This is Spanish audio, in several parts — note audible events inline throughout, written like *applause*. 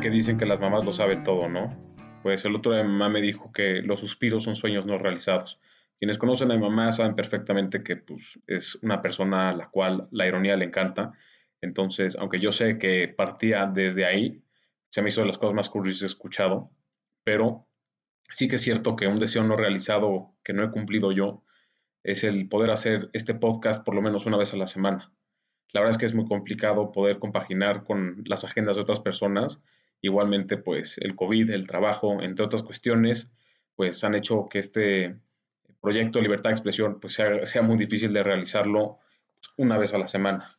que dicen que las mamás lo saben todo, ¿no? Pues el otro de mamá me dijo que los suspiros son sueños no realizados. Quienes conocen a mi mamá saben perfectamente que pues, es una persona a la cual la ironía le encanta. Entonces, aunque yo sé que partía desde ahí, se me hizo de las cosas más curiosas he escuchado, pero sí que es cierto que un deseo no realizado que no he cumplido yo es el poder hacer este podcast por lo menos una vez a la semana. La verdad es que es muy complicado poder compaginar con las agendas de otras personas Igualmente, pues el COVID, el trabajo, entre otras cuestiones, pues han hecho que este proyecto de libertad de expresión pues sea, muy difícil de realizarlo una vez a la semana.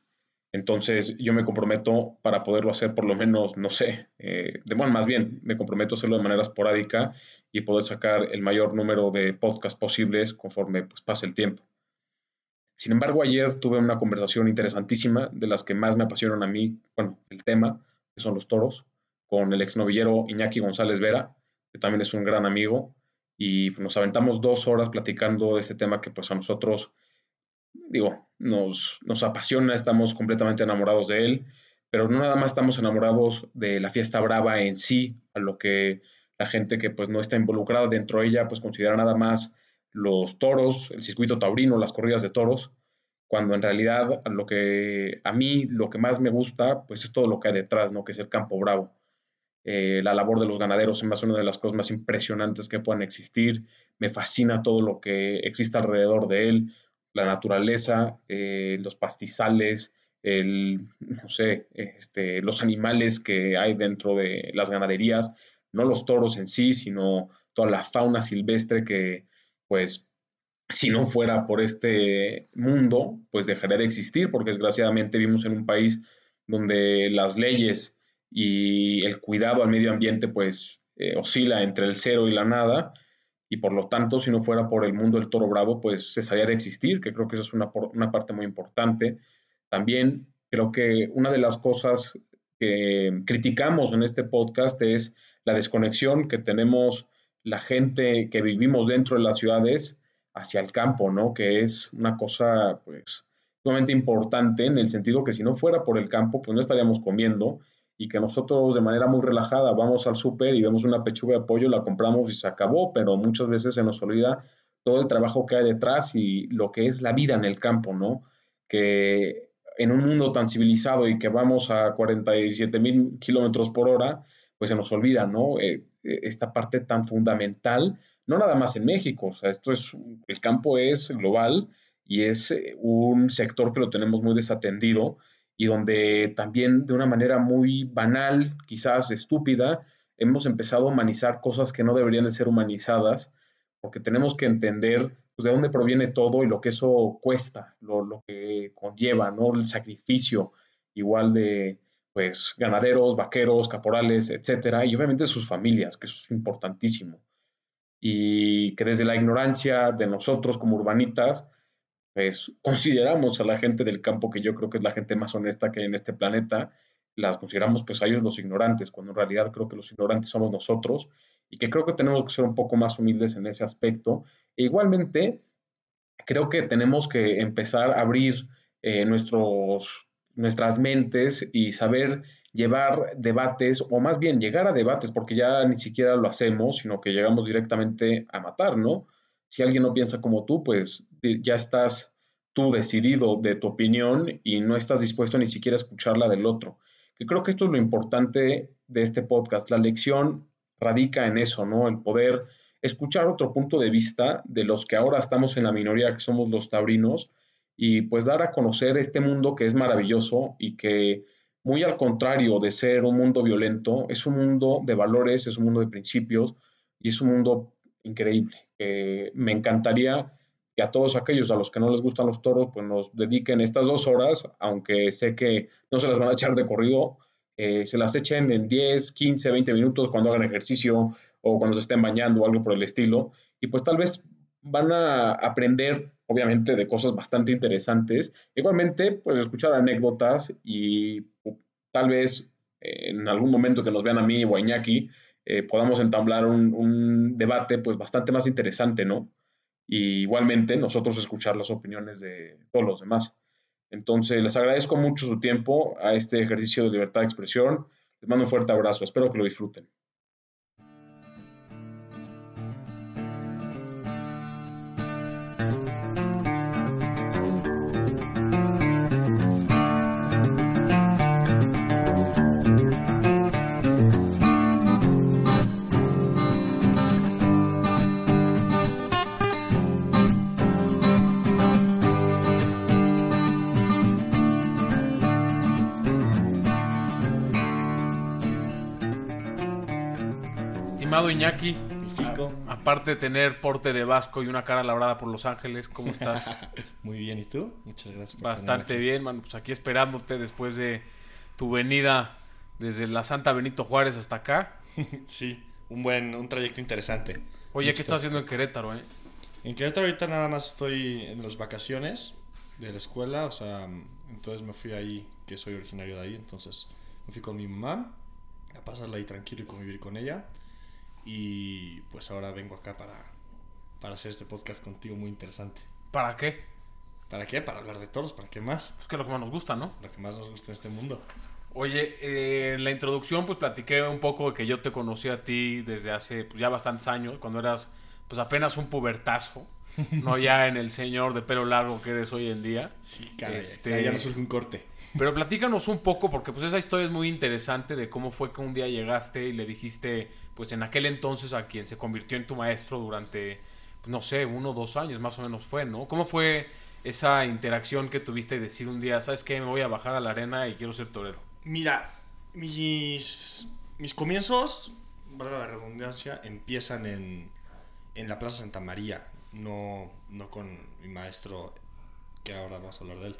Entonces yo me comprometo para poderlo hacer por lo menos, no sé, eh, de, bueno, más bien me comprometo a hacerlo de manera esporádica y poder sacar el mayor número de podcasts posibles conforme pues, pase el tiempo. Sin embargo, ayer tuve una conversación interesantísima de las que más me apasionan a mí, bueno, el tema, que son los toros con el exnovillero Iñaki González Vera, que también es un gran amigo, y nos aventamos dos horas platicando de este tema que pues a nosotros, digo, nos, nos apasiona, estamos completamente enamorados de él, pero no nada más estamos enamorados de la fiesta brava en sí, a lo que la gente que pues no está involucrada dentro de ella pues considera nada más los toros, el circuito taurino, las corridas de toros, cuando en realidad lo que a mí lo que más me gusta pues es todo lo que hay detrás, ¿no? Que es el campo bravo. Eh, la labor de los ganaderos es una de las cosas más impresionantes que puedan existir. Me fascina todo lo que existe alrededor de él, la naturaleza, eh, los pastizales, el, no sé, este, los animales que hay dentro de las ganaderías, no los toros en sí, sino toda la fauna silvestre que, pues, si no fuera por este mundo, pues dejaría de existir, porque desgraciadamente vivimos en un país donde las leyes y el cuidado al medio ambiente pues eh, oscila entre el cero y la nada y por lo tanto si no fuera por el mundo del toro bravo pues cesaría de existir, que creo que eso es una, una parte muy importante. También creo que una de las cosas que criticamos en este podcast es la desconexión que tenemos la gente que vivimos dentro de las ciudades hacia el campo, ¿no? Que es una cosa, pues, sumamente importante en el sentido que si no fuera por el campo, pues no estaríamos comiendo y que nosotros de manera muy relajada vamos al súper y vemos una pechuga de pollo, la compramos y se acabó, pero muchas veces se nos olvida todo el trabajo que hay detrás y lo que es la vida en el campo, ¿no? Que en un mundo tan civilizado y que vamos a 47 mil kilómetros por hora, pues se nos olvida, ¿no? Eh, esta parte tan fundamental, no nada más en México, o sea, esto es, el campo es global y es eh, un sector que lo tenemos muy desatendido y donde también de una manera muy banal, quizás estúpida, hemos empezado a humanizar cosas que no deberían de ser humanizadas, porque tenemos que entender pues, de dónde proviene todo y lo que eso cuesta, lo, lo, que conlleva, ¿no? El sacrificio igual de pues ganaderos, vaqueros, caporales, etcétera, y obviamente sus familias, que eso es importantísimo. Y que desde la ignorancia de nosotros como urbanitas, pues consideramos a la gente del campo, que yo creo que es la gente más honesta que hay en este planeta, las consideramos pues a ellos los ignorantes, cuando en realidad creo que los ignorantes somos nosotros y que creo que tenemos que ser un poco más humildes en ese aspecto. E igualmente, creo que tenemos que empezar a abrir eh, nuestros, nuestras mentes y saber llevar debates, o más bien llegar a debates, porque ya ni siquiera lo hacemos, sino que llegamos directamente a matar, ¿no? Si alguien no piensa como tú, pues ya estás tú decidido de tu opinión y no estás dispuesto ni siquiera a escuchar la del otro. Que creo que esto es lo importante de este podcast. La lección radica en eso, ¿no? El poder escuchar otro punto de vista de los que ahora estamos en la minoría, que somos los taurinos, y pues dar a conocer este mundo que es maravilloso y que, muy al contrario de ser un mundo violento, es un mundo de valores, es un mundo de principios y es un mundo increíble. Me encantaría que a todos aquellos a los que no les gustan los toros, pues nos dediquen estas dos horas, aunque sé que no se las van a echar de corrido, eh, se las echen en 10, 15, 20 minutos cuando hagan ejercicio o cuando se estén bañando o algo por el estilo. Y pues tal vez van a aprender, obviamente, de cosas bastante interesantes. Igualmente, pues escuchar anécdotas y tal vez en algún momento que nos vean a mí o a Iñaki, eh, podamos entablar un, un, debate pues bastante más interesante, ¿no? Y igualmente nosotros escuchar las opiniones de todos los demás. Entonces, les agradezco mucho su tiempo a este ejercicio de libertad de expresión. Les mando un fuerte abrazo. Espero que lo disfruten. Iñaki. aparte de tener porte de vasco y una cara labrada por Los Ángeles, ¿cómo estás? *laughs* Muy bien, ¿y tú? Muchas gracias. Bastante bien, mano. Pues aquí esperándote después de tu venida desde la Santa Benito Juárez hasta acá. *laughs* sí, un buen, un trayecto interesante. Oye, ¿qué estás haciendo en Querétaro, eh? En Querétaro ahorita nada más estoy en las vacaciones de la escuela, o sea, entonces me fui ahí, que soy originario de ahí, entonces me fui con mi mamá a pasarla ahí tranquilo y convivir con ella. Y pues ahora vengo acá para, para hacer este podcast contigo muy interesante. ¿Para qué? ¿Para qué? Para hablar de toros, ¿para qué más? Pues que es lo que más nos gusta, ¿no? Lo que más nos gusta en este mundo. Oye, eh, en la introducción pues platiqué un poco de que yo te conocí a ti desde hace pues, ya bastantes años, cuando eras pues apenas un pubertazo, no *laughs* ya en el señor de pelo largo que eres hoy en día. Sí, cara, este, ya no surge un corte. Pero platícanos un poco, porque pues esa historia es muy interesante de cómo fue que un día llegaste y le dijiste, pues en aquel entonces a quien se convirtió en tu maestro durante, no sé, uno o dos años más o menos fue, ¿no? ¿Cómo fue esa interacción que tuviste y decir un día, ¿sabes qué? Me voy a bajar a la arena y quiero ser torero. Mira, mis, mis comienzos, valga la redundancia, empiezan en, en la Plaza Santa María, no, no con mi maestro, que ahora vamos a hablar de él.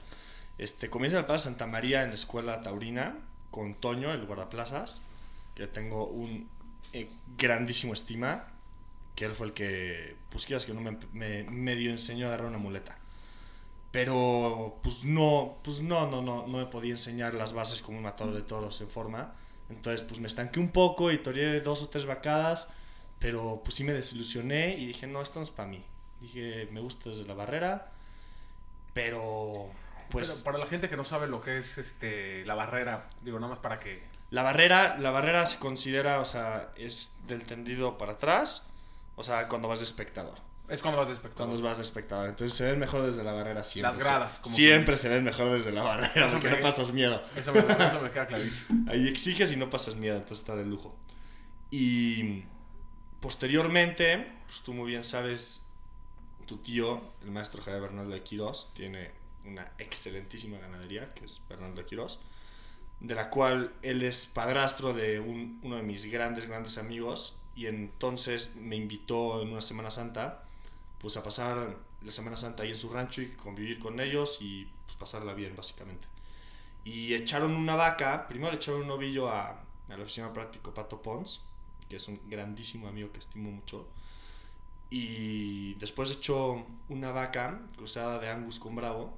Este, comienza en la Plaza Santa María en la escuela taurina con Toño, el guardaplazas, que tengo un eh, grandísimo estima, que él fue el que, pues quieras que no me, me medio enseñó a agarrar una muleta. Pero pues no, pues no, no, no, no me podía enseñar las bases como un matador de toros en forma. Entonces pues me estanqué un poco y toreé dos o tres vacadas, pero pues sí me desilusioné y dije, no, esto no es para mí. Dije, me gusta desde la barrera, pero pues... para la gente que no sabe lo que es este la barrera, digo, nada más para que la barrera, la barrera se considera, o sea, es del tendido para atrás, o sea, cuando vas de espectador. Es cuando vas de espectador. Cuando vas de espectador. Entonces se ven mejor desde la barrera siempre. Las gradas. Como siempre se ven mejor desde la barrera porque no pasas miedo. Eso me, eso me queda clarísimo. *laughs* Ahí exiges y no pasas miedo, entonces está de lujo. Y posteriormente, pues tú muy bien sabes, tu tío, el maestro Javier Bernardo de Quirós, tiene una excelentísima ganadería, que es Bernardo de Quirós de la cual él es padrastro de uno de mis grandes, grandes amigos, y entonces me invitó en una Semana Santa, pues a pasar la Semana Santa ahí en su rancho y convivir con ellos y pues pasarla bien, básicamente. Y echaron una vaca, primero le echaron un novillo a, al oficial práctico Pato Pons, que es un grandísimo amigo que estimo mucho, y después echó una vaca cruzada de Angus con Bravo,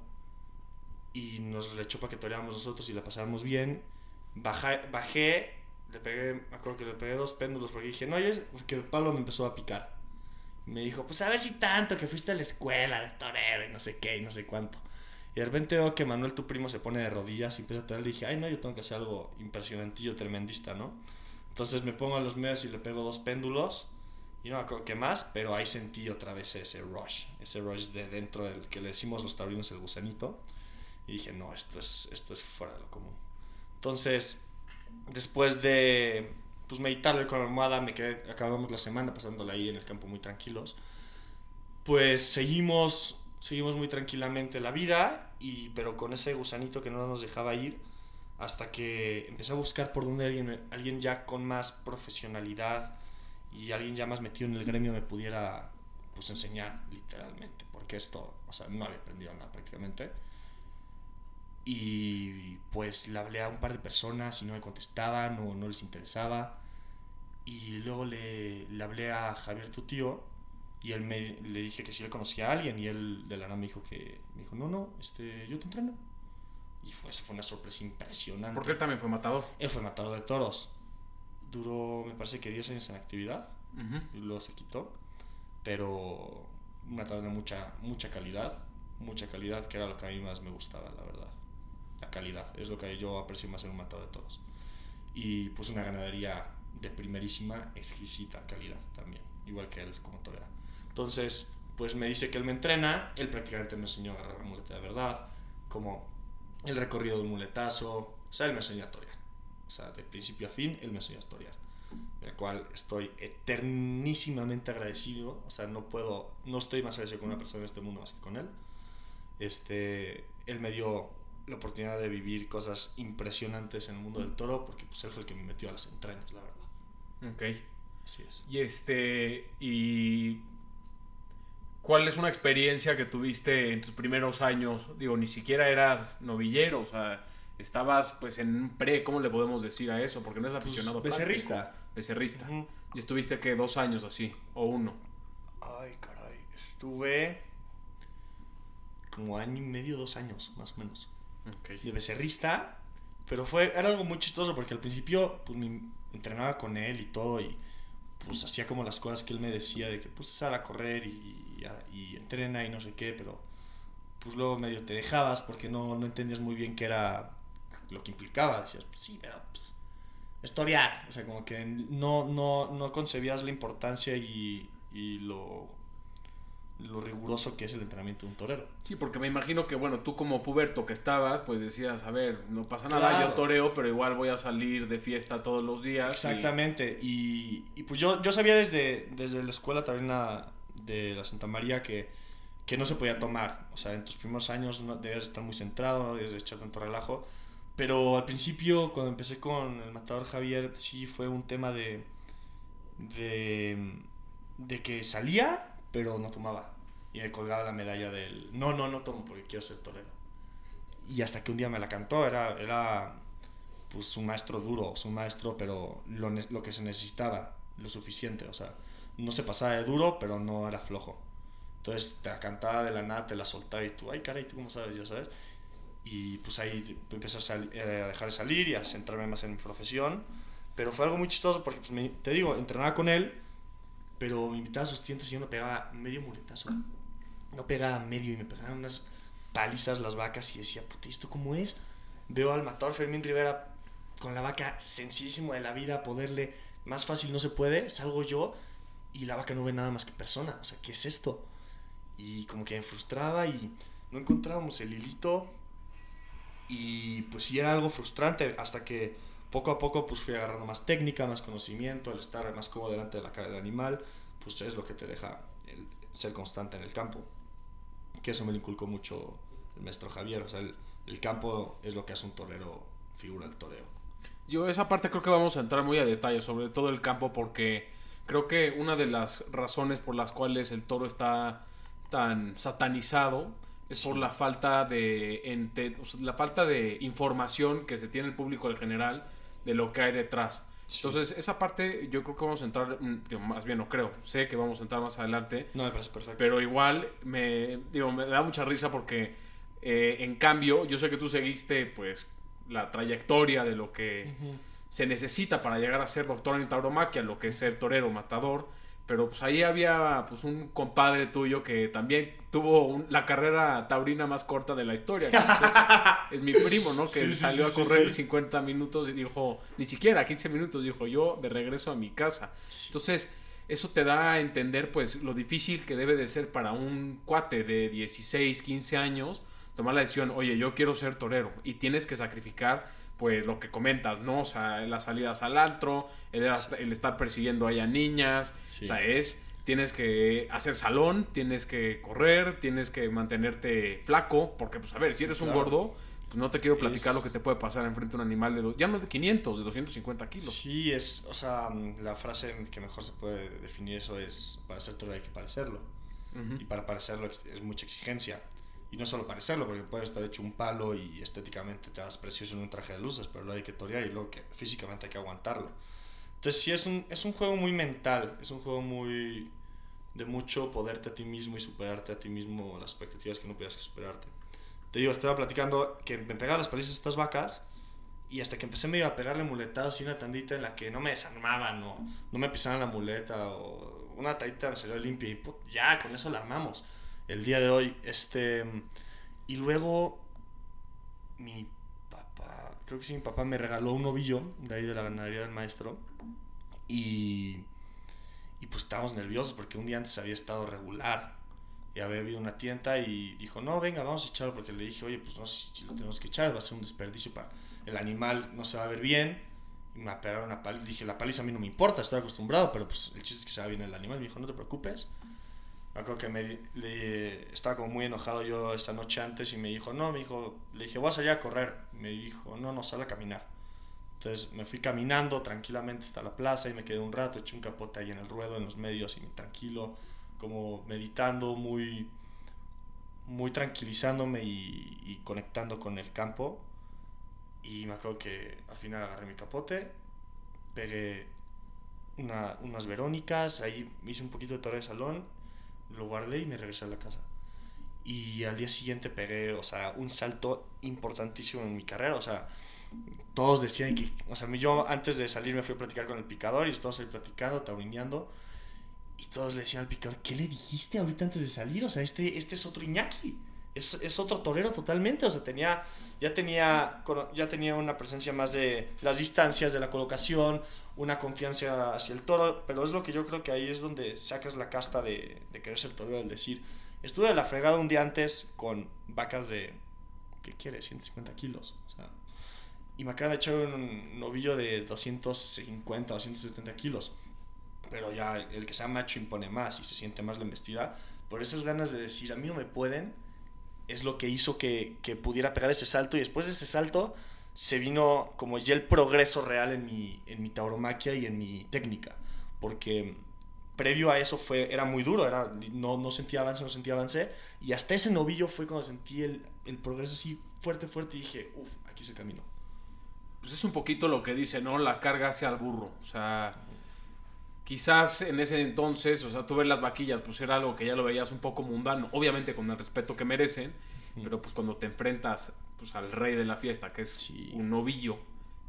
y nos le echó para que toreáramos nosotros y la pasáramos bien. Bajé, bajé, le pegué, me acuerdo que le pegué dos péndulos porque dije, no, es porque el palo me empezó a picar. me dijo, pues a ver si tanto que fuiste a la escuela de torero y no sé qué y no sé cuánto. Y de repente veo que Manuel, tu primo, se pone de rodillas y empieza a torear. Le dije, ay, no, yo tengo que hacer algo impresionantillo, tremendista, ¿no? Entonces me pongo a los medios y le pego dos péndulos. Y no me acuerdo qué más, pero ahí sentí otra vez ese rush. Ese rush de dentro del que le decimos los taurinos el gusanito. Y dije, no, esto es, esto es fuera de lo común. Entonces, después de pues, meditarlo con la almohada, me quedé, acabamos la semana pasándola ahí en el campo muy tranquilos. Pues seguimos, seguimos muy tranquilamente la vida, y, pero con ese gusanito que no nos dejaba ir, hasta que empecé a buscar por donde alguien, alguien ya con más profesionalidad y alguien ya más metido en el gremio me pudiera pues enseñar literalmente, porque esto, o sea, no había aprendido nada prácticamente. Y pues le hablé a un par de personas y no me contestaban o no les interesaba. Y luego le, le hablé a Javier, tu tío, y él me, le dije que si él conocía a alguien, y él de la nada me dijo que, me dijo, no, no, este, yo te entreno. Y fue, eso fue una sorpresa impresionante. Porque él también fue matador. Él fue matador de toros. Duró, me parece que 10 años en actividad, Ujú. y luego se quitó. Pero un matador de mucha, mucha calidad, mucha calidad, que era lo que a mí más me gustaba, la verdad. La calidad, es lo que yo aprecio más en un matador de toros. Y pues una ganadería de primerísima, exquisita calidad también, igual que él como torera. Entonces, pues me dice que él me entrena, él prácticamente me enseñó a agarrar la muleta de verdad, como el recorrido de un muletazo, o sea, él me enseñó a torear. O sea, de principio a fin, él me enseñó a torear. El cual estoy eternísimamente agradecido. O sea, no puedo, no estoy más agradecido con una persona en este mundo más que con él. Este, él me dio la oportunidad de vivir cosas impresionantes en el mundo del toro, porque pues él fue el que me metió a las entrañas, la verdad. Ok. Así es. Y este, y ¿cuál es una experiencia que tuviste en tus primeros años? Digo, ni siquiera eras novillero, o sea, estabas pues en un pre, ¿cómo le podemos decir a eso? Porque no es aficionado. Pues, becerrista. Becerrista. Ujú. Y estuviste que dos años así, o uno. Ay, caray. Estuve como año y medio, dos años, más o menos. De becerrista, pero fue, era algo muy chistoso porque al principio pues, me entrenaba con él y todo y pues hacía como las cosas que él me decía de que pues sal a correr y, y, y entrena y no sé qué, pero pues luego medio te dejabas porque no, no entendías muy bien qué era lo que implicaba, decías, pues sí, pero pues historiar, o sea, como que no, no, no concebías la importancia y, y lo, lo riguroso que es el entrenamiento de un torero. Sí, porque me imagino que, bueno, tú como puberto que estabas, pues decías, a ver, no pasa nada, Claro. yo toreo, pero igual voy a salir de fiesta todos los días. y- Exactamente. Y, y pues yo, yo sabía desde, desde la escuela taurina de la Santa María que, que no se podía tomar. O sea, en tus primeros años no debías estar muy centrado, no debías echar tanto relajo. Pero al principio, cuando empecé con el matador Javier, sí fue un tema de, de, de que salía, pero no tomaba. Y me colgaba la medalla del, no, no, no tomo porque quiero ser torero. Y hasta que un día me la cantó, era, era pues un maestro duro, un maestro, pero lo, lo que se necesitaba, lo suficiente, o sea, no se pasaba de duro, pero no era flojo. Entonces te la cantaba de la nada, te la soltaba y tú, ay caray, ¿tú cómo sabes? Ya sabes. Y pues ahí empecé a, eh, a dejar de salir y a centrarme más en mi profesión. Pero fue algo muy chistoso porque, pues, me- te digo, entrenaba con él, pero me invitaba a sus y yo no pegaba medio muletazo. No pegaba medio y me pegaban unas palizas las vacas y decía, puta, ¿y ¿esto cómo es? Veo al matador Fermín Rivera con la vaca sencillísimo de la vida, poderle más fácil no se puede, salgo yo y la vaca no ve nada más que persona. O sea, ¿qué es esto? Y como que me frustraba y no encontrábamos el hilito y pues sí era algo frustrante hasta que poco a poco pues fui agarrando más técnica, más conocimiento, el estar más cómodo delante de la cara del animal, pues es lo que te deja el ser constante en el campo. Que eso me lo inculcó mucho el maestro Javier, o sea, el, el campo es lo que hace un torero, figura del toreo. Yo esa parte creo que vamos a entrar muy a detalle, sobre todo el campo, porque creo que una de las razones por las cuales el toro está tan satanizado es por la falta de la falta de información que se tiene el público en general de lo que hay detrás. Sí. Entonces, esa parte yo creo que vamos a entrar, mm, digo, más bien no creo, sé que vamos a entrar más adelante, No, me parece perfecto. pero igual me, digo, me da mucha risa porque eh, en cambio yo sé que tú seguiste pues la trayectoria de lo que se necesita para llegar a ser doctor en tauromaquia, lo que es ser torero, matador. Pero pues ahí había pues un compadre tuyo que también tuvo un- la carrera taurina más corta de la historia. que, es, *laughs* es mi primo, ¿no? Que Sí, salió sí, a correr sí. 50 minutos y dijo, ni siquiera 15 minutos, dijo yo de regreso a mi casa. Entonces, eso te da a entender pues lo difícil que debe de ser para un cuate de 16, 15 años tomar la decisión, oye, yo quiero ser torero y tienes que sacrificar pues lo que comentas, ¿no? O sea, las salidas al antro, el, el estar persiguiendo ahí a niñas, Sí. o sea, es, tienes que hacer salón, tienes que correr, tienes que mantenerte flaco, porque pues a ver, si eres un Claro. gordo, pues no te quiero platicar Es- lo que te puede pasar enfrente de un animal de, do- ya no de 500, de 250 kilos. Sí, es, o sea, la frase que mejor se puede definir eso es, para ser torero hay que parecerlo. Ujú. Y para parecerlo es mucha exigencia. Y no solo parecerlo, porque puedes estar hecho un palo y estéticamente te das precioso en un traje de luces, pero luego hay que torear y luego que físicamente hay que aguantarlo. Entonces sí, es un, es un juego muy mental, es un juego muy de mucho poderte a ti mismo y superarte a ti mismo las expectativas que no podías superarte. Te digo, estaba platicando que me pegaba las palizas estas vacas y hasta que empecé me iba a pegarle muletados y una tandita en la que no me desarmaban o no me pisaban la muleta o una tandita me salió limpia y ya, con eso la armamos el día de hoy. Este, y luego mi papá, creo que sí, mi papá me regaló un ovillo de ahí de la ganadería del maestro y, y pues estábamos nerviosos porque un día antes había estado regular y había habido una tienda y dijo, no, venga, vamos a echarlo porque le dije, oye, pues no sé si lo tenemos que echar, va a ser un desperdicio para el animal, no se va a ver bien. Y me pegaron una paliza, dije, la paliza a mí no me importa, estoy acostumbrado, pero pues el chiste es que se va bien el animal. Me dijo, no te preocupes. Me acuerdo que me, le, estaba como muy enojado yo esa noche antes y me dijo, no, me dijo, le dije, vas allá a correr. Me dijo, no, no, sal a caminar. Entonces me fui caminando tranquilamente hasta la plaza y me quedé un rato, eché un capote ahí en el ruedo, en los medios y tranquilo, como meditando, muy, muy tranquilizándome y, y conectando con el campo. Y me acuerdo que al final agarré mi capote, pegué una, unas verónicas, ahí hice un poquito de torre de salón, lo guardé y me regresé a la casa. Y al día siguiente pegué, o sea, un salto importantísimo en mi carrera, o sea, todos decían que, o sea, yo antes de salir me fui a platicar con el picador y estamos ahí platicando, taurineando, y todos le decían al picador, ¿qué le dijiste ahorita antes de salir? O sea, este, este es otro Iñaki, es, es otro torero totalmente, o sea, tenía, ya tenía, ya tenía una presencia más de las distancias, de la colocación, una confianza hacia el toro, pero es lo que yo creo que ahí es donde sacas la casta de, de querer ser torero, el decir, estuve de la fregada un día antes con vacas de, ¿qué quiere? 150 kilos, o sea, y me acaban de echar un novillo de 250, 270 kilos. Pero ya el que sea macho impone más y se siente más la embestida. Por esas ganas de decir, a mí no me pueden, es lo que hizo que, que pudiera pegar ese salto. Y después de ese salto se vino como ya el progreso real en mi, en mi tauromaquia y en mi técnica. Porque previo a eso fue, era muy duro, era, no, no sentía avance, no sentía avance. Y hasta ese novillo fue cuando sentí el, el progreso así fuerte, fuerte y dije, uff, aquí se caminó pues es un poquito lo que dice, ¿no? La carga hacia el burro. O sea, quizás en ese entonces, o sea, tú ves las vaquillas, pues era algo que ya lo veías un poco mundano, obviamente con el respeto que merecen, pero pues cuando te enfrentas pues, al rey de la fiesta, que es un novillo,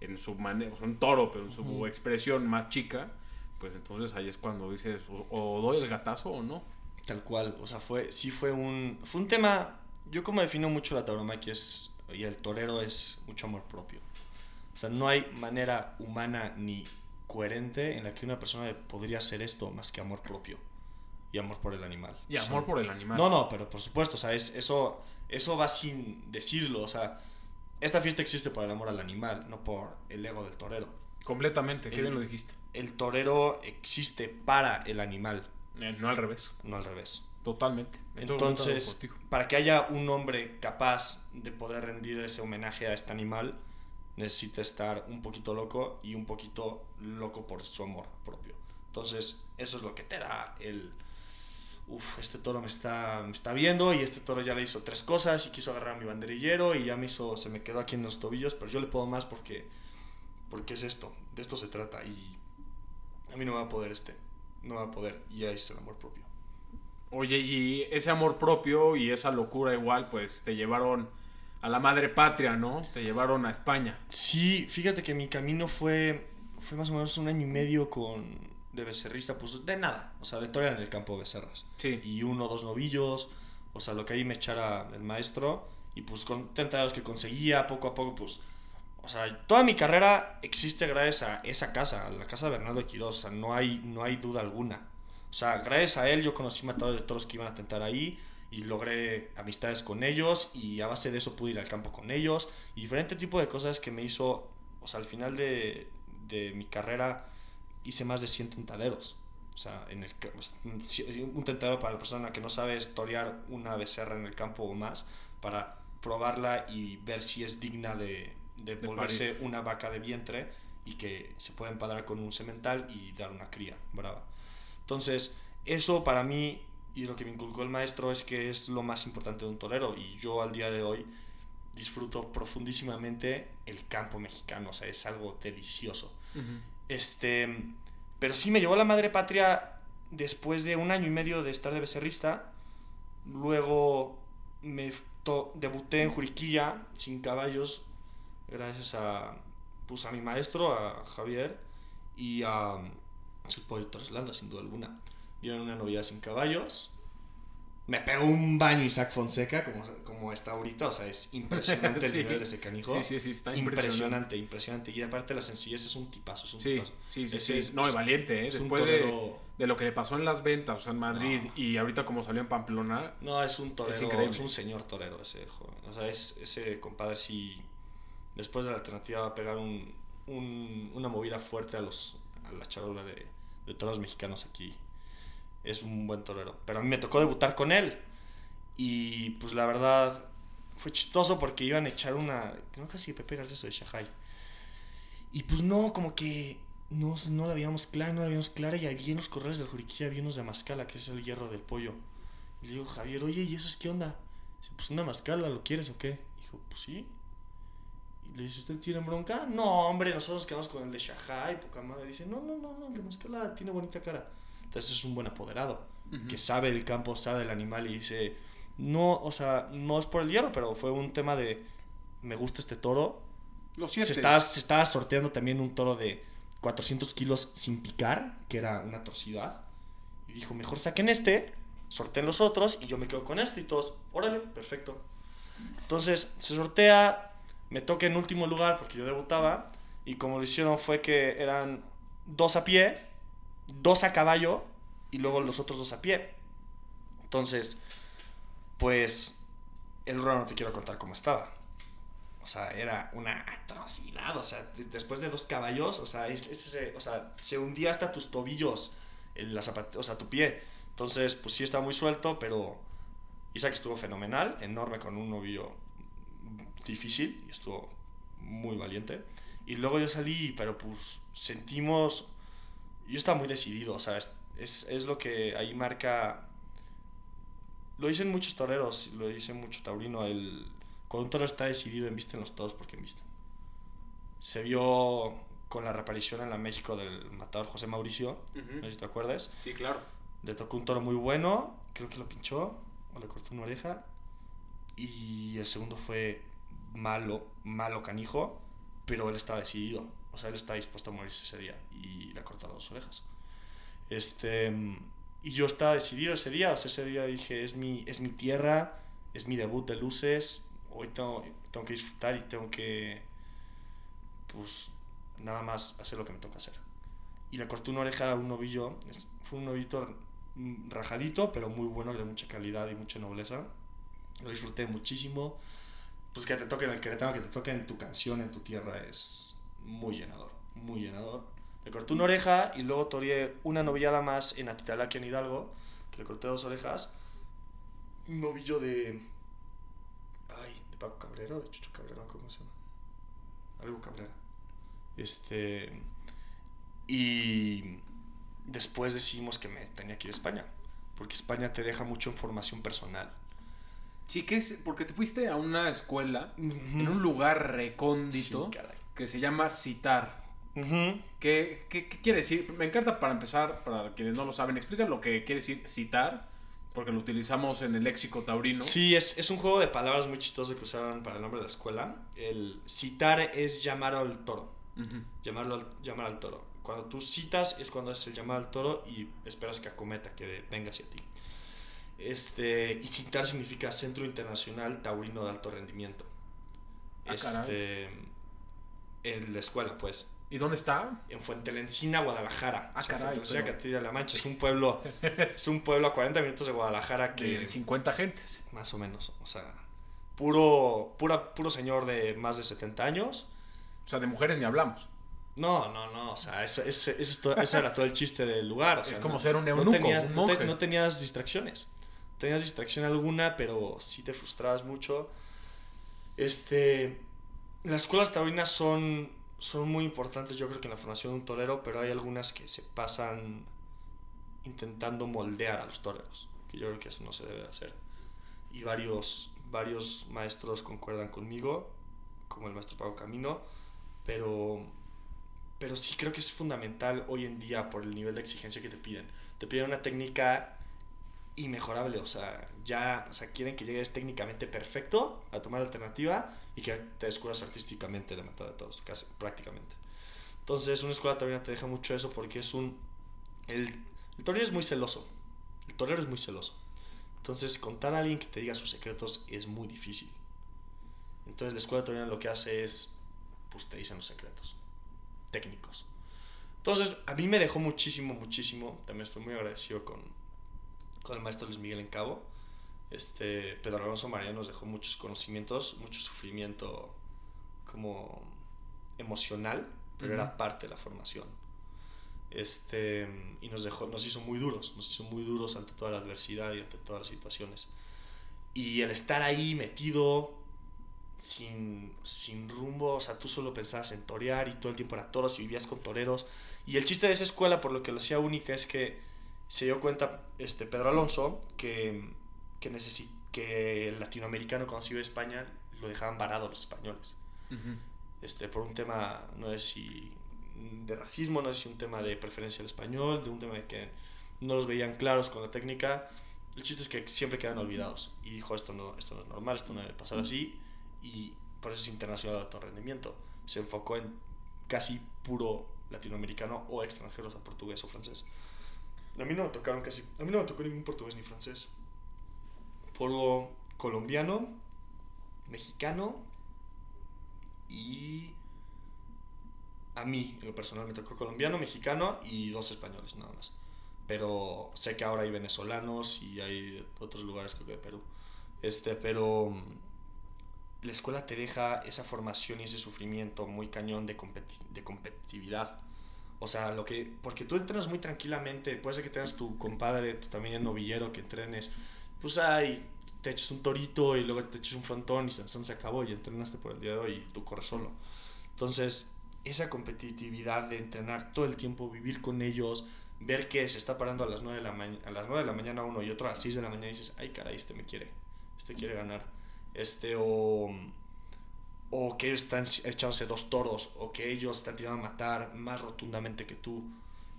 en su manera, o sea, un toro, pero en su expresión más chica, pues entonces ahí es cuando dices, o, o, doy el gatazo o no. Tal cual, o sea, fue, sí fue un, fue un tema, yo como defino mucho la tauromaquia es, y el torero es mucho amor propio. O sea, no hay manera humana ni coherente en la que una persona podría hacer esto más que amor propio y amor por el animal. Y amor o sea, por el animal. No, no, pero por supuesto, o sea, es, eso, eso va sin decirlo. O sea, esta fiesta existe por el amor al animal, no por el ego del torero. Completamente, qué bien lo dijiste. El torero existe para el animal. Eh, no al revés. No al revés. Totalmente. Entonces, para que haya un hombre capaz de poder rendir ese homenaje a este animal, necesita estar un poquito loco y un poquito loco por su amor propio. Entonces, eso es lo que te da el... Uf, este toro me está, me está viendo y este toro ya le hizo tres cosas y quiso agarrar a mi banderillero y ya me hizo, se me quedó aquí en los tobillos, pero yo le puedo más porque, porque es esto, de esto se trata y a mí no me va a poder este, no me va a poder y ahí está el amor propio. Oye, y ese amor propio y esa locura igual, pues te llevaron a la madre patria, ¿no? Te llevaron a España. Sí, fíjate que mi camino fue, fue más o menos un año y medio con de becerrista, pues de nada, o sea, de torear en el campo de becerras. Sí. Y uno dos novillos, o sea, lo que ahí me echara el maestro, y pues con tentados que conseguía, poco a poco, pues, o sea, toda mi carrera existe gracias a esa casa, a la casa de Bernardo de Quiroz, o sea, no hay, no hay duda alguna. O sea, gracias a él yo conocí matadores de toros que iban a tentar ahí, y logré amistades con ellos y a base de eso pude ir al campo con ellos y diferente tipo de cosas que me hizo, o sea, al final de, de mi carrera hice más de 100 tentaderos. O sea, en el, un tentadero para la persona que no sabe es torear una becerra en el campo o más para probarla y ver si es digna de, de, de volverse parir. una vaca de vientre y que se pueda empadrar con un semental y dar una cría brava. Entonces, eso para mí y lo que me inculcó el maestro es que es lo más importante de un torero y yo al día de hoy disfruto profundísimamente el campo mexicano, o sea, es algo delicioso. Uh -huh. Este, pero sí me llevó la madre patria después de un año y medio de estar de becerrista. Luego me debuté en Juriquilla sin caballos gracias a pues a mi maestro, a Javier y a el pollo Torres Landa, sin duda alguna. Dieron una novia sin caballos. Me pegó un baño Isaac Fonseca, como, como está ahorita. O sea, es *laughs* impresionante el nivel de ese canijo. Sí, sí, sí, está impresionante, impresionante. Y aparte la sencillez es un tipazo, es un Sí, tipazo. sí, sí, es- No, y valiente, ¿eh? es un Después de, torero- de lo que le pasó en las ventas, o sea, en Madrid No. y ahorita como salió en Pamplona. No, es un torero, Es es, un señor torero ese joven. O sea, es, ese compadre sí, después de la alternativa va a pegar un, un- una movida fuerte a los a la charola de, de toros mexicanos aquí. Es un buen torero. Pero a mí me tocó debutar con él. Y pues la verdad fue chistoso porque iban a echar una, no sé si Pepe García o de Shanghai. Y pues no, como que no, no la veíamos clara, no la veíamos clara. Y había en los corrales del Juriquilla, había unos de Mascala, que es el hierro del pollo. Y le digo, Javier, oye, ¿y eso es qué onda? Dice, pues una mascala, ¿lo quieres o qué? Dijo, pues sí. Y le dice, ¿usted tiene bronca? No, hombre, nosotros nos quedamos con el de Shanghai, poca madre. Dice, no, no, no, no, el de mascala tiene bonita cara. Entonces es un buen apoderado, que sabe del campo, sabe del animal y dice, no, o sea, no es por el hierro, pero fue un tema de, me gusta este toro. Lo Se sientes. estaba, se estaba sorteando también un toro de 400 kilos sin picar, que era una atrocidad. Y dijo, mejor saquen este, sorteen los otros y yo me quedo con esto y todos, órale, perfecto. Entonces se sortea, me toca en último lugar porque yo debutaba y como lo hicieron fue que eran dos a pie, dos a caballo y luego los otros dos a pie. Entonces, pues el ruedo no te quiero contar cómo estaba. O sea, era una atrocidad. O sea, de- después de dos caballos, o sea, es, o sea, se hundía hasta tus tobillos, en la o sea, tu pie. Entonces, pues sí estaba muy suelto, pero Isaac estuvo fenomenal, enorme con un novillo difícil y estuvo muy valiente. Y luego yo salí, pero pues sentimos, yo estaba muy decidido, o sea, es, es, es lo que ahí marca, lo dicen muchos toreros, lo dice mucho taurino, el, cuando un toro está decidido, embisten los toros porque embisten. Se vio con la reaparición en la México del matador José Mauricio, no sé si te acuerdas. Sí, claro. Le tocó un toro muy bueno, creo que lo pinchó o le cortó una oreja. Y el segundo fue malo, malo canijo, pero él estaba decidido. O sea, él estaba dispuesto a morirse ese día y le cortó las dos orejas. Este, y yo estaba decidido ese día, o sea, ese día dije, es mi, es mi tierra, es mi debut de luces, hoy tengo, tengo que disfrutar y tengo que, pues, nada más hacer lo que me toca hacer. Y le corté una oreja a un novillo, fue un mm, rajadito, pero muy bueno, de mucha calidad y mucha nobleza. Lo disfruté muchísimo. Pues que te toque en el Querétaro, que te toque en tu canción, en tu tierra, es muy llenador, muy llenador. Le corté una oreja y luego toreé una novillada más en Atitalaquia, en Hidalgo, que le corté dos orejas. Un novillo de... Ay, de Paco Cabrera de Chucho Cabrera, ¿cómo se llama? Algo Cabrera. Este... Y después decidimos que me tenía que ir a España, porque España te deja mucha información personal. Sí, que es porque te fuiste a una escuela en En un lugar recóndito Sí, caray. Que se llama Citar. ¿Qué, qué, qué quiere decir? Me encanta para empezar, para quienes no lo saben, explica lo que quiere decir citar, porque lo utilizamos en el léxico taurino. Sí, es, es un juego de palabras muy chistoso que usaron para el nombre de la escuela. El citar es llamar al toro. Llamarlo al, llamar al toro. Cuando tú citas es cuando haces el llamado al toro y esperas que acometa, que venga hacia ti. Este, y citar significa Centro Internacional Taurino de Alto Rendimiento. Ah, caray. En la escuela, pues. ¿Y dónde está? En Fuentelencina, Guadalajara. Ah, O sea, caray, pero- Castilla-La Mancha. Es un pueblo, *laughs* es un pueblo a 40 minutos de Guadalajara que... De 50 gentes. Más o menos, o sea, puro, pura, puro señor de más de 70 años. O sea, de mujeres ni hablamos. No, no, no, o sea, eso, eso, eso es todo- ese era todo el chiste del lugar. o sea, Es como no- ser un no eunuco, tenías, un no te- monje. no tenías distracciones. No tenías distracción alguna, pero sí te frustrabas mucho. Este, las escuelas taurinas son, son muy importantes, yo creo que en la formación de un torero, pero hay algunas que se pasan intentando moldear a los toreros, que yo creo que eso no se debe hacer. Y varios, varios maestros concuerdan conmigo, como el maestro Pago Camino, pero pero sí creo que es fundamental hoy en día por el nivel de exigencia que te piden. Te piden una técnica inmejorable, o sea, ya, o sea, quieren que llegues técnicamente perfecto a tomar alternativa y que te descubras artísticamente de matar a todos, casi, prácticamente. Entonces, una escuela taurina te deja mucho eso porque es un... El, el torero es muy celoso, el torero es muy celoso. Entonces, contar a alguien que te diga sus secretos es muy difícil. Entonces, la escuela taurina lo que hace es, pues te dicen los secretos técnicos. Entonces, a mí me dejó muchísimo, muchísimo. También estoy muy agradecido con, con el maestro Luis Miguel en Cabo. Este, Pedro Alonso María nos dejó muchos conocimientos, mucho sufrimiento como emocional, pero era parte de la formación. Este, y nos dejó, nos hizo muy duros, nos hizo muy duros ante toda la adversidad y ante todas las situaciones. Y el estar ahí metido, sin, sin rumbo, o sea, tú solo pensabas en torear y todo el tiempo era toros y vivías con toreros. Y el chiste de esa escuela, por lo que lo hacía única, es que se dio cuenta este, Pedro Alonso que, que, que el latinoamericano cuando se iba a España lo dejaban varado los españoles. este, por un tema, no sé si de racismo, no sé si un tema de preferencia al español, de un tema de que no los veían claros con la técnica. El chiste es que siempre quedan olvidados. Y dijo, esto no, esto no es normal, esto no debe pasar así. Y por eso es internacional de alto rendimiento. Se enfocó en casi puro latinoamericano o extranjeros, a portugués o francés. A mí no me tocaron casi, a mí no me tocó ningún portugués ni francés. Puro colombiano, mexicano y a mí, en lo personal, me tocó colombiano, mexicano y dos españoles nada más. Pero sé que ahora hay venezolanos y hay otros lugares, creo que de Perú. Este, pero mm, la escuela te deja esa formación y ese sufrimiento muy cañón de, de competitividad o sea, lo que. Porque tú entrenas muy tranquilamente. Puede ser que tengas tu compadre, tu también novillero, que entrenes. Pues ahí te eches un torito y luego te eches un frontón y se, se acabó y entrenaste por el día de hoy y tú corres solo. Entonces, esa competitividad de entrenar todo el tiempo, vivir con ellos, ver que se está parando a las 9 de la, a las 9 de la mañana uno y otro a las 6 de la mañana y dices, ay caray, este me quiere, este quiere ganar. Este o o que ellos están echándose dos toros, o que ellos están tirando a matar más rotundamente que tú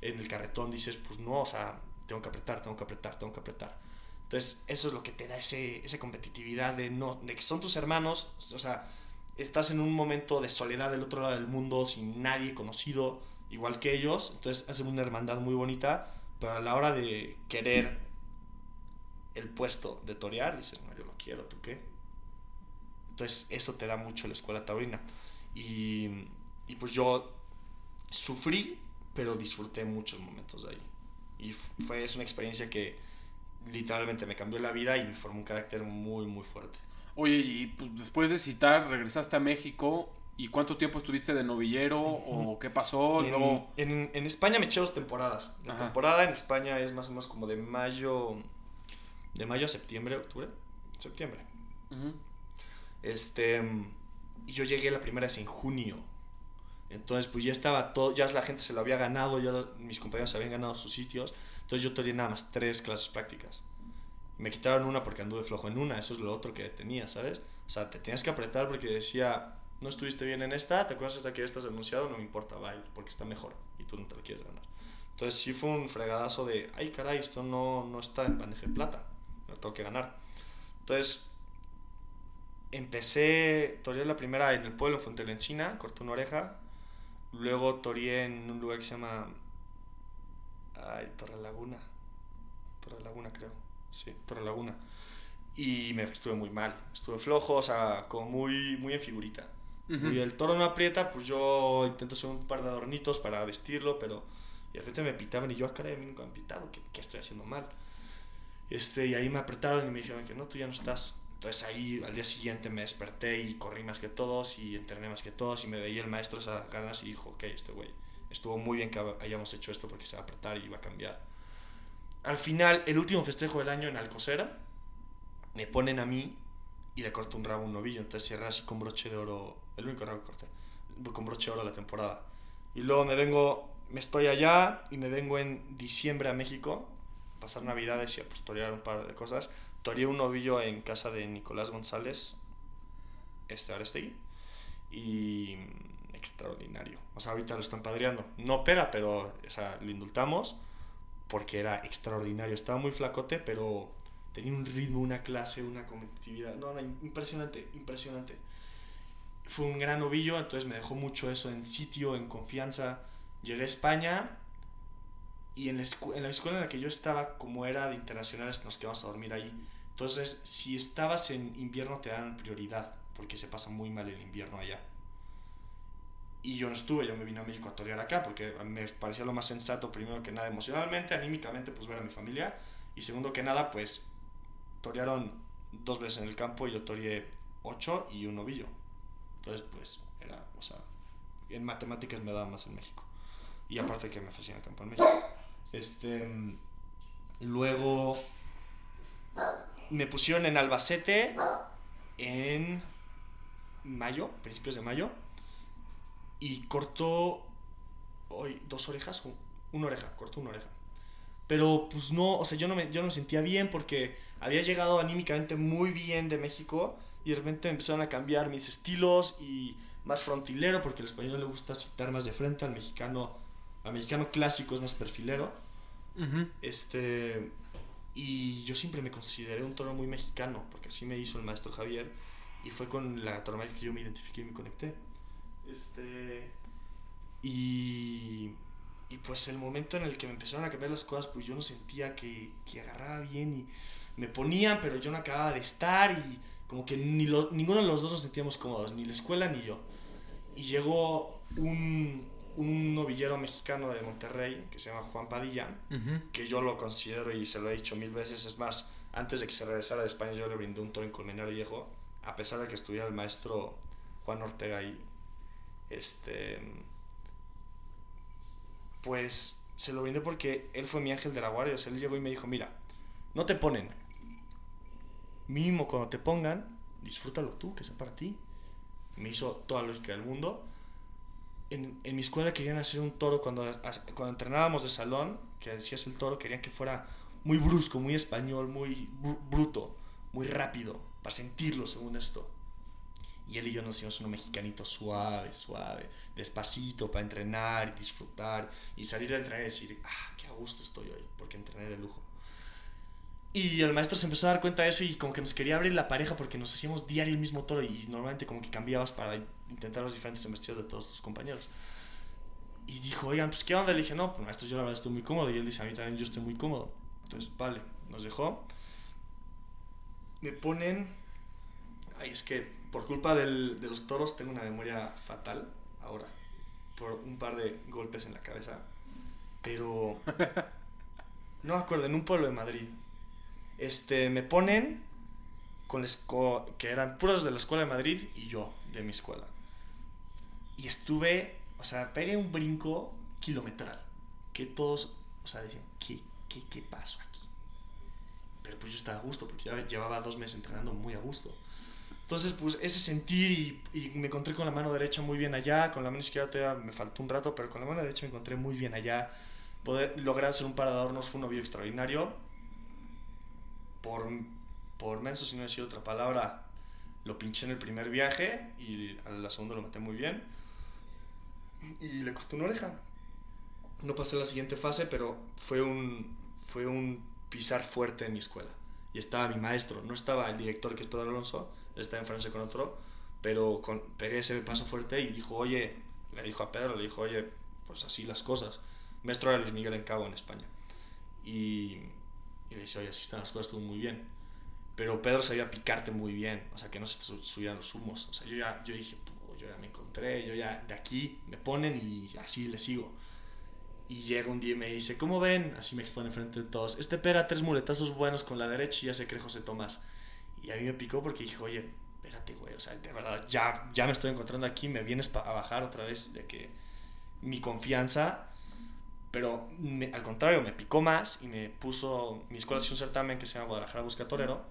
en el carretón, dices, pues no, o sea, tengo que apretar, tengo que apretar, tengo que apretar. Entonces, eso es lo que te da ese, esa competitividad de, no, de que son tus hermanos, o sea, estás en un momento de soledad del otro lado del mundo, sin nadie conocido, igual que ellos, entonces hacen una hermandad muy bonita, pero a la hora de querer el puesto de torear, dices, no, yo lo quiero, ¿tú qué? Entonces eso te da mucho la escuela taurina. Y, y pues yo sufrí, pero disfruté muchos momentos de ahí. Y fue es una experiencia que literalmente me cambió la vida y me formó un carácter muy, muy fuerte. Oye, y pues, después de citar, regresaste a México. ¿Y cuánto tiempo estuviste de novillero? ¿O qué pasó? En, en, en, España me eché dos temporadas. La temporada en España es más o menos como de mayo. De mayo a septiembre, octubre. Septiembre. Este, y yo llegué la primera vez en junio. Entonces, pues ya estaba todo, ya la gente se lo había ganado, ya mis compañeros habían ganado sus sitios. Entonces yo tenía nada más tres clases prácticas. Me quitaron una porque anduve flojo en una, eso es lo otro que tenía, ¿sabes? O sea, te tenías que apretar porque decía, no estuviste bien en esta, te acuerdas hasta que ya estás denunciado, no me importa, bye, porque está mejor y tú no te lo quieres ganar. Entonces sí fue un fregadazo de, ay caray, esto no, no está en bandeja de plata, me lo tengo que ganar. Entonces empecé, toreé la primera en el pueblo, en Encina, corté una oreja. Luego toreé en un lugar que se llama. Ay, Torre Laguna. Torre Laguna, creo. Sí, Torre Laguna. Y me estuve muy mal. Estuve flojo, o sea, como muy, muy en figurita. Y el toro no aprieta, pues yo intento hacer un par de adornitos para vestirlo, pero. Y de repente me pitaban y yo, a ah, cara de mí nunca me han pitado, ¿qué, ¿qué, estoy haciendo mal? Este, y ahí me apretaron y me dijeron que no, tú ya no estás entonces ahí al día siguiente me desperté y corrí más que todos y entrené más que todos y me veía el maestro esas ganas y dijo, ok, este güey, estuvo muy bien que hayamos hecho esto porque se va a apretar y va a cambiar. Al final, el último festejo del año en Alcocera, me ponen a mí y le corto un rabo un novillo, entonces cierra así con broche de oro, el único rabo que corté, con broche de oro la temporada. Y luego me vengo, me estoy allá y me vengo en diciembre a México, pasar navidades y a un par de cosas toreé un novillo en casa de Nicolás González, este Arestegui, y extraordinario. O sea, ahorita lo están padreando. No pega, pero o sea, lo indultamos porque era extraordinario. Estaba muy flacote, pero tenía un ritmo, una clase, una competitividad. No, no, impresionante, impresionante. Fue un gran ovillo, entonces me dejó mucho eso en sitio, en confianza. Llegué a España y en la, en la escuela en la que yo estaba, como era de internacionales, nos quedamos a dormir ahí. Entonces, si estabas en invierno, te dan prioridad, porque se pasa muy mal el invierno allá. Y yo no estuve, yo me vine a México a torear acá, porque me parecía lo más sensato, primero que nada, emocionalmente, anímicamente, pues ver a mi familia. Y segundo que nada, pues torearon dos veces en el campo y yo toreé ocho y un novillo. Entonces, pues, era, o sea, en matemáticas me daba más en México. Y aparte que me fascina el campo en México. Este, luego me pusieron en Albacete en mayo, principios de mayo. Y cortó hoy dos orejas, una oreja, cortó una oreja. Pero pues no, o sea, yo no, me, yo no me sentía bien porque había llegado anímicamente muy bien de México y de repente empezaron a cambiar mis estilos y más frontilero porque al español le gusta citar más de frente, al mexicano, al mexicano clásico es más perfilero. Este, y yo siempre me consideré un toro muy mexicano porque así me hizo el maestro Javier y fue con la tauromaquia que yo me identifiqué y me conecté. Este, y, y pues el momento en el que me empezaron a cambiar las cosas, pues yo no sentía que, que agarraba bien y me ponían, pero yo no acababa de estar y como que ni lo, ninguno de los dos nos sentíamos cómodos, ni la escuela ni yo. Y llegó un, un novillero mexicano de Monterrey que se llama Juan Padilla, que yo lo considero y se lo he dicho mil veces, es más, antes de que se regresara de España yo le brindé un toro en Colmenar Viejo, a pesar de que estuviera el maestro Juan Ortega ahí. Este, pues se lo brindé porque él fue mi ángel de la guardia, o sea, él llegó y me dijo, mira, no te ponen, mínimo cuando te pongan, disfrútalo tú, que sea para ti. Me hizo toda la lógica del mundo. En, en mi escuela querían hacer un toro cuando, cuando entrenábamos de salón, que decías el toro, querían que fuera muy brusco, muy español, muy bruto, muy rápido, para sentirlo según esto. Y él y yo nos hicimos uno mexicanito suave, suave, despacito, para entrenar y disfrutar y salir de entrenar y decir, ah, qué a gusto estoy hoy, porque entrené de lujo. Y el maestro se empezó a dar cuenta de eso y como que nos quería abrir la pareja porque nos hacíamos diario el mismo toro y normalmente como que cambiabas para intentar los diferentes embestidos de todos tus compañeros. Y dijo, oigan, pues ¿qué onda? Le dije, no, pues maestro, yo la verdad estoy muy cómodo. Y él dice, a mí también yo estoy muy cómodo. Entonces, vale, nos dejó. Me ponen... Ay, es que por culpa del, de los toros tengo una memoria fatal ahora. Por un par de golpes en la cabeza. Pero... *laughs* No me acuerdo, en un pueblo de Madrid este, me ponen con que eran puros de la escuela de Madrid y yo de mi escuela. Y estuve, o sea, pegué un brinco kilometral. Que todos, o sea, decían, ¿qué, qué, qué pasó aquí? Pero pues yo estaba a gusto, porque ya llevaba dos meses entrenando muy a gusto. Entonces, pues ese sentir y, y, me encontré con la mano derecha muy bien allá, con la mano izquierda todavía me faltó un rato, pero con la mano derecha me encontré muy bien allá. Poder lograr hacer un par de adornos fue un novio extraordinario por, por menso, si no decir otra palabra, lo pinché en el primer viaje y a la segunda lo maté muy bien. Y le costó una oreja. No pasé la siguiente fase, pero fue un, fue un pisar fuerte en mi escuela. Y estaba mi maestro, no estaba el director que es Pedro Alonso, él estaba en Francia con otro, pero con, pegué ese paso fuerte y dijo, oye, le dijo a Pedro, le dijo, oye, pues así las cosas. Maestro era Luis Miguel en Cabo, en España. Y y le dice, oye, así están las cosas, estuvo muy bien. Pero Pedro sabía picarte muy bien, o sea, que no se subían los humos. O sea, yo ya yo dije, yo ya me encontré, yo ya de aquí me ponen y así le sigo. Y llega un día y me dice, ¿cómo ven? Así me expone frente de todos. Este pega tres muletazos buenos con la derecha y ya se cree José Tomás. Y a mí me picó porque dije, oye, espérate, güey, o sea, de verdad, ya, ya me estoy encontrando aquí, me vienes a bajar otra vez de que mi confianza pero al contrario, me picó más y me puso. Mi escuela hacía un certamen que se llama Guadalajara Busca Torero,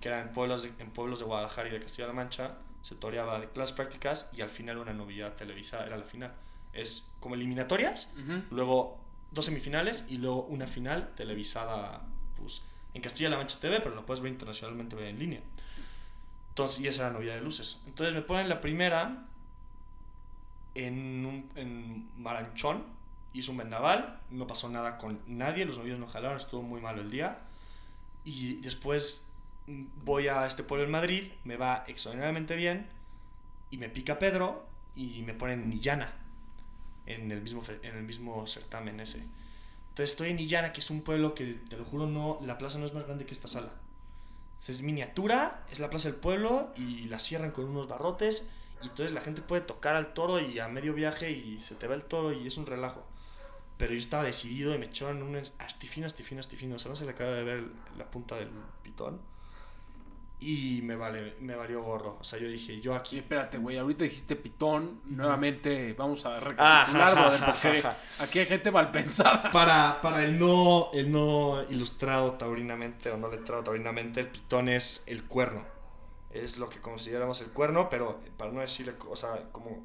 que era en pueblos de, en pueblos de Guadalajara y de Castilla-La Mancha. Se toreaba de clases prácticas y al final una novedad televisada, era la final. Es como eliminatorias, luego dos semifinales y luego una final televisada pues, en Castilla-La Mancha TV, pero lo puedes ver internacionalmente en línea. Entonces, y esa era la novedad de luces. Entonces me ponen la primera en, un, en Maranchón, hizo un vendaval, no pasó nada con nadie, los novios no jalaron, estuvo muy malo el día. Y después mm, voy a este pueblo en Madrid, me va extraordinariamente bien, y me pica Pedro y me ponen Nillana en el mismo, en el mismo certamen ese. Entonces estoy en Illana, que es un pueblo que, te lo juro, no, la plaza no es más grande que esta sala. Es miniatura, es la plaza del pueblo y la cierran con unos barrotes y entonces la gente puede tocar al toro y a medio viaje y se te va el toro y es un relajo. Pero yo estaba decidido y me echaron un es- astifino, astifino, astifino. O sea, no se le acaba de ver la punta del pitón. Y me, vale, me valió gorro. O sea, yo dije, yo Y aquí... espérate, güey, ahorita dijiste pitón, nuevamente vamos a Ah, recapitular, ja, brother, ja, porque ja, aquí hay gente mal pensada. Para, para el, no, el no ilustrado taurinamente o no letrado taurinamente, el pitón es el cuerno. Es lo que consideramos el cuerno, pero para no decirle, o sea, como,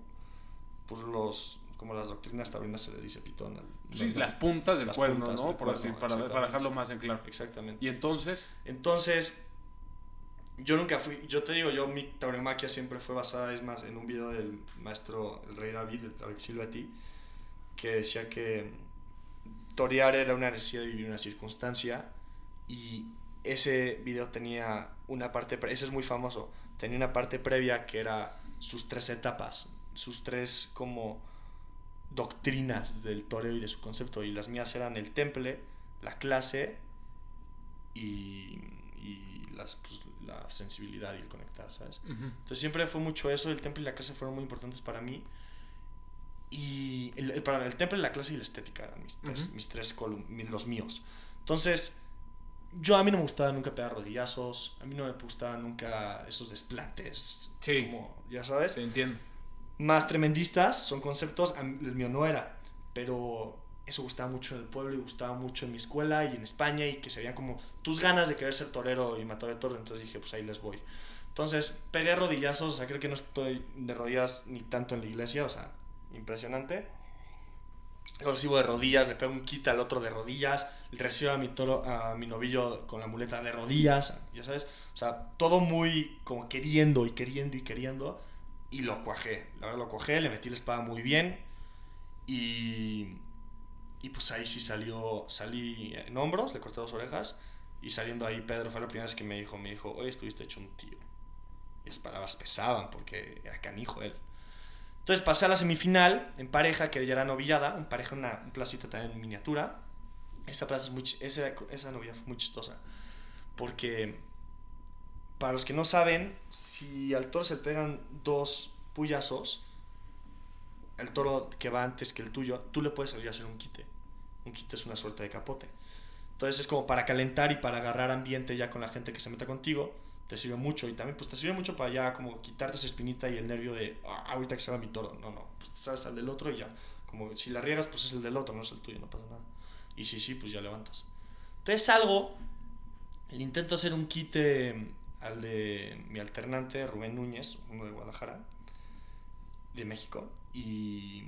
pues los, como las doctrinas taurinas se le dice pitón. al- Sí, no, las puntas del Las cuerno, puntas ¿no? del Por así, para, para dejarlo más en claro. Exactamente. Y entonces, Entonces, yo nunca fui, yo te digo, yo mi tauromaquia siempre fue basada, es más, en un video del maestro, el rey David, el David Silvati, que decía que torear era una necesidad de vivir una circunstancia y ese video tenía una parte, ese es muy famoso, tenía una parte previa que era sus tres etapas, sus tres como doctrinas del toreo y de su concepto y las mías eran el temple, la clase y, y las, pues, la sensibilidad y el conectar, ¿sabes? Entonces siempre fue mucho eso, el temple y la clase fueron muy importantes para mí. Y el, el- para el temple, la clase y la estética eran mis tres, Ujú. mis tres los míos. Entonces, yo a mí no me gustaba nunca pegar rodillazos, a mí no me gustaban nunca esos desplantes, Sí. como, ya sabes te entiendo. Más tremendistas, son conceptos, el mío no era, pero eso gustaba mucho en el pueblo y gustaba mucho en mi escuela y en España y que se veían como tus ganas de querer ser torero y matar de toro, entonces dije, pues ahí les voy. Entonces, pegué rodillazos, o sea, creo que no estoy de rodillas ni tanto en la iglesia, o sea, impresionante. Lo recibo de rodillas, le pego un kit al otro de rodillas, recibo a mi toro, a mi novillo con la muleta de rodillas, ya sabes, o sea, todo muy como queriendo y queriendo y queriendo, y lo cuajé, la verdad lo cuajé, le metí la espada muy bien, y, y pues ahí sí salió, salí en hombros, le corté dos orejas, y saliendo ahí Pedro fue la primera vez que me dijo, me dijo, oye, estuviste hecho un tío. Y las palabras pesaban porque era canijo él. Entonces pasé a la semifinal en pareja, que ya era novillada, en pareja una, un placita también en miniatura. Esa plaza es muy, esa, esa novilla fue muy chistosa. Porque, para los que no saben, si al toro se le pegan dos puyazos, el toro que va antes que el tuyo, tú le puedes salir a hacer un quite. Un quite es una suerte de capote. Entonces es como para calentar y para agarrar ambiente ya con la gente que se meta contigo. Te sirve mucho y también pues te sirve mucho para ya como quitarte esa espinita y el nervio de "Ah, ahorita que se mi toro. No, no, pues te sabes al del otro y ya. Como si la riegas pues es el del otro, no es el tuyo, no pasa nada. Y si sí, pues ya levantas. Entonces salgo, le intento hacer un quite al de mi alternante, Rubén Núñez, uno de Guadalajara, de México. Y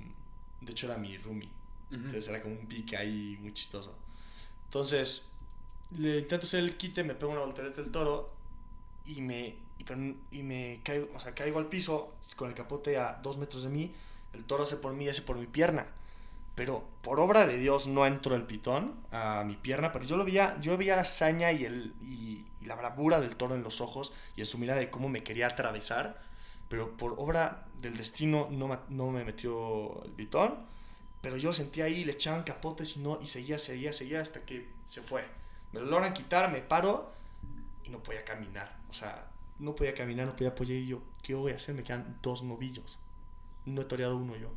de hecho era mi roomie. Entonces era como un pique ahí muy chistoso. Entonces, le intento hacer el quite, me pego una voltereta del toro y me, y me caigo, o sea, caigo al piso con el capote a dos metros de mí. El toro hace por mí y hace por mi pierna. Pero por obra de Dios no entró el pitón a mi pierna, pero yo lo veía, yo veía la hazaña y, el, y, la bravura del toro en los ojos y en su mirada de cómo me quería atravesar. Pero por obra del destino no, no me metió el pitón. Pero yo sentía ahí, le echaban capotes y no, y seguía, seguía, seguía hasta que se fue. Me lo logran quitar, me paro y no podía caminar. O sea, no podía caminar, no podía apoyar y yo, ¿qué voy a hacer? Me quedan dos novillos. No he toreado uno yo.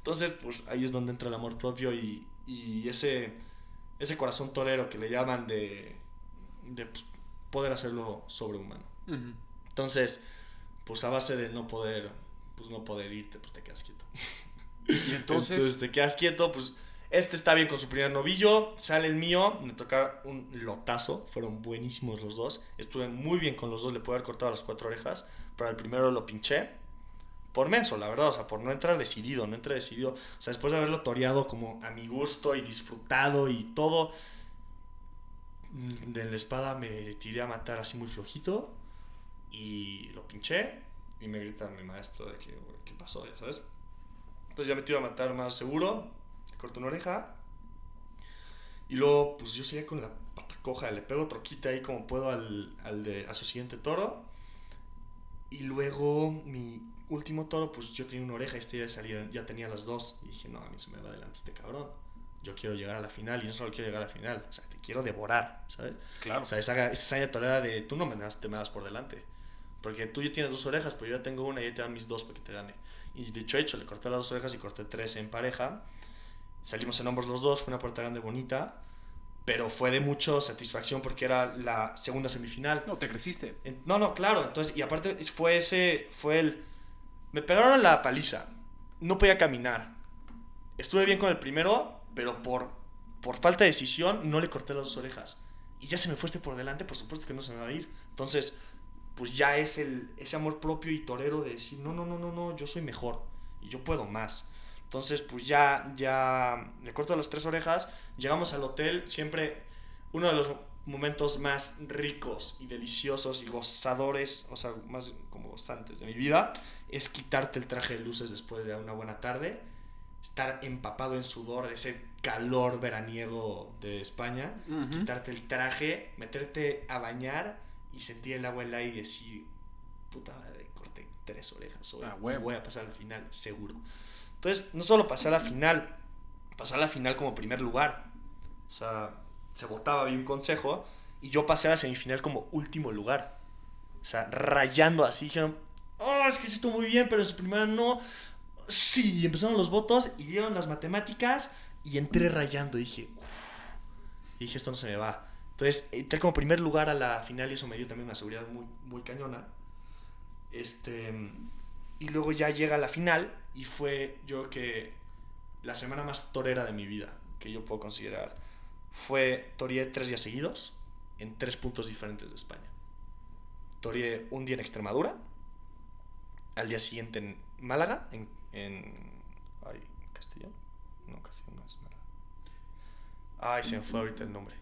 Entonces, pues ahí es donde entra el amor propio y, y ese, ese corazón torero que le llaman de, de pues, poder hacerlo sobrehumano. Ujú. Entonces, pues a base de no poder, pues no poder irte, pues te quedas quieto. *laughs* Y entonces, te quedas quieto, pues este está bien con su primer novillo, sale el mío, me toca un lotazo, fueron buenísimos los dos, estuve muy bien con los dos, le puedo haber cortado las cuatro orejas, pero al primero lo pinché, por menso, la verdad, o sea, por no entrar decidido, no entré decidido, o sea, después de haberlo toreado como a mi gusto y disfrutado y todo, de la espada me tiré a matar así muy flojito y lo pinché y me grita mi maestro de que, "Güey, ¿qué pasó? Ya sabes. Entonces ya me tiro a matar más seguro, le corto una oreja. Y luego, pues yo seguía con la pata coja, le pego troquita ahí como puedo al, al de, a su siguiente toro. Y luego mi último toro, pues yo tenía una oreja y este ya, salía, ya tenía las dos. Y dije, no, a mí se me va adelante este cabrón. Yo quiero llegar a la final y no solo quiero llegar a la final, o sea, te quiero devorar, ¿sabes? Claro. O sea, esa, esa hazaña torera de tú no me das, te me das por delante. Porque tú ya tienes dos orejas, pero yo ya tengo una y ya te dan mis dos para que te gane. Y dicho hecho, le corté las dos orejas y corté tres en pareja. Salimos en hombros los dos, fue una puerta grande bonita. Pero fue de mucha satisfacción porque era la segunda semifinal. No, te creciste. No, no, claro. Entonces, y aparte fue ese, fue el... Me pegaron la paliza. No podía caminar. Estuve bien con el primero, pero por, por falta de decisión no le corté las dos orejas. Y ya se me fue este por delante, por supuesto que no se me va a ir. Entonces, pues ya es el, ese amor propio y torero de decir, no, no, no, no, no, yo soy mejor y yo puedo más. Entonces, pues ya, ya le corto las tres orejas, llegamos al hotel, siempre uno de los momentos más ricos y deliciosos y gozadores, o sea, más como gozantes de mi vida, es quitarte el traje de luces después de una buena tarde, estar empapado en sudor, ese calor veraniego de España, quitarte el traje, meterte a bañar y sentir el agua helada y decir, puta madre, corté tres orejas hoy, Ah, voy a pasar al final, seguro. Entonces, no solo pasé a la final, pasé a la final como primer lugar. O sea, se votaba, había un consejo, y yo pasé a la semifinal como último lugar. O sea, rayando así, dijeron, oh, es que se estuvo muy bien, pero en su primera no. Sí, empezaron los votos y dieron las matemáticas y entré rayando. Y dije. Y dije, esto no se me va. Entonces, entré como primer lugar a la final y eso me dio también una seguridad muy, muy cañona. Este, y luego ya llega la final y fue yo que la semana más torera de mi vida, que yo puedo considerar. Fue, toreé tres días seguidos en tres puntos diferentes de España. Toreé un día en Extremadura, al día siguiente en Málaga, en... en ay, ¿Castellón? No, Castellón no es Málaga. Ay, se me fue ahorita el nombre.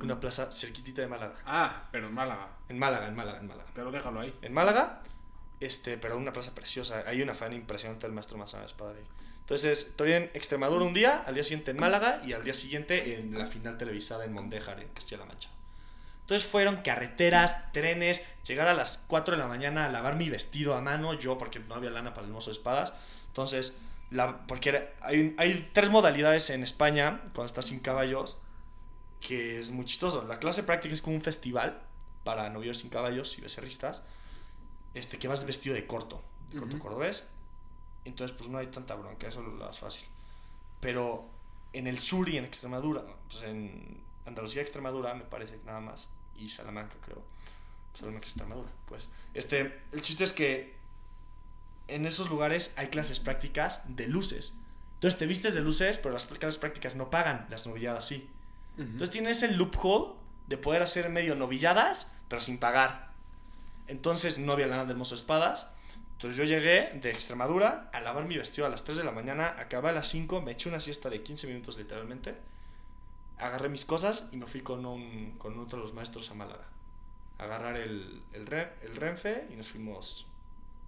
Una plaza cerquitita de Málaga. Ah, pero en Málaga. En Málaga, en Málaga, en Málaga. Pero déjalo ahí. En Málaga, este, pero una plaza preciosa. Hay una fan impresionante del maestro Mazana es padre. Entonces, estoy en Extremadura un día, al día siguiente en Málaga y al día siguiente en la final televisada en Mondéjar, en Castilla-La Mancha. Entonces fueron carreteras, trenes, llegar a las 4 de la mañana a lavar mi vestido a mano, yo porque no había lana para el mozo de espadas. Entonces, la, porque hay, hay tres modalidades en España cuando estás sin caballos, que es muy chistoso. La clase práctica es como un festival para novios sin caballos y becerristas, este, que vas vestido de corto, de corto Ujú. cordobés. Entonces, pues no hay tanta bronca, eso lo das fácil. Pero en el sur y en Extremadura, pues en Andalucía, Extremadura, me parece nada más, y Salamanca, creo. Salamanca, Extremadura, pues. Este, el chiste es que en esos lugares hay clases prácticas de luces. Entonces te vistes de luces, pero las clases prácticas no pagan, las novilladas sí. Entonces tienes el loophole de poder hacer medio novilladas, pero sin pagar. Entonces no había lana de espadas. Entonces yo llegué de Extremadura a lavar mi vestido a las 3 de la mañana, acabé a las 5, me eché una siesta de 15 minutos literalmente, agarré mis cosas y me fui con, un, con otro de los maestros a Málaga. Agarrar el, el, el Renfe y nos fuimos,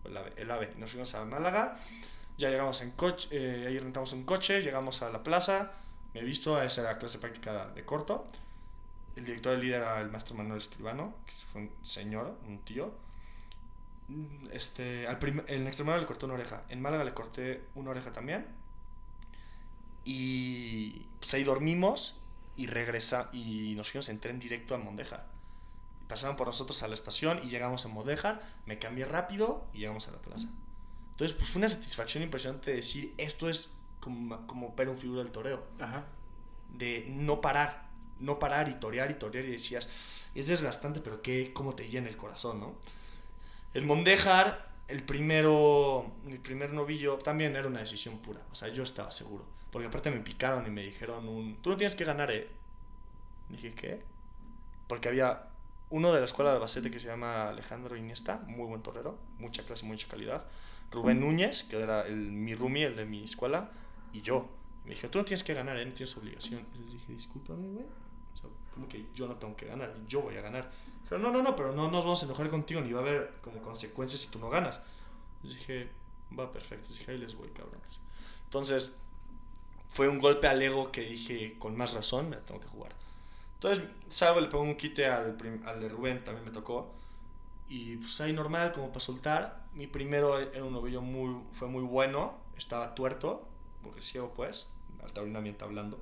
el AVE, el AVE, y nos fuimos a Málaga. Ya llegamos en coche, eh, ahí rentamos un coche, llegamos a la plaza, me he visto, esa era la clase práctica de corto. El director del líder era el maestro Manuel Escribano, que fue un señor, un tío. Este, al en Extremadura le corté una oreja, en Málaga le corté una oreja también. Y pues ahí dormimos y regresa y nos fuimos en tren directo a Mondejar. Pasaron por nosotros a la estación y llegamos a Mondejar, me cambié rápido y llegamos a la plaza. Entonces, pues fue una satisfacción impresionante de decir, esto es como, como ver un figura del toreo Ajá. de no parar, no parar y torear y torear y decías, es desgastante, pero qué, cómo te llena el corazón, ¿no? El Mondejar, el primero, mi primer novillo, también era una decisión pura, o sea, yo estaba seguro, porque aparte me picaron y me dijeron un, tú no tienes que ganar, ¿eh? Dije, ¿qué? Porque había uno de la escuela de Albacete que se llama Alejandro Iniesta, muy buen torero, mucha clase, mucha calidad. Rubén Núñez, que era el, mi roomie, el de mi escuela, y yo. Y me dijeron, tú no tienes que ganar, ¿eh? no tienes obligación. Y les dije, discúlpame, güey. Como que yo no tengo que ganar, yo voy a ganar. Pero no, no, no, pero no nos vamos a enojar contigo, ni va a haber como consecuencias si tú no ganas. Dije, va perfecto. Dije, ahí les voy, cabrones. Entonces, fue un golpe al ego que dije, con más razón, me la tengo que jugar. Entonces, sábado le pongo un quite al, al de Rubén, también me tocó. Y pues ahí normal, como para soltar. Mi primero era un novillo muy, fue muy bueno, estaba tuerto, porque ciego pues, al taurinamiento hablando.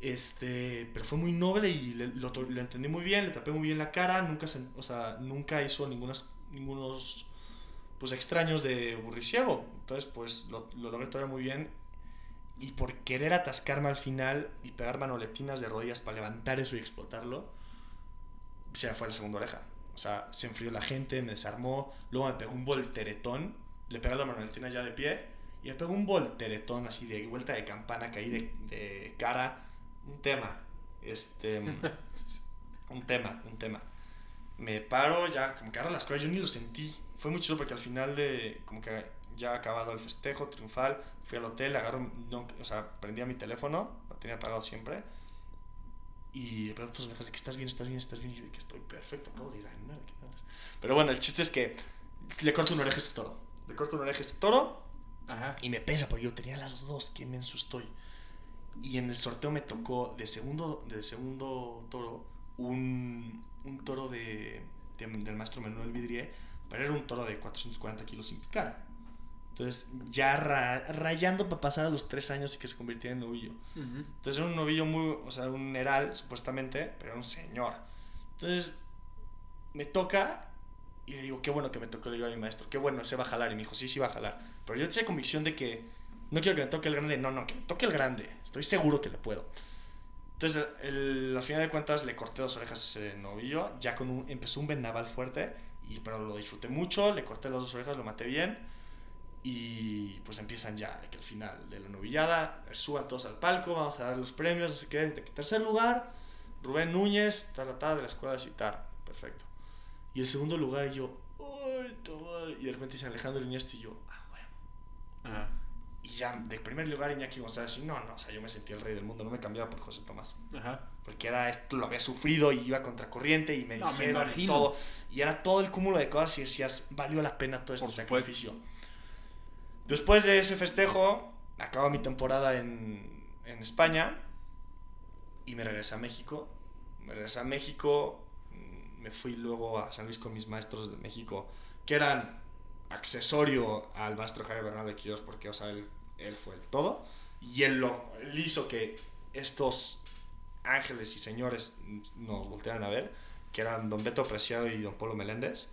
Este, pero fue muy noble y lo, lo entendí muy bien, le tapé muy bien la cara, nunca, o sea, nunca hizo ningunas, ningunos pues extraños de burriciego. Entonces, pues lo, lo logré todavía muy bien. Y por querer atascarme al final y pegar manoletinas de rodillas para levantar eso y explotarlo, se me fue la segunda oreja. O sea, se enfrió la gente, me desarmó, luego me pegó un volteretón, le pegué la manoletina ya de pie y me pegó un volteretón así de vuelta de campana, caí de, de cara. Un tema. Este. *laughs* un tema, un tema. Me paro, ya como que agarro las cosas, yo ni lo sentí. Fue muy chido porque al final de, como que ya acabado el festejo triunfal, fui al hotel, agarro, no, o sea, prendía mi teléfono, lo tenía apagado siempre. Y de pronto me de que estás bien, estás bien, estás bien. Y yo de que estoy perfecto, acabo de ganar. ¿qué me hablas? Pero bueno, el chiste es que le corto una oreja a ese toro. Le corto una oreja a ese toro Ajá. y me pesa porque yo tenía las dos, qué menso estoy. Y en el sorteo me tocó de segundo, de segundo toro un, un toro de, de- del maestro Manuel Vidrié, pero era un toro de 440 kilos sin picar. Entonces, ya ra- rayando para pasar a los tres años y que se convirtiera en novillo. Ujú. Entonces era un novillo muy, o sea, un heral, supuestamente, pero era un señor. Entonces, me toca y le digo, qué bueno que me tocó, le digo a mi maestro, qué bueno, se va a jalar. Y me dijo, sí, sí va a jalar. Pero yo tenía convicción de que no quiero que me toque el grande, no, no, que me toque el grande. Estoy seguro que le puedo. Entonces, el, al final de cuentas, le corté dos orejas a ese novillo. Ya con un, empezó un vendaval fuerte, y, pero lo disfruté mucho. Le corté las dos orejas, lo maté bien. Y pues empiezan ya, que al final de la novillada, suban todos al palco, vamos a dar los premios, no sé qué. Tercer lugar, Rubén Núñez, tal, de la escuela de citar. Perfecto. Y el segundo lugar, yo, ¡ay, toma! Y de repente dice Alejandro Iniesta y yo, ¡ah, bueno! Ajá. Y ya, de primer lugar, Iñaki González, y no, no, o sea, yo me sentía el rey del mundo, no me cambiaba por José Tomás. Ajá. Porque era esto, lo había sufrido y iba contra corriente y me No, me dijeron y imagino. todo. Y era todo el cúmulo de cosas y decías, valió la pena todo este Por supuesto. sacrificio. Después de ese festejo, acaba mi temporada en, en España y me regresé a México. Me regresé a México, me fui luego a San Luis con mis maestros de México, que eran accesorio al maestro Javier Bernal de Quirós, porque, o sea, él, él fue el todo. Y él, lo, él hizo que estos ángeles y señores nos voltearan a ver, que eran don Beto Preciado y don Polo Meléndez.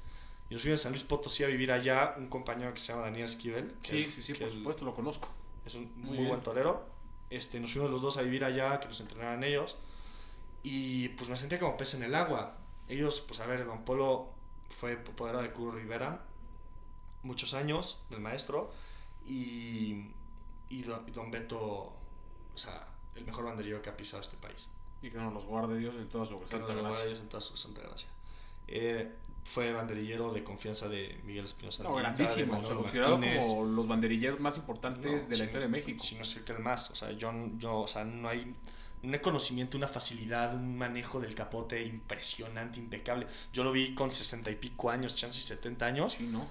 Y nos fuimos a San Luis Potosí a vivir allá, un compañero que se llama Daniel Esquivel. que Sí, sí, sí, por supuesto, lo conozco. Es un Muy muy, buen torero. Este, nos fuimos los dos a vivir allá, que nos entrenaran ellos. Y pues me sentía como pez en el agua. Ellos, pues a ver, don Polo fue poderado de Curro Rivera muchos años, del maestro. Y, y don, don Beto, o sea, el mejor banderillero que ha pisado este país. Y que nos los guarde Dios en toda su santa lo guarde gracia. Dios en toda su santa gracia. Eh, fue banderillero de confianza de Miguel Espinosa. No, grandísimo. O sea, considerado como los banderilleros más importantes No, de la historia de México. Si no sé qué más. O sea, yo, yo, o sea, no hay un conocimiento, una facilidad, un manejo del capote impresionante, impecable. Yo lo vi con 60 y pico años, chances 70 años, Sí, ¿no?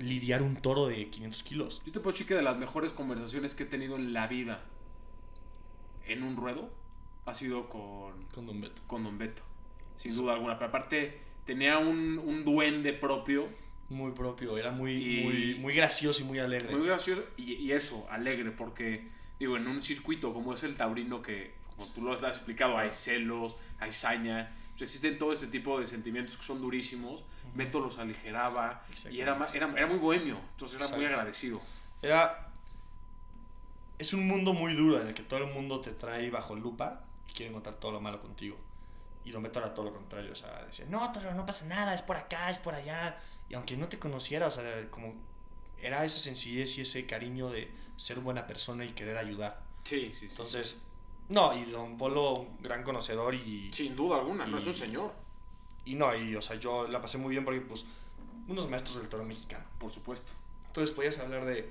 Lidiar un toro de 500 kilos. Yo te puedo decir que de las mejores conversaciones que he tenido en la vida en un ruedo ha sido con, Con Don Beto. con Don Beto. Sin duda alguna. Pero aparte, tenía un, un duende propio. Muy propio, era muy, Y- muy, muy gracioso y muy alegre. Muy gracioso y, y eso, alegre, porque, digo, en un circuito como es el taurino, que, como tú lo has explicado, hay celos, hay saña, existen todo este tipo de sentimientos que son durísimos. Beto los aligeraba y era, era, era muy bohemio, entonces era muy agradecido. Era. Es un mundo muy duro en el que todo el mundo te trae bajo lupa y quiere encontrar todo lo malo contigo. Y Don Beto era todo lo contrario, o sea, decía, no, Toro, no pasa nada, es por acá, es por allá. Y aunque no te conociera, o sea, como era esa sencillez y ese cariño de ser buena persona y querer ayudar. Sí, sí, sí. Entonces, no, y Don Polo, un gran conocedor y, Sin duda alguna, no es un señor, y no, y o sea, yo la pasé muy bien porque, pues, unos maestros del toro mexicano. por supuesto. Entonces podías hablar de,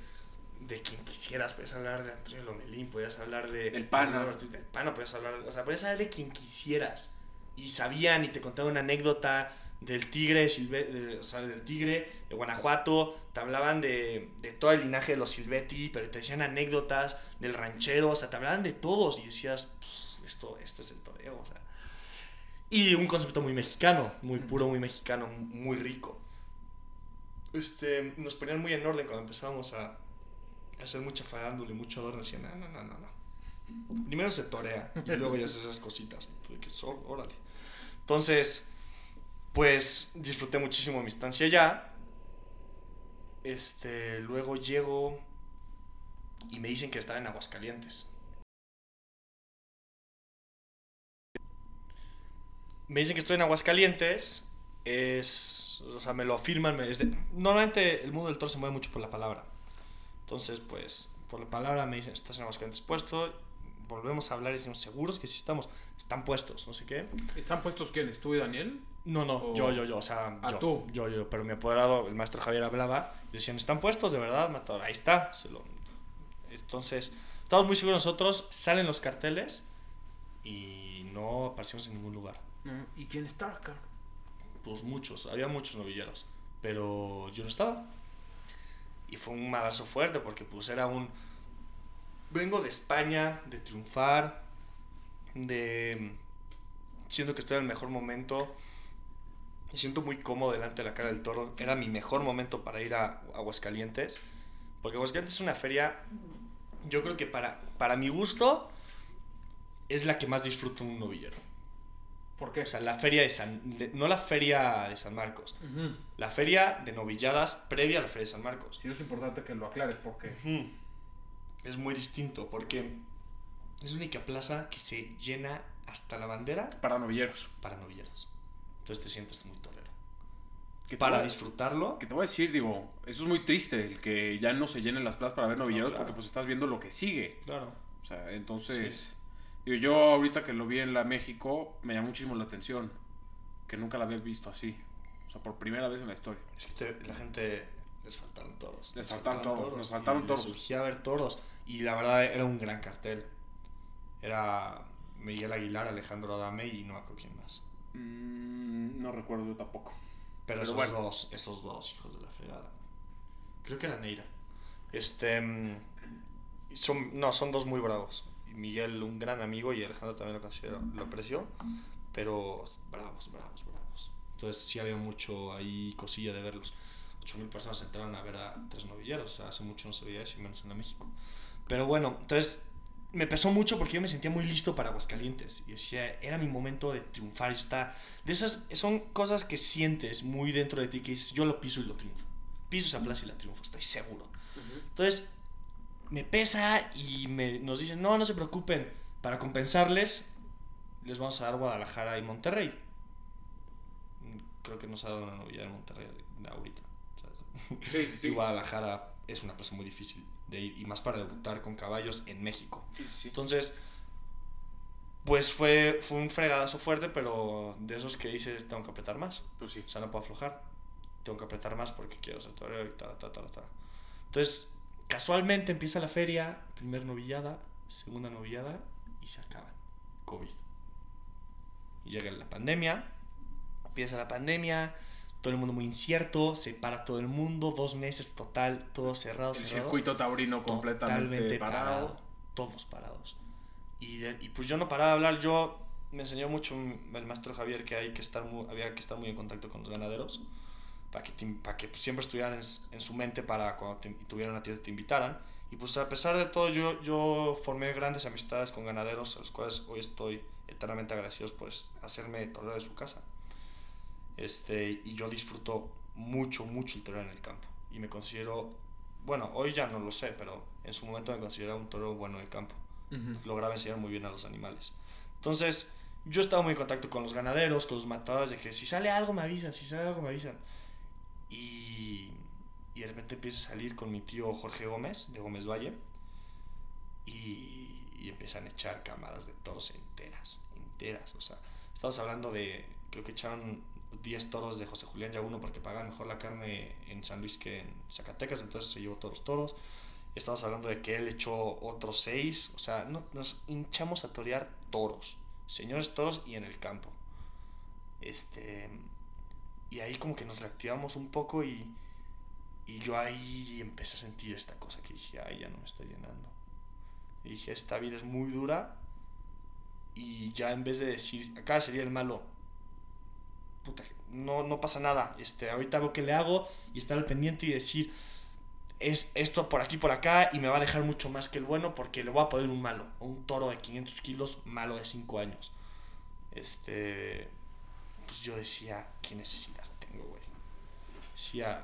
de quien quisieras, podías hablar de Antonio Lomelín, podías hablar de... Del Pana. Del Pana, podías hablar, o sea, podías hablar de quien quisieras. y sabían y te contaban una anécdota del tigre, Silve- de- o sea, del tigre de Guanajuato, te hablaban de, de todo el linaje de los Silvetti, pero te decían anécdotas del ranchero, o sea, te hablaban de todos y decías, "Pff, esto, esto es el toreo, o sea. Y un concepto muy mexicano, muy puro, muy mexicano, muy rico. Este, nos ponían muy en orden cuando empezábamos a hacer mucha farándula y mucho adorno. Decían, no, no, no, no. Primero se torea y luego ya haces esas cositas. Tú de que, "So- órale. Entonces, pues disfruté muchísimo mi estancia allá. Este, luego llego y me dicen que estaba en Aguascalientes. Me dicen que estoy en Aguascalientes. Es. O sea, me lo afirman. me- es de- normalmente el mundo del toro se mueve mucho por la palabra. Entonces, pues, por la palabra me dicen, estás en Aguascalientes puesto. Volvemos a hablar y decimos, seguros que sí estamos. Están puestos, no sé qué. ¿Están puestos quiénes? ¿Tú y Daniel? No, no, O- yo, yo, yo, o sea, Ah, yo, tú. yo, yo, pero mi apoderado, el maestro Javier hablaba, decían, ¿están puestos de verdad, matador? Ahí está, se lo... Entonces, estamos muy seguros nosotros, salen los carteles y no aparecimos en ningún lugar. ¿Y quién está acá? Pues muchos, había muchos novilleros, pero yo no estaba. Y fue un madrazo fuerte porque pues era un... Vengo de España, de triunfar, de... Siento que estoy en el mejor momento. Me siento muy cómodo delante de la cara del toro. Era mi mejor momento para ir a Aguascalientes. Porque Aguascalientes es una feria, yo creo que para, para mi gusto, es la que más disfruto un novillero. ¿Por qué? O sea, la feria de San... de- no la feria de San Marcos. La feria de novilladas previa a la feria de San Marcos. Sí, es importante que lo aclares porque... Ujú. Es muy distinto porque es la única plaza que se llena hasta la bandera Para novilleros. para novilleras. Entonces te sientes muy torero. Que Para voy disfrutarlo, Que te voy a decir, digo, eso es muy triste, el que ya no se llenen las plazas para ver novilleros claro. porque pues estás viendo lo que sigue. claro. O sea, entonces, digo, yo ahorita que lo vi en la México, me llamó muchísimo la atención, que nunca la había visto así. O sea, por primera vez en la historia. Es que te- la gente les faltaron toros. Les faltaron toros, les faltaron y toros. Surgía ver toros. Y la verdad era un gran cartel. Era Miguel Aguilar, Alejandro Adame y no acuerdo quién más. Mm, no recuerdo yo tampoco. Pero, Pero esos bueno. dos, esos dos hijos de la fregada. Creo que era Neira. Este. mm, Son, no, son dos muy bravos. Miguel, un gran amigo, y Alejandro también lo considero, lo apreció. Pero bravos, bravos, bravos. Entonces sí había mucho ahí cosilla de verlos. 8.000 personas entraron a ver a tres novilleros. O sea, hace mucho no se veía eso, y menos en la México. Pero bueno, entonces me pesó mucho porque yo me sentía muy listo para Aguascalientes. Y decía, era mi momento de triunfar. Está, de esas son cosas que sientes muy dentro de ti que dices, yo lo piso y lo triunfo. Piso esa plaza y la triunfo, estoy seguro. Entonces, me pesa y me, nos dicen, no, no se preocupen, para compensarles, les vamos a dar Guadalajara y Monterrey. Creo que nos ha dado una novilla en Monterrey ahorita. ¿sabes? Sí, sí, sí. *laughs* Y Guadalajara es una plaza muy difícil de ir, y más para debutar con caballos en México. Sí. Entonces, pues fue, fue un fregadazo fuerte, pero de esos que dices, tengo que apretar más. Pues sí. O sea, no puedo aflojar. Tengo que apretar más porque quiero ser torero y ta, ta, ta, ta. Entonces, casualmente empieza la feria, primer novillada, segunda novillada y se acaba. COVID. Y llega la pandemia, empieza la pandemia, todo el mundo muy incierto, se para todo el mundo, dos meses total, todos cerrados. El cerrados circuito taurino completamente parado. Todos parados. Y, de- y pues yo no paraba de hablar. Yo me enseñó mucho el maestro Javier que hay que estar muy, había que estar muy en contacto con los ganaderos para que, te- para que pues, siempre estuvieran en, en su mente para cuando te, tuvieran a ti te invitaran. Y pues a pesar de todo, yo, yo formé grandes amistades con ganaderos, a los cuales hoy estoy eternamente agradecidos por es- hacerme torero de su casa. Este, y yo disfruto mucho, mucho el torero en el campo. Y me considero, bueno, hoy ya no lo sé, pero en su momento me consideraba un torero bueno de campo. Ujú. Lograba enseñar muy bien a los animales. Entonces, yo estaba muy en contacto con los ganaderos, con los matadores, de que si sale algo me avisan, si sale algo me avisan. Y, y de repente empieza a salir con mi tío Jorge Gómez, de Gómez Valle, y, y empiezan a echar camadas de toros enteras, enteras. O sea, estamos hablando de, creo que echaron 10 toros de José Julián Yaguno porque pagan mejor la carne en San Luis que en Zacatecas, entonces se llevó todos los toros. Estamos hablando de que él echó otros 6, o sea, no, nos hinchamos a torear toros, señores toros y en el campo. Este, y ahí como que nos reactivamos un poco y, y yo ahí empecé a sentir esta cosa que dije, ay, ya no me está llenando. Dije, esta vida es muy dura y ya en vez de decir, acá sería el malo, puta, no, no pasa nada, este, ahorita veo que le hago y estar al pendiente y decir, es esto por aquí, por acá, y me va a dejar mucho más que el bueno porque le voy a poner un malo, un toro de 500 kilos, malo de 5 años. Este, pues yo decía, ¿qué necesidad tengo, güey? Decía,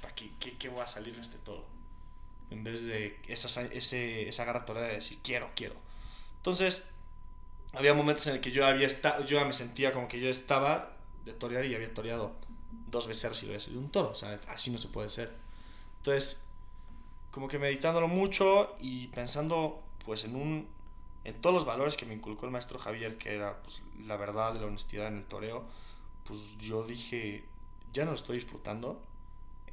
¿para qué, qué, qué, voy a salir de este toro? En vez de esa, ese, esa garra torada de decir, quiero, quiero. Entonces, había momentos en el que yo había yo me sentía como que yo estaba de torear y había toreado dos veces y había salido un toro, o sea, así no se puede ser. Entonces, como que meditándolo mucho y pensando pues en un en todos los valores que me inculcó el maestro Javier, que era pues, la verdad, la honestidad en el toreo, pues yo dije, ya no lo estoy disfrutando,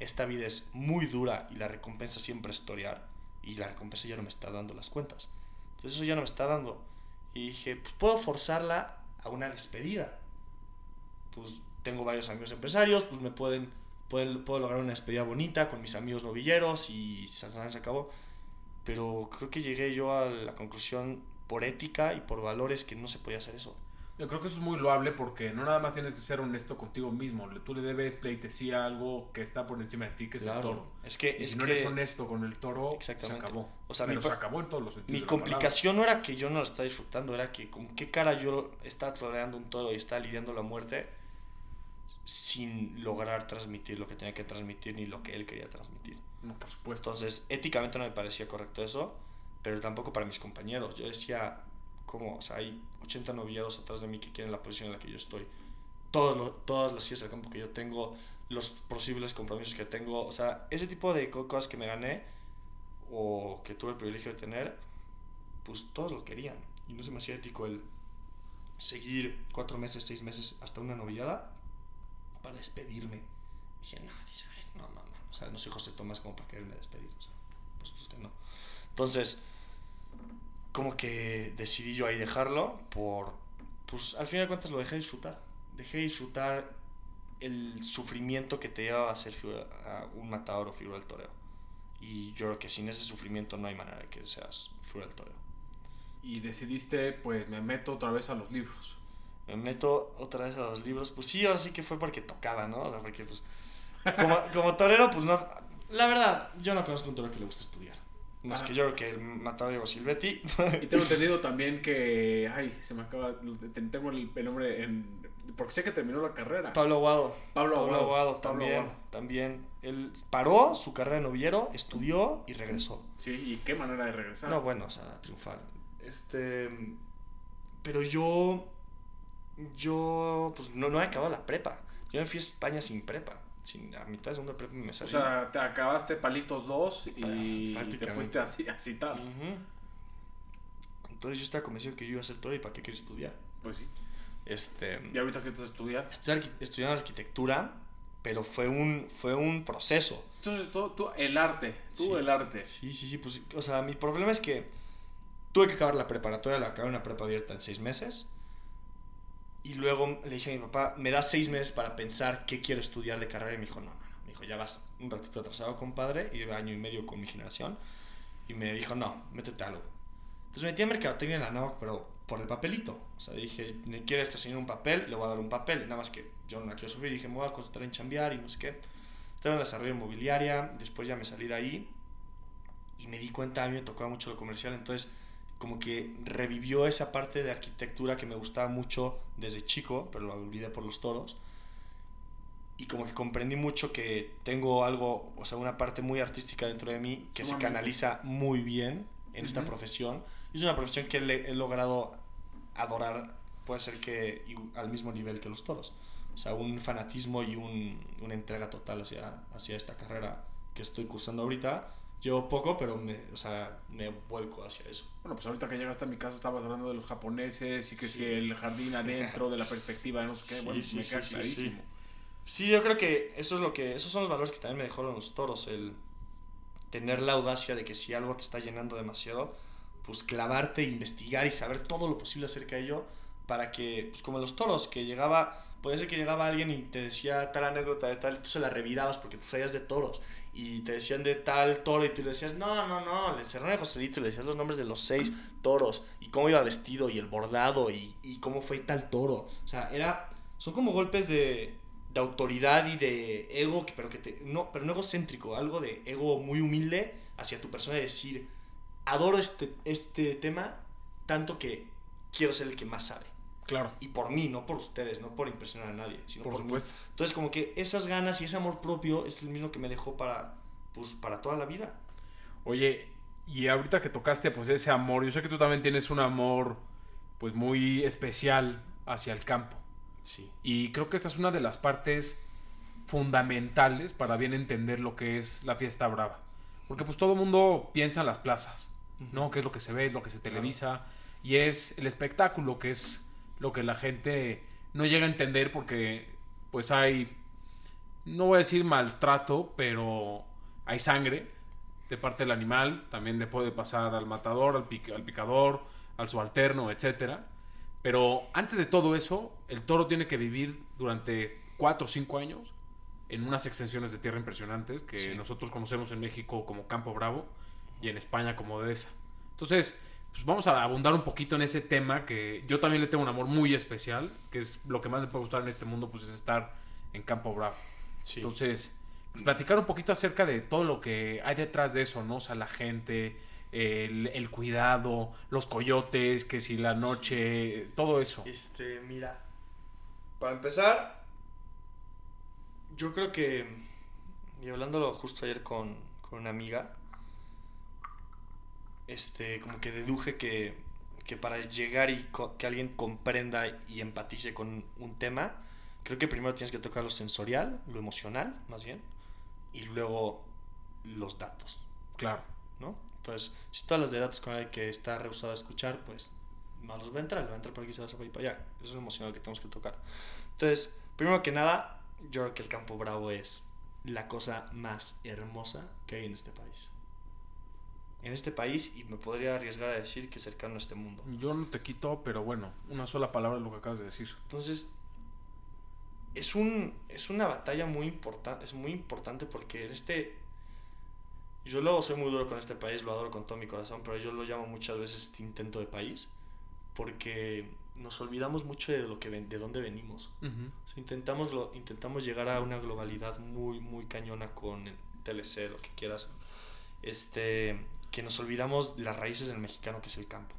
esta vida es muy dura y la recompensa siempre es torear, y la recompensa ya no me está dando las cuentas. Entonces eso ya no me está dando. Y dije, pues puedo forzarla a una despedida. Pues tengo varios amigos empresarios, pues me pueden puedo, lograr una despedida bonita con mis amigos novilleros y se acabó. Pero creo que llegué yo a la conclusión por ética y por valores que no se podía hacer eso. Yo creo que eso es muy loable porque no nada más tienes que ser honesto contigo mismo. Tú le debes pleitesía a algo que está por encima de ti, que es el toro. Es que, y si no eres honesto con el toro, se acabó. O sea, Pero se acabó en todos los sentidos. Mi complicación no era que yo no lo estaba disfrutando, era que con qué cara yo estaba toreando un toro y estaba lidiando la muerte sin lograr transmitir lo que tenía que transmitir ni lo que él quería transmitir. por supuesto. Entonces, éticamente no me parecía correcto eso, pero tampoco para mis compañeros. Yo decía, ¿cómo? O sea, hay 80 novilleros atrás de mí que quieren la posición en la que yo estoy. Todos todas las sillas del campo que yo tengo, los posibles compromisos que tengo, o sea, ese tipo de cosas que me gané o que tuve el privilegio de tener, pues todos lo querían. Y no se me hacía ético el seguir cuatro meses, seis meses hasta una novillada para despedirme. dije, no, no, no, no. O sea, no soy José Tomás como para quererme despedir. O sea, pues, pues que no. Entonces, como que decidí yo ahí dejarlo por, pues al final de cuentas lo dejé disfrutar. Dejé disfrutar el sufrimiento que te lleva a ser a un matador o figura del toreo. Y yo creo que sin ese sufrimiento no hay manera de que seas figura del toreo. Y decidiste, pues me meto otra vez a los libros me meto otra vez a los libros. Pues sí, ahora sí que fue porque tocaba, ¿no? O sea, porque pues. Como, como torero, pues no. La verdad, yo no conozco un torero que le guste estudiar. Más que yo que el matador Diego Silvetti. y tengo *laughs* entendido también que. Ay, se me acaba. Tengo el, nombre en. Porque sé que terminó la carrera. Pablo Aguado. Pablo, Pablo Aguado. también. También. Él paró su carrera de noviero, estudió y regresó. Sí, y qué manera de regresar. No, bueno, o sea, triunfar. Este. Pero yo yo pues no, no he acabado la prepa. Yo me fui a España sin prepa. Sin, a mitad de segunda prepa me salí. O sea, te acabaste palitos 2 y te fuiste así, así tal. Entonces yo estaba convencido que yo iba a ser todo y para qué quiero estudiar. Pues sí. Este, ¿Y ahorita qué estás estudiando? Estoy estudiando arquitectura, pero fue un, fue un proceso. Entonces tú, tú el arte, tú el arte. Sí, sí, sí. Pues, o sea, mi problema es que tuve que acabar la preparatoria, la acabé una prepa abierta en seis meses y luego le dije a mi papá, me da seis meses para pensar qué quiero estudiar de carrera. Y me dijo, no, no, no. Me dijo, ya vas un ratito atrasado, compadre. Y año y medio con mi generación. Y me dijo, no, métete algo. Entonces me metí a mercadotecnia en la NAOC, pero por el papelito. O sea, dije, quiere este señor un papel, le voy a dar un papel. Nada más que yo no la quiero sufrir. Dije, me voy a concentrar en chambear y no sé qué. Estaba en desarrollo inmobiliaria. Después ya me salí de ahí. Y me di cuenta, a mí me tocaba mucho lo comercial. Entonces como que revivió esa parte de arquitectura que me gustaba mucho desde chico, pero lo olvidé por los toros. Y como que comprendí mucho que tengo algo, o sea, una parte muy artística dentro de mí que se canaliza muy bien en esta profesión. Es una profesión que he, logrado adorar, puede ser que al mismo nivel que los toros. O sea, un fanatismo y un, una entrega total hacia, hacia esta carrera que estoy cursando ahorita Llevo poco, pero me, o sea, me vuelco hacia eso. Bueno, pues ahorita que llegaste a mi casa estabas hablando de los japoneses y que si el jardín adentro, de la perspectiva no sé qué, bueno, me queda clarísimo. Sí, yo creo que eso es lo que, esos son los valores que también me dejaron los toros, el tener la audacia de que si algo te está llenando demasiado, pues clavarte, investigar y saber todo lo posible acerca de ello para que, pues como los toros, que llegaba, puede ser que llegaba alguien y te decía tal anécdota de tal, y tú se la revirabas porque te sabías de toros, y te decían de tal toro, y tú le decías, no, no, no, le cerraron a Joselito y le decías los nombres de los seis toros, y cómo iba vestido, y el bordado, y, y cómo fue tal toro. O sea, era, son como golpes de, de autoridad y de ego, pero que te, no, pero no egocéntrico, algo de ego muy humilde hacia tu persona y decir, adoro este, este tema tanto que quiero ser el que más sabe. Claro. Y por mí, no por ustedes, no por impresionar a nadie, sino Por por, supuesto. mí. Entonces, como que esas ganas y ese amor propio es el mismo que me dejó para, pues, para toda la vida. Oye, y ahorita que tocaste pues ese amor, yo sé que tú también tienes un amor pues muy especial hacia el campo. Sí. Y creo que esta es una de las partes fundamentales para bien entender lo que es la fiesta brava. Porque pues todo el mundo piensa en las plazas, ¿no? Que es lo que se ve, lo que se televisa. Y es el espectáculo, que es lo que la gente no llega a entender porque pues hay, no voy a decir maltrato, pero hay sangre de parte del animal. También le puede pasar al matador, al, pic- al picador, al subalterno, etcétera. Pero antes de todo eso, el toro tiene que vivir durante 4 o 5 años en unas extensiones de tierra impresionantes que Sí. nosotros conocemos en México como Campo Bravo y en España como Dehesa. Entonces, pues vamos a abundar un poquito en ese tema que yo también le tengo un amor muy especial, que es lo que más me puede gustar en este mundo, pues es estar en Campo Bravo. Sí. Entonces, pues, platicar un poquito acerca de todo lo que hay detrás de eso, ¿no? O sea, la gente, el, el cuidado, los coyotes, que si la noche, todo eso. Este, mira. Para empezar, yo creo que. Y hablándolo justo ayer con, con una amiga. Este, como que deduje que, que para llegar y que alguien comprenda y empatice con un tema, creo que primero tienes que tocar lo sensorial, lo emocional, más bien, y luego los datos. Claro. ¿no? Entonces, si todas las de datos con el que está rehusado a escuchar, pues no los va a entrar, le va a entrar por aquí, se va a ir para allá. Eso es lo emocional que tenemos que tocar. Entonces, primero que nada, yo creo que el Campo Bravo es la cosa más hermosa que hay en este país. En este país, y me podría arriesgar a decir que cercano a este mundo. Yo no te quito, pero bueno, una sola palabra es lo que acabas de decir. Entonces, es, un, es una batalla muy importante, es muy importante porque en este... Yo luego soy muy duro con este país, lo adoro con todo mi corazón, pero yo lo llamo muchas veces este intento de país porque nos olvidamos mucho de lo que de dónde venimos. Ujú. O sea, intentamos, lo, intentamos llegar a una globalidad muy, muy cañona con el TLC, lo que quieras. Este, que nos olvidamos las raíces del mexicano, que es el campo.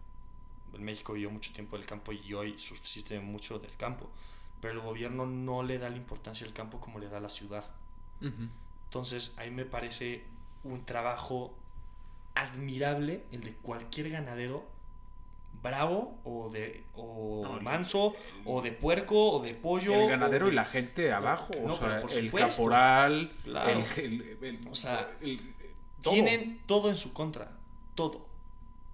El México vivió mucho tiempo del campo y hoy subsiste mucho del campo. Pero el gobierno no le da la importancia al campo como le da a la ciudad. Ujú. Entonces, ahí me parece un trabajo admirable el de cualquier ganadero bravo o de o No, el- manso o de puerco o de pollo El ganadero de- y la gente abajo, no, o sea, el caporal, Claro. el, el- el- O sea, el- todo. tienen todo en su contra todo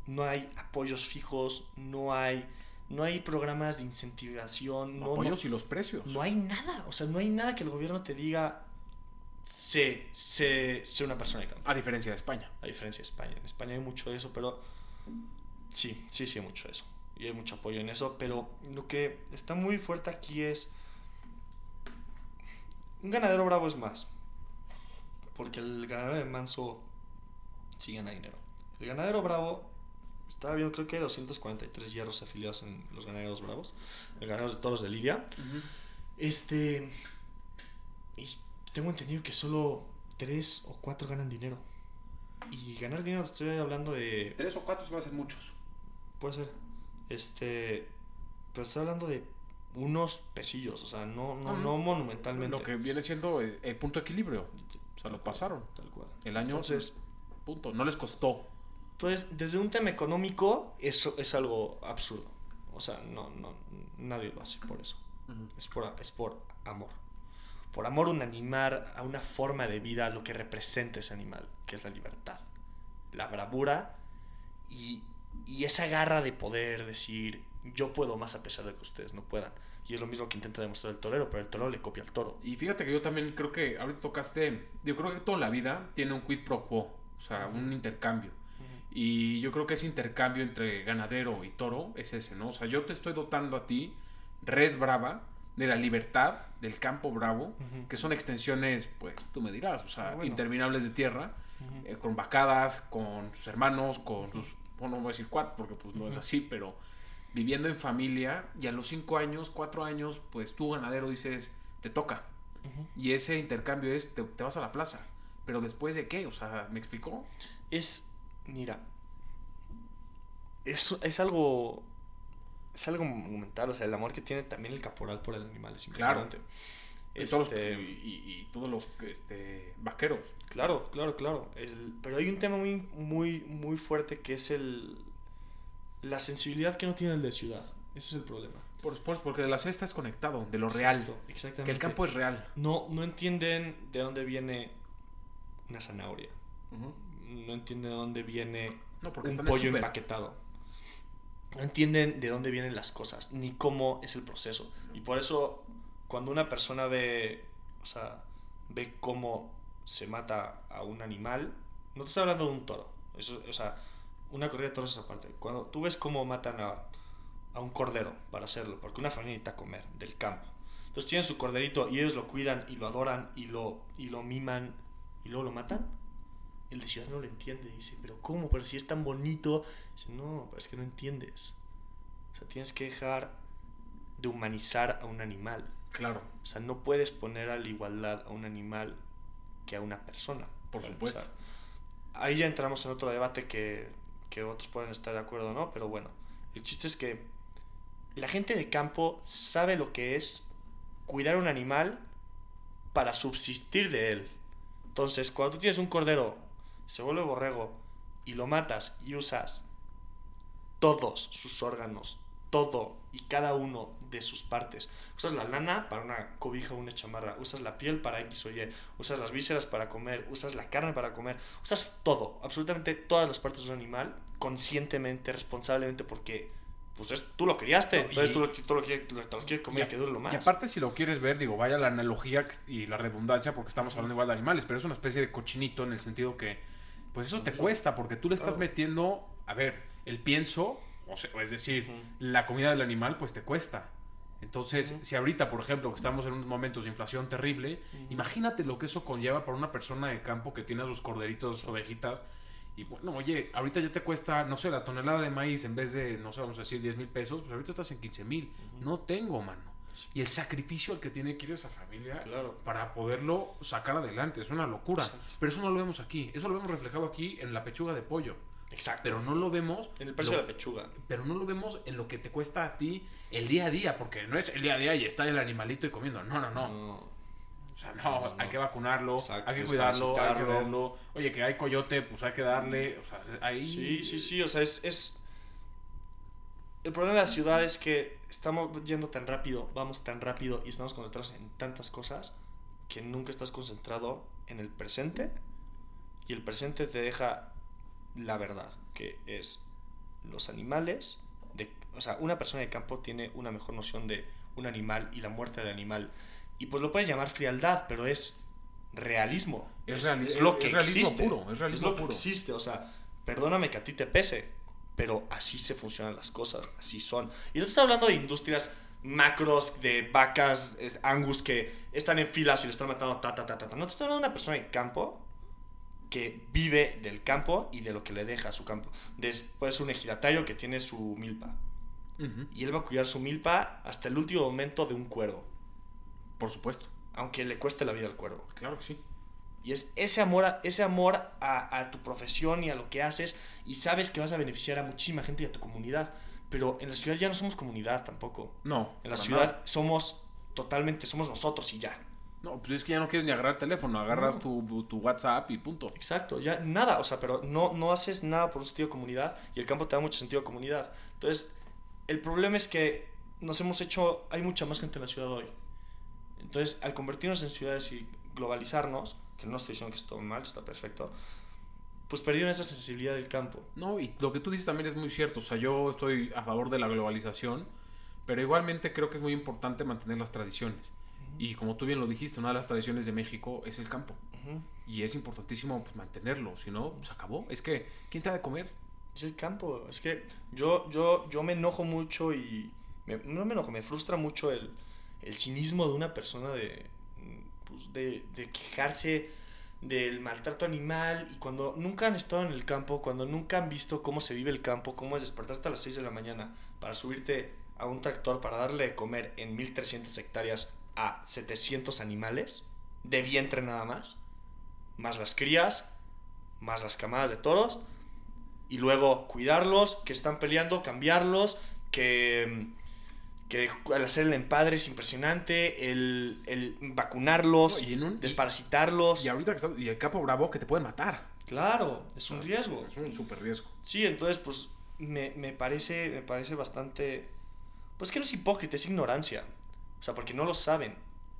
no hay apoyos fijos no hay no hay programas de incentivación no, apoyos no, y los precios. no hay nada o sea no hay nada que el gobierno te diga sé sé sé una persona de campo A diferencia de España. a diferencia de España. En España hay mucho de eso, pero sí, sí, sí hay mucho de eso. Y hay mucho apoyo en eso, pero lo que está muy fuerte aquí es... Un ganadero bravo es más. Porque el ganadero de Manso sí gana dinero. El ganadero bravo, estaba viendo, creo que hay 243 hierros afiliados en los ganaderos bravos. El ganadero de toros de Lidia. Este. Y tengo entendido que solo tres o cuatro ganan dinero. Y ganar dinero, estoy hablando de. Tres o cuatro se van a ser muchos. Puede ser. Este. Pero estoy hablando de unos pesillos, o sea, no, no, Ujú. no monumentalmente. Lo que viene siendo el, el punto de equilibrio. O sea, lo pasaron. Tal cual. El año, Entonces, punto. No les costó. entonces, desde un tema económico, eso es algo absurdo. O sea, no, no, nadie lo hace por eso. Es por, es por amor. Por amor un animal, a una forma de vida, a lo que representa ese animal, que es la libertad, la bravura y, y esa garra de poder decir, yo puedo más a pesar de que ustedes no puedan. Y es lo mismo que intenta demostrar el torero, pero el torero le copia al toro. Y fíjate que yo también creo que ahorita tocaste, yo creo que toda la vida tiene un quid pro quo, o sea, un intercambio. Y yo creo que ese intercambio entre ganadero y toro es ese, ¿no? O sea, yo te estoy dotando a ti, res brava, de la libertad, del campo bravo, Ujú. que son extensiones, pues tú me dirás, o sea, Ah, bueno. interminables de tierra, eh, con vacadas, con sus hermanos, con sus, bueno, no voy a decir cuatro porque pues no es así, pero viviendo en familia y a los cinco años, cuatro años, pues tú ganadero dices, te toca. Y ese intercambio es, te, te vas a la plaza. Pero después de qué, o sea, ¿me explicó? Es, mira, es, es algo, es algo monumental, o sea, el amor que tiene también el caporal por el animal es Claro. impresionante. Y todos los- Este, y, y- todos los este, vaqueros. Claro, claro, claro. El- pero hay un tema muy, muy, muy fuerte que es el la sensibilidad que no tiene el de ciudad. Ese es el problema. Por supuesto, porque de la ciudad estás conectado, de lo real. Exactamente. Que el campo es real. no, no entienden de dónde viene una zanahoria. No entienden de dónde viene No, porque un pollo empaquetado. No entienden de dónde vienen las cosas, ni cómo es el proceso. Y por eso, cuando una persona ve, o sea, ve cómo se mata a un animal, no te estoy hablando de un toro. Eso, o sea, una corrida de toros es aparte. Cuando tú ves cómo matan a, a un cordero para hacerlo, porque una familia necesita comer del campo. Entonces tienen su corderito y ellos lo cuidan y lo adoran y lo, y lo miman y luego lo matan. El de ciudad no lo entiende. Dice, pero ¿cómo? Pero si es tan bonito. Dice, no, pero es que no entiendes. O sea, tienes que dejar de humanizar a un animal. Claro, O sea, no puedes poner a la igualdad a un animal que a una persona. Por supuesto. empezar. Ahí ya entramos en otro debate que, que otros pueden estar de acuerdo o no, pero bueno, el chiste es que la gente de campo sabe lo que es cuidar un animal para subsistir de él. Entonces, cuando tú tienes un cordero, se vuelve borrego y lo matas y usas todos sus órganos, todo y cada uno de sus partes. Usas la lana para una cobija o una chamarra, usas la piel para X o Y, usas las vísceras para comer, usas la carne para comer, usas todo, absolutamente todas las partes de un animal, conscientemente, responsablemente, porque pues es- tú lo criaste, No, y- entonces tú lo, tú lo quieres, te lo quieres comer y, que dure lo más. Y aparte, si lo quieres ver, digo, vaya la analogía y la redundancia, porque estamos hablando igual de animales, pero es una especie de cochinito en el sentido que, pues eso te cuesta, porque tú le estás Claro. metiendo, a ver, el pienso, o, sea, es decir, Ujú. la comida del animal, pues te cuesta. Entonces, si ahorita, por ejemplo, que estamos en unos momentos de inflación terrible, Ujú. imagínate lo que eso conlleva para una persona de campo que tiene a sus corderitos, ovejitas. Y bueno, oye, ahorita ya te cuesta, no sé, la tonelada de maíz en vez de, no sé, vamos a decir 10 mil pesos, pues ahorita estás en 15 mil. No tengo, mano. Y el sacrificio al que tiene que ir esa familia Claro. para poderlo sacar adelante, es una locura. Exacto. Pero eso no lo vemos aquí, eso lo vemos reflejado aquí en la pechuga de pollo. Exacto. Pero no lo vemos en el precio lo- de la pechuga. pero no lo vemos en lo que te cuesta a ti el día a día, porque no es el día a día y está el animalito y comiendo. No, no, no. No. O sea, no, No, no, hay que vacunarlo, Exacto, hay que cuidarlo, hay que verlo. Oye, que hay coyote, pues hay que darle. O sea, ahí. Sí, sí, sí, o sea, es, es... El problema de la ciudad es que estamos yendo tan rápido, vamos tan rápido y estamos concentrados en tantas cosas que nunca estás concentrado en el presente y el presente te deja la verdad, que es los animales, de, o sea, una persona de campo tiene una mejor noción de un animal y la muerte del animal y pues lo puedes llamar frialdad, pero es realismo. Es reali- es lo es que realismo existe. puro, es realismo lo que puro. existe, o sea, perdóname que a ti te pese, pero así se funcionan las cosas, así son. Y no te estoy hablando de industrias macros de vacas eh, angus que están en filas y le están matando ta ta ta ta. No te estoy hablando de una persona en campo que vive del campo y de lo que le deja a su campo. Después un ejidatario que tiene su milpa Ujú, y él va a cuidar su milpa hasta el último momento de un cuervo, Por supuesto. aunque le cueste la vida al cuervo. Claro que sí. Y es ese amor, a, ese amor a, a tu profesión y a lo que haces y sabes que vas a beneficiar a muchísima gente y a tu comunidad. Pero en la ciudad ya no somos comunidad tampoco. No. En la ciudad nada. somos totalmente, somos nosotros y ya. No, pues es que ya no quieres ni agarrar el teléfono, agarras No. tu, tu WhatsApp y punto. Exacto, ya nada, o sea, pero no, no haces nada por un sentido de comunidad y el campo te da mucho sentido de comunidad. Entonces, el problema es que nos hemos hecho, hay mucha más gente en la ciudad hoy. Entonces, al convertirnos en ciudades y globalizarnos, que no estoy diciendo que esto mal, está perfecto, pues perdieron esa sensibilidad del campo. No, y lo que tú dices también es muy cierto. O sea, yo estoy a favor de la globalización, pero igualmente creo que es muy importante mantener las tradiciones. Y como tú bien lo dijiste, una de las tradiciones de México es el campo. Ujú. Y es importantísimo pues, mantenerlo, si no, se acabó. Es que, ¿quién te ha de comer? Es el campo. Es que yo, yo, yo me enojo mucho y... me- no me enojo, me frustra mucho el, el cinismo de una persona de, pues, de, de quejarse del maltrato animal y cuando nunca han estado en el campo, cuando nunca han visto cómo se vive el campo, cómo es despertarte a las 6 de la mañana para subirte a un tractor para darle de comer en 1300 hectáreas a 700 animales de vientre nada más, más las crías, más las camadas de toros y luego cuidarlos, que están peleando, cambiarlos, que, que al hacer el empadre es impresionante, el, el vacunarlos, Y, en un- y- desparasitarlos. y ahorita que está- y el capo bravo que te pueden matar. Claro, es un riesgo. Es un súper riesgo. Sí, entonces pues me, me parece me parece bastante pues que no es hipócrita, es ignorancia. O sea, porque no lo saben.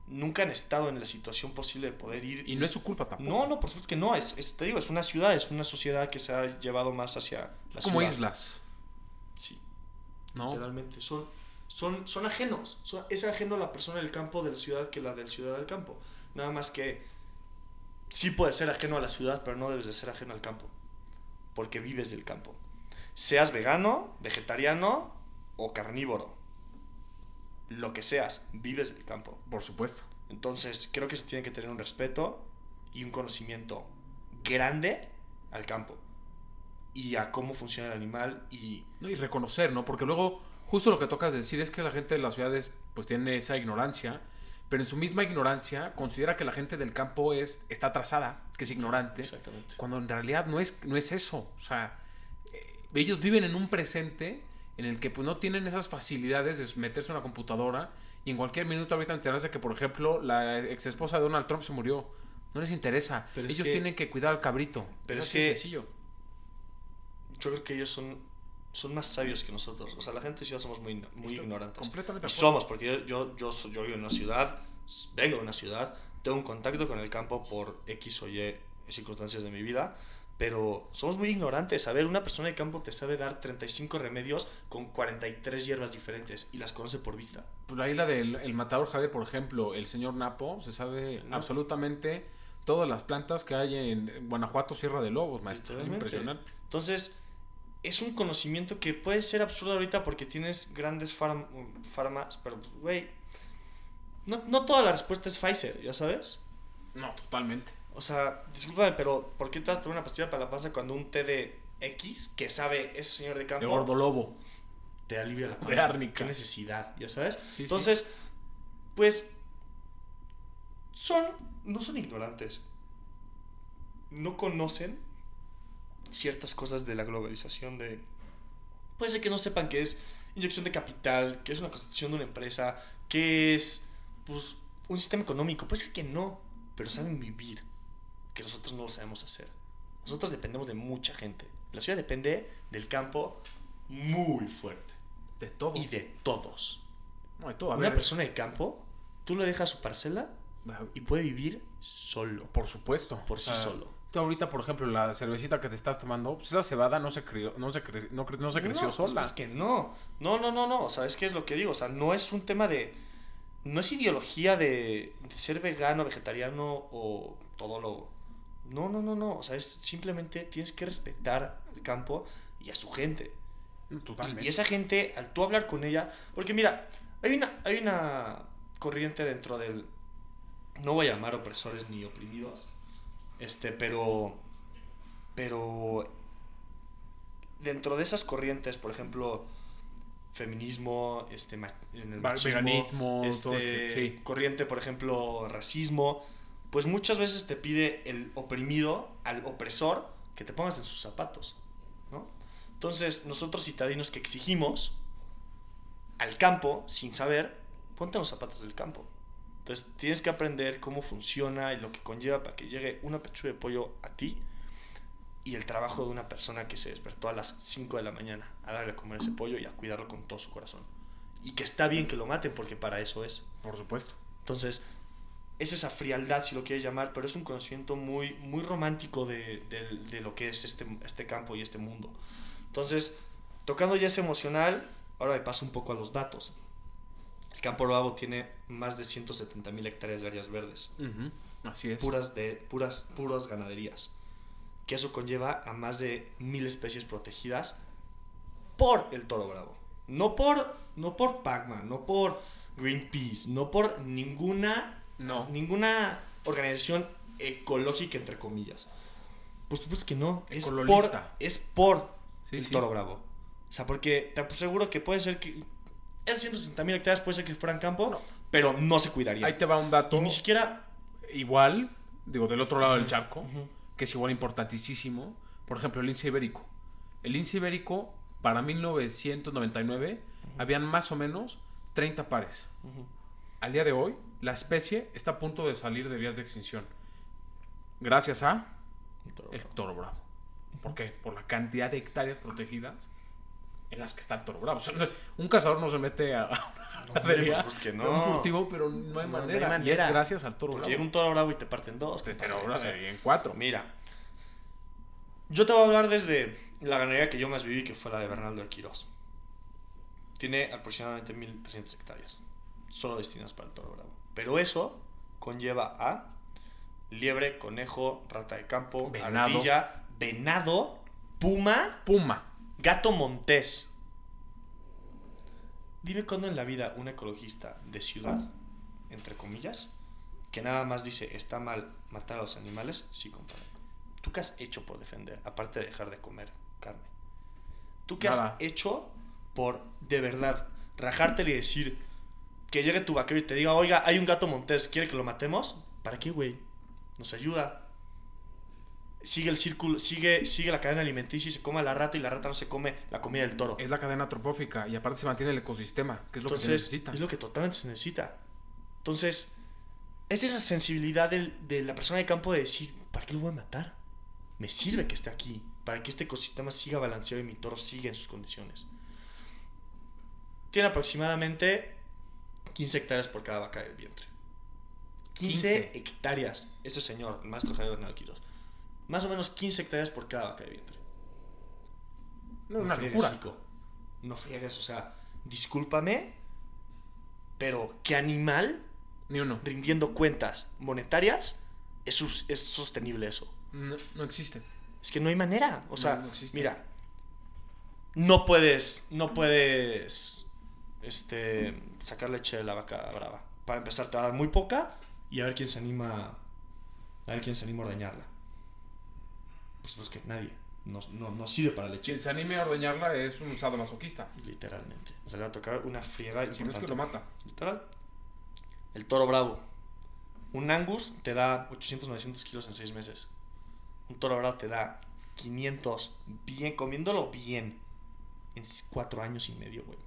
Nunca han estado en la situación posible de poder ir Y no es su culpa tampoco. No, no, por supuesto que no, es, es- te digo, es una ciudad, es una sociedad que se ha llevado más hacia la como ciudad. islas, Sí, ¿no? literalmente son son son ajenos, son- es ajeno la persona del campo de la ciudad que la del ciudad del campo. Nada más que sí puedes ser ajeno a la ciudad, pero no debes de ser ajeno al campo, porque vives del campo. Seas vegano, vegetariano o carnívoro. Lo que seas, vives del campo. Por supuesto. Entonces, creo que se tiene que tener un respeto y un conocimiento grande al campo y a cómo funciona el animal y ¿no? Y reconocer, ¿no? Porque luego, justo lo que tocas decir es que la gente de las ciudades pues tiene esa ignorancia, pero en su misma ignorancia considera que la gente del campo es, está atrasada, que es ignorante, exactamente. cuando en realidad no es, no es eso. O sea, eh, ellos viven en un presente en el que pues no tienen esas facilidades de meterse en una computadora y en cualquier minuto ahorita enterarse que, por ejemplo, la ex esposa de Donald Trump se murió. No les interesa. Pero ellos que- tienen que cuidar al cabrito. Pero es es que- sencillo. Yo creo que ellos son, son más sabios que nosotros. O sea, la gente y yo somos muy, muy Estoy ignorantes. Completamente Y de somos, porque yo, yo, yo, yo vivo en una ciudad, vengo de una ciudad, tengo un contacto con el campo por X o Y circunstancias de mi vida, pero somos muy ignorantes. A ver, una persona de campo te sabe dar 35 remedios con 43 hierbas diferentes y las conoce por vista. Pues ahí la del el matador Javier, por ejemplo, el señor Napo, se sabe No. absolutamente todas las plantas que hay en Guanajuato, Sierra de Lobos, maestro. Es impresionante. Entonces, es un conocimiento que puede ser absurdo ahorita porque tienes grandes farm- farmas, pero, pues, güey, no, no toda la respuesta es Pfizer, ¿ya sabes? No, totalmente. O sea, discúlpame, pero ¿por qué te vas a tomar una pastilla para la panza cuando un té de X que sabe ese señor de De campo gordo lobo. te alivia la De panza? ¿Qué necesidad? ¿Ya sabes? sí. Entonces, pues, son, no son ignorantes. No conocen ciertas cosas de la globalización de... Puede ser que no sepan qué es inyección de capital, qué es una constitución de una empresa, qué es, pues, un sistema económico. Puede ser que no, pero saben vivir, que nosotros no lo sabemos hacer. Nosotros dependemos de mucha gente. La ciudad depende del campo muy fuerte. De todo. Y de todos. No, de todo. A Una ver, persona de campo, tú le dejas su parcela y puede vivir solo. por supuesto. Por sí sea, solo. Tú ahorita, por ejemplo, la cervecita que te estás tomando, pues esa cebada no se crió, no se, cre- no, cre- no se creció no, sola. Pues, pues que no. No, no, no, no. O sea, es que es lo que digo. O sea, no es un tema de. No es ideología de, de ser vegano, vegetariano o todo lo. No, no, no, no. O sea, es simplemente tienes que respetar el campo y a su gente. Mm, Totalmente. Y esa gente, al tú hablar con ella, porque mira, hay una, hay una corriente dentro del, no voy a llamar opresores ni oprimidos, este, pero, pero dentro de esas corrientes, por ejemplo, feminismo, este, en el machismo, veganismo, este, este- sí. corriente, por ejemplo, racismo, pues muchas veces te pide el oprimido al opresor que te pongas en sus zapatos, ¿no? Entonces, nosotros citadinos que exigimos al campo, sin saber, ponte en los zapatos del campo. Entonces, tienes que aprender cómo funciona y lo que conlleva para que llegue una pechuga de pollo a ti y el trabajo de una persona que se despertó a las 5 de la mañana a darle a comer ese pollo y a cuidarlo con todo su corazón. Y que está bien que lo maten porque para eso es. Por supuesto. Entonces, es esa frialdad, si lo quieres llamar, pero es un conocimiento muy, muy romántico de, de- de lo que es este, este campo y este mundo. Entonces, tocando ya ese emocional, ahora me paso un poco a los datos. El campo bravo tiene más de 170 mil hectáreas de áreas verdes, Ujú, Así es. puras de puras puras ganaderías. que eso conlleva a más de mil especies protegidas por el toro bravo. No por, no por Pac-Man, no por Greenpeace, no por ninguna, No. ninguna organización ecológica, entre comillas. Por supuesto que no. Es por, es por Sí, el sí. toro bravo. O sea, porque te aseguro que puede ser que. Esas 160 mil hectáreas puede ser que fueran campo, No. pero no se cuidaría. Ahí te va un dato Y ni siquiera. igual, digo, del otro lado del charco, que es igual importantísimo. Por ejemplo, el lince ibérico. El lince ibérico, para 1999, habían más o menos 30 pares. Al día de hoy, la especie está a punto de salir de vías de extinción. Gracias a El toro el toro bravo. ¿Por qué? Por la cantidad de hectáreas protegidas en las que está el toro bravo. O sea, no- un cazador no se mete a, una pues, pues que con un no. furtivo, pero no hay, No, no hay manera. Y es manera. gracias al toro Porque bravo. llega un toro bravo y te parten dos. Te- sea, brother, en cuatro. Mira, yo te voy a hablar desde la ganadería que yo más viví, que fue la de Bernardo de Quirós. Tiene aproximadamente 1300 hectáreas, solo destinadas para el toro bravo. Pero eso conlleva a liebre, conejo, rata de campo, Venado. ardilla, venado, puma, Puma. Gato montés. Dime cuándo en la vida un ecologista de ciudad, entre comillas, que nada más dice está mal matar a los animales, sí, compadre. ¿Tú qué has hecho por defender, aparte de dejar de comer carne? ¿Tú qué Nada. has hecho por, de verdad, rajártele y decir que llegue tu vaquero y te diga, oiga, hay un gato montés, ¿quiere que lo matemos? ¿Para qué, güey? Nos ayuda. Sigue el círculo, sigue, sigue la cadena alimenticia y se come a la rata y la rata no se come la comida del toro. Es la cadena antropófica y aparte se mantiene el ecosistema, que es lo que se necesita. es lo que totalmente se necesita. Entonces, es esa sensibilidad del- de la persona de campo de decir, ¿para qué lo voy a matar? Me sirve que esté aquí, para que este ecosistema siga balanceado y mi toro siga en sus condiciones. Tiene aproximadamente 15 hectáreas por cada vaca del vientre. 15, 15. hectáreas. Ese señor, el maestro Javier Bernal Quiroz. Más o menos 15 hectáreas por cada vaca de vientre. No, No una friegues, locura. Rico. No friegues, o sea, discúlpame, pero ¿qué animal Ni uno. rindiendo cuentas monetarias es, sostenible eso? No, no existe. Es que no hay manera. O sea, No, no existe. mira, no puedes, no puedes, este, sacar leche de la vaca brava. Para empezar te va a dar muy poca y a ver quién se anima, a ver quién se anima a ordeñarla. Pues no es que nadie, no, no, no sirve para leche. Quien se anime a ordeñarla es un usado masoquista. Literalmente. O sea, le va a tocar una friega Si no es que lo mata. Literal. El toro bravo. Un Angus te da 800, 900 kilos en 6 meses. Un toro bravo te da 500, bien, comiéndolo bien, en 4 años y medio, güey.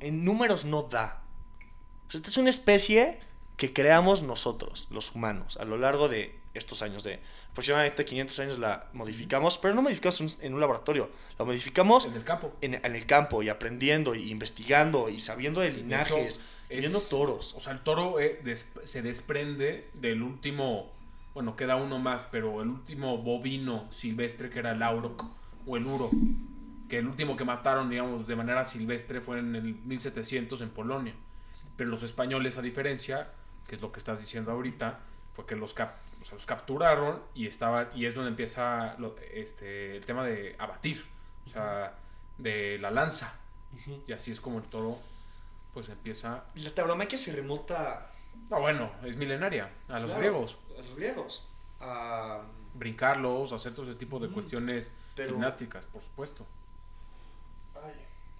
En números no da. O sea, esta es una especie que creamos nosotros, los humanos, a lo largo de estos años. De aproximadamente 500 años la modificamos, pero no modificamos en- en un laboratorio. La modificamos El del campo. en, en el campo y aprendiendo y investigando y sabiendo de linajes, es- viendo toros. O sea, el toro eh, des- se desprende del último. Bueno, queda uno más, pero el último bovino silvestre que era el auroc o el uro. Que el último que mataron, digamos, de manera silvestre fue en el 1700 en Polonia. Pero los españoles, a diferencia, que es lo que estás diciendo ahorita, fue que los, cap- o sea, los capturaron y estaban y es donde empieza lo- este, el tema de abatir, o sea, de la lanza. Y así es como el toro pues empieza... La tauromaquia se remonta Ah, bueno, es milenaria, a los griegos. A los griegos. A- Brincarlos, hacer todo ese tipo de cuestiones pero- gimnásticas, por supuesto. Ay,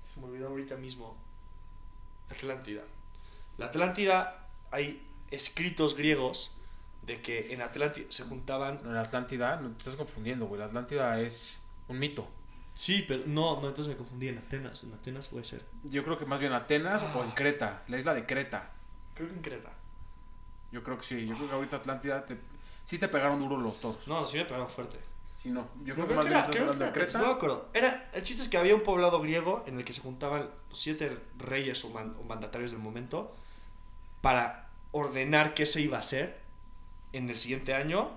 se me olvidó ahorita mismo. Atlántida. La Atlántida, hay escritos griegos de que en Atlántida se juntaban. La Atlántida, no te estás confundiendo, güey. La Atlántida es un mito. Sí, pero no, no, entonces me confundí. En Atenas, en Atenas puede ser. Yo creo que más bien Atenas o en Ah. Creta, la isla de Creta. Creo que en Creta. Yo creo que sí, yo creo que ahorita Atlántida te, sí te pegaron duro los toros. No, sí me pegaron fuerte. Sí, no. Yo creo que más bien era- estás hablando de Creta. No me acuerdo. Era, el chiste es que había un poblado griego en el que se juntaban los siete reyes o, man- o mandatarios del momento para ordenar qué se iba a hacer en el siguiente año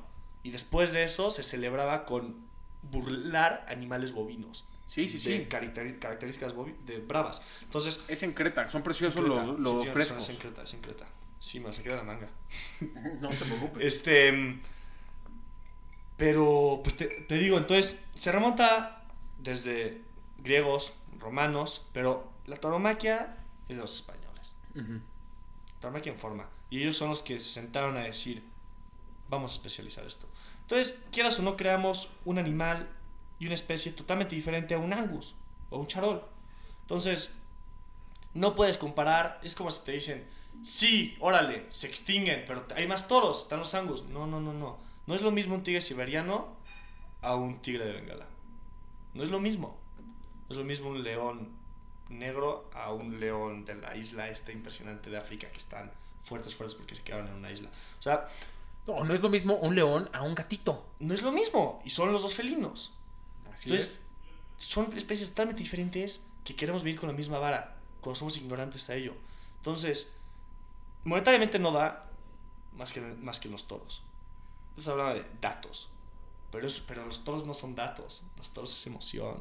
y después de eso se celebraba con burlar animales bovinos. Sí, sí, de sí. caracteri- características de bravas. Entonces, Es en Creta, son preciosos Creta. los, Sí, los sí, frescos. Es en Creta, es en Creta. Sí, me se queda la manga. *laughs* No te preocupes. Este. Pero, pues te, te digo, entonces se remonta desde griegos, romanos, pero la tauromaquia es de los españoles. Ujú. Tauromaquia en forma. Y ellos son los que se sentaron a decir, vamos a especializar esto. Entonces, quieras o no, creamos un animal y una especie totalmente diferente a un angus o un charol. Entonces, no puedes comparar, es como si te dicen, sí, órale, se extinguen, pero hay más toros, están los angus. No, no, no, no. No es lo mismo un tigre siberiano a un tigre de Bengala. No es lo mismo. No es lo mismo un león negro a un león de la isla esta impresionante de África que están fuertes, fuertes porque se quedaron en una isla. O sea, No, no es lo mismo un león a un gatito. no es lo mismo. Y son los dos felinos. Así Entonces, son especies totalmente diferentes que queremos vivir con la misma vara cuando somos ignorantes a ello. Entonces, monetariamente no da más que, más que los toros. Estamos hablando de datos. Pero, es- pero los toros no son datos. Los toros es emoción.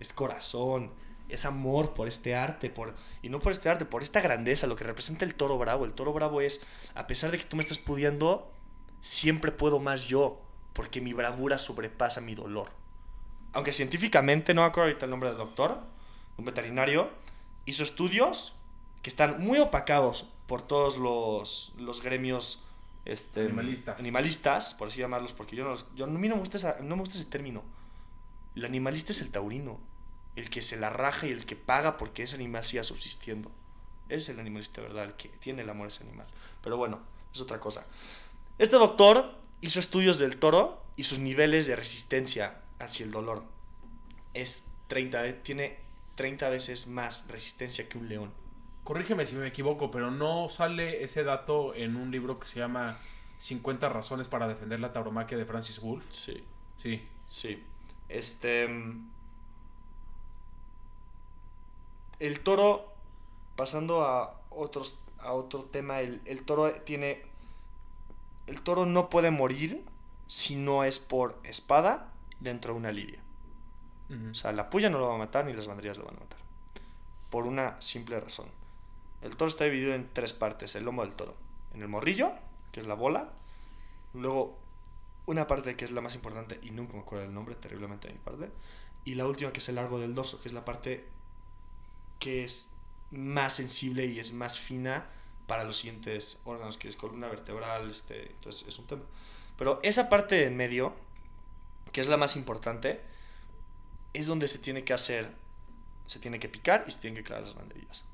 Es corazón. Es amor por este arte. Por, y no por este arte, por esta grandeza. Lo que representa el toro bravo. El toro bravo es, a pesar de que tú me estás pudiendo, siempre puedo más yo. Porque mi bravura sobrepasa mi dolor aunque científicamente, no me acuerdo ahorita el nombre del doctor, un veterinario, hizo estudios que están muy opacados por todos los, los gremios este, Animalistas. animalistas, por así llamarlos, porque yo, no, los- yo, a mí no me, gusta esa- no me gusta ese término. El animalista es el taurino, el que se la raja y el que paga porque ese animal siga subsistiendo. Es el animalista, ¿verdad? El que tiene el amor a ese animal. Pero bueno, es otra cosa. Este doctor hizo estudios del toro y sus niveles de resistencia hacia el dolor. Es 30, ve- tiene 30 veces más resistencia que un león. Corrígeme si me equivoco, pero no sale ese dato en un libro que se llama 50 razones para defender la tauromaquia de Francis Wolff. Sí, Sí. sí. Este. mm, El toro, pasando a otros a otro tema, el, el toro tiene. El toro no puede morir si no es por espada dentro de una lidia. O sea, la puya no lo va a matar ni las banderillas lo van a matar. Por una simple razón. El toro está dividido en tres partes. El lomo del toro. En el morrillo, que es la bola. Luego, una parte que es la más importante y nunca me acuerdo del nombre, terriblemente de mi parte. Y la última que es el largo del dorso, que es la parte que es más sensible y es más fina para los siguientes órganos, que es columna vertebral, este, entonces es un tema. Pero esa parte de en medio, que es la más importante, es donde se tiene que hacer, se tiene que picar y se tienen que clavar las banderillas.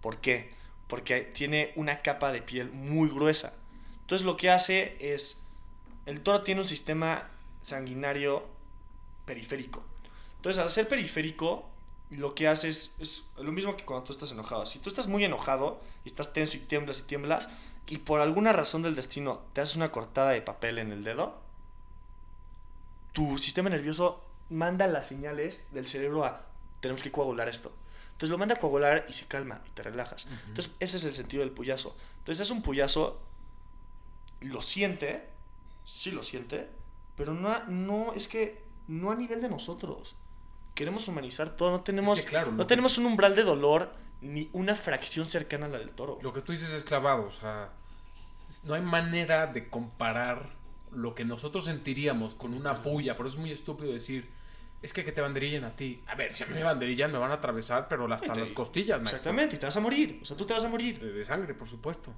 ¿Por qué? Porque tiene una capa de piel muy gruesa. Entonces lo que hace es, el toro tiene un sistema sanguinario periférico. Entonces al ser periférico, lo que hace es, lo mismo que cuando tú estás enojado. Si tú estás muy enojado y estás tenso y tiemblas y tiemblas, y por alguna razón del destino te haces una cortada de papel en el dedo, tu sistema nervioso manda las señales del cerebro a tenemos que coagular esto. Entonces lo manda a coagular y se calma y te relajas. Entonces ese es el sentido del puyazo. Entonces es un puyazo, lo siente, sí lo siente, pero no, no es que no a nivel de nosotros. Queremos humanizar todo, no tenemos, Es que claro, no que- tenemos un umbral de dolor ni una fracción cercana a la del toro. Lo que tú dices es clavado, o sea, no hay manera de comparar lo que nosotros sentiríamos con una puya, por eso es muy estúpido decir, es que que te banderillen a ti. A ver, si a mí me banderillan me van a atravesar, pero hasta las costillas, maestro. Exactamente, y te vas a morir. O sea, tú te vas a morir. De, de sangre, por supuesto.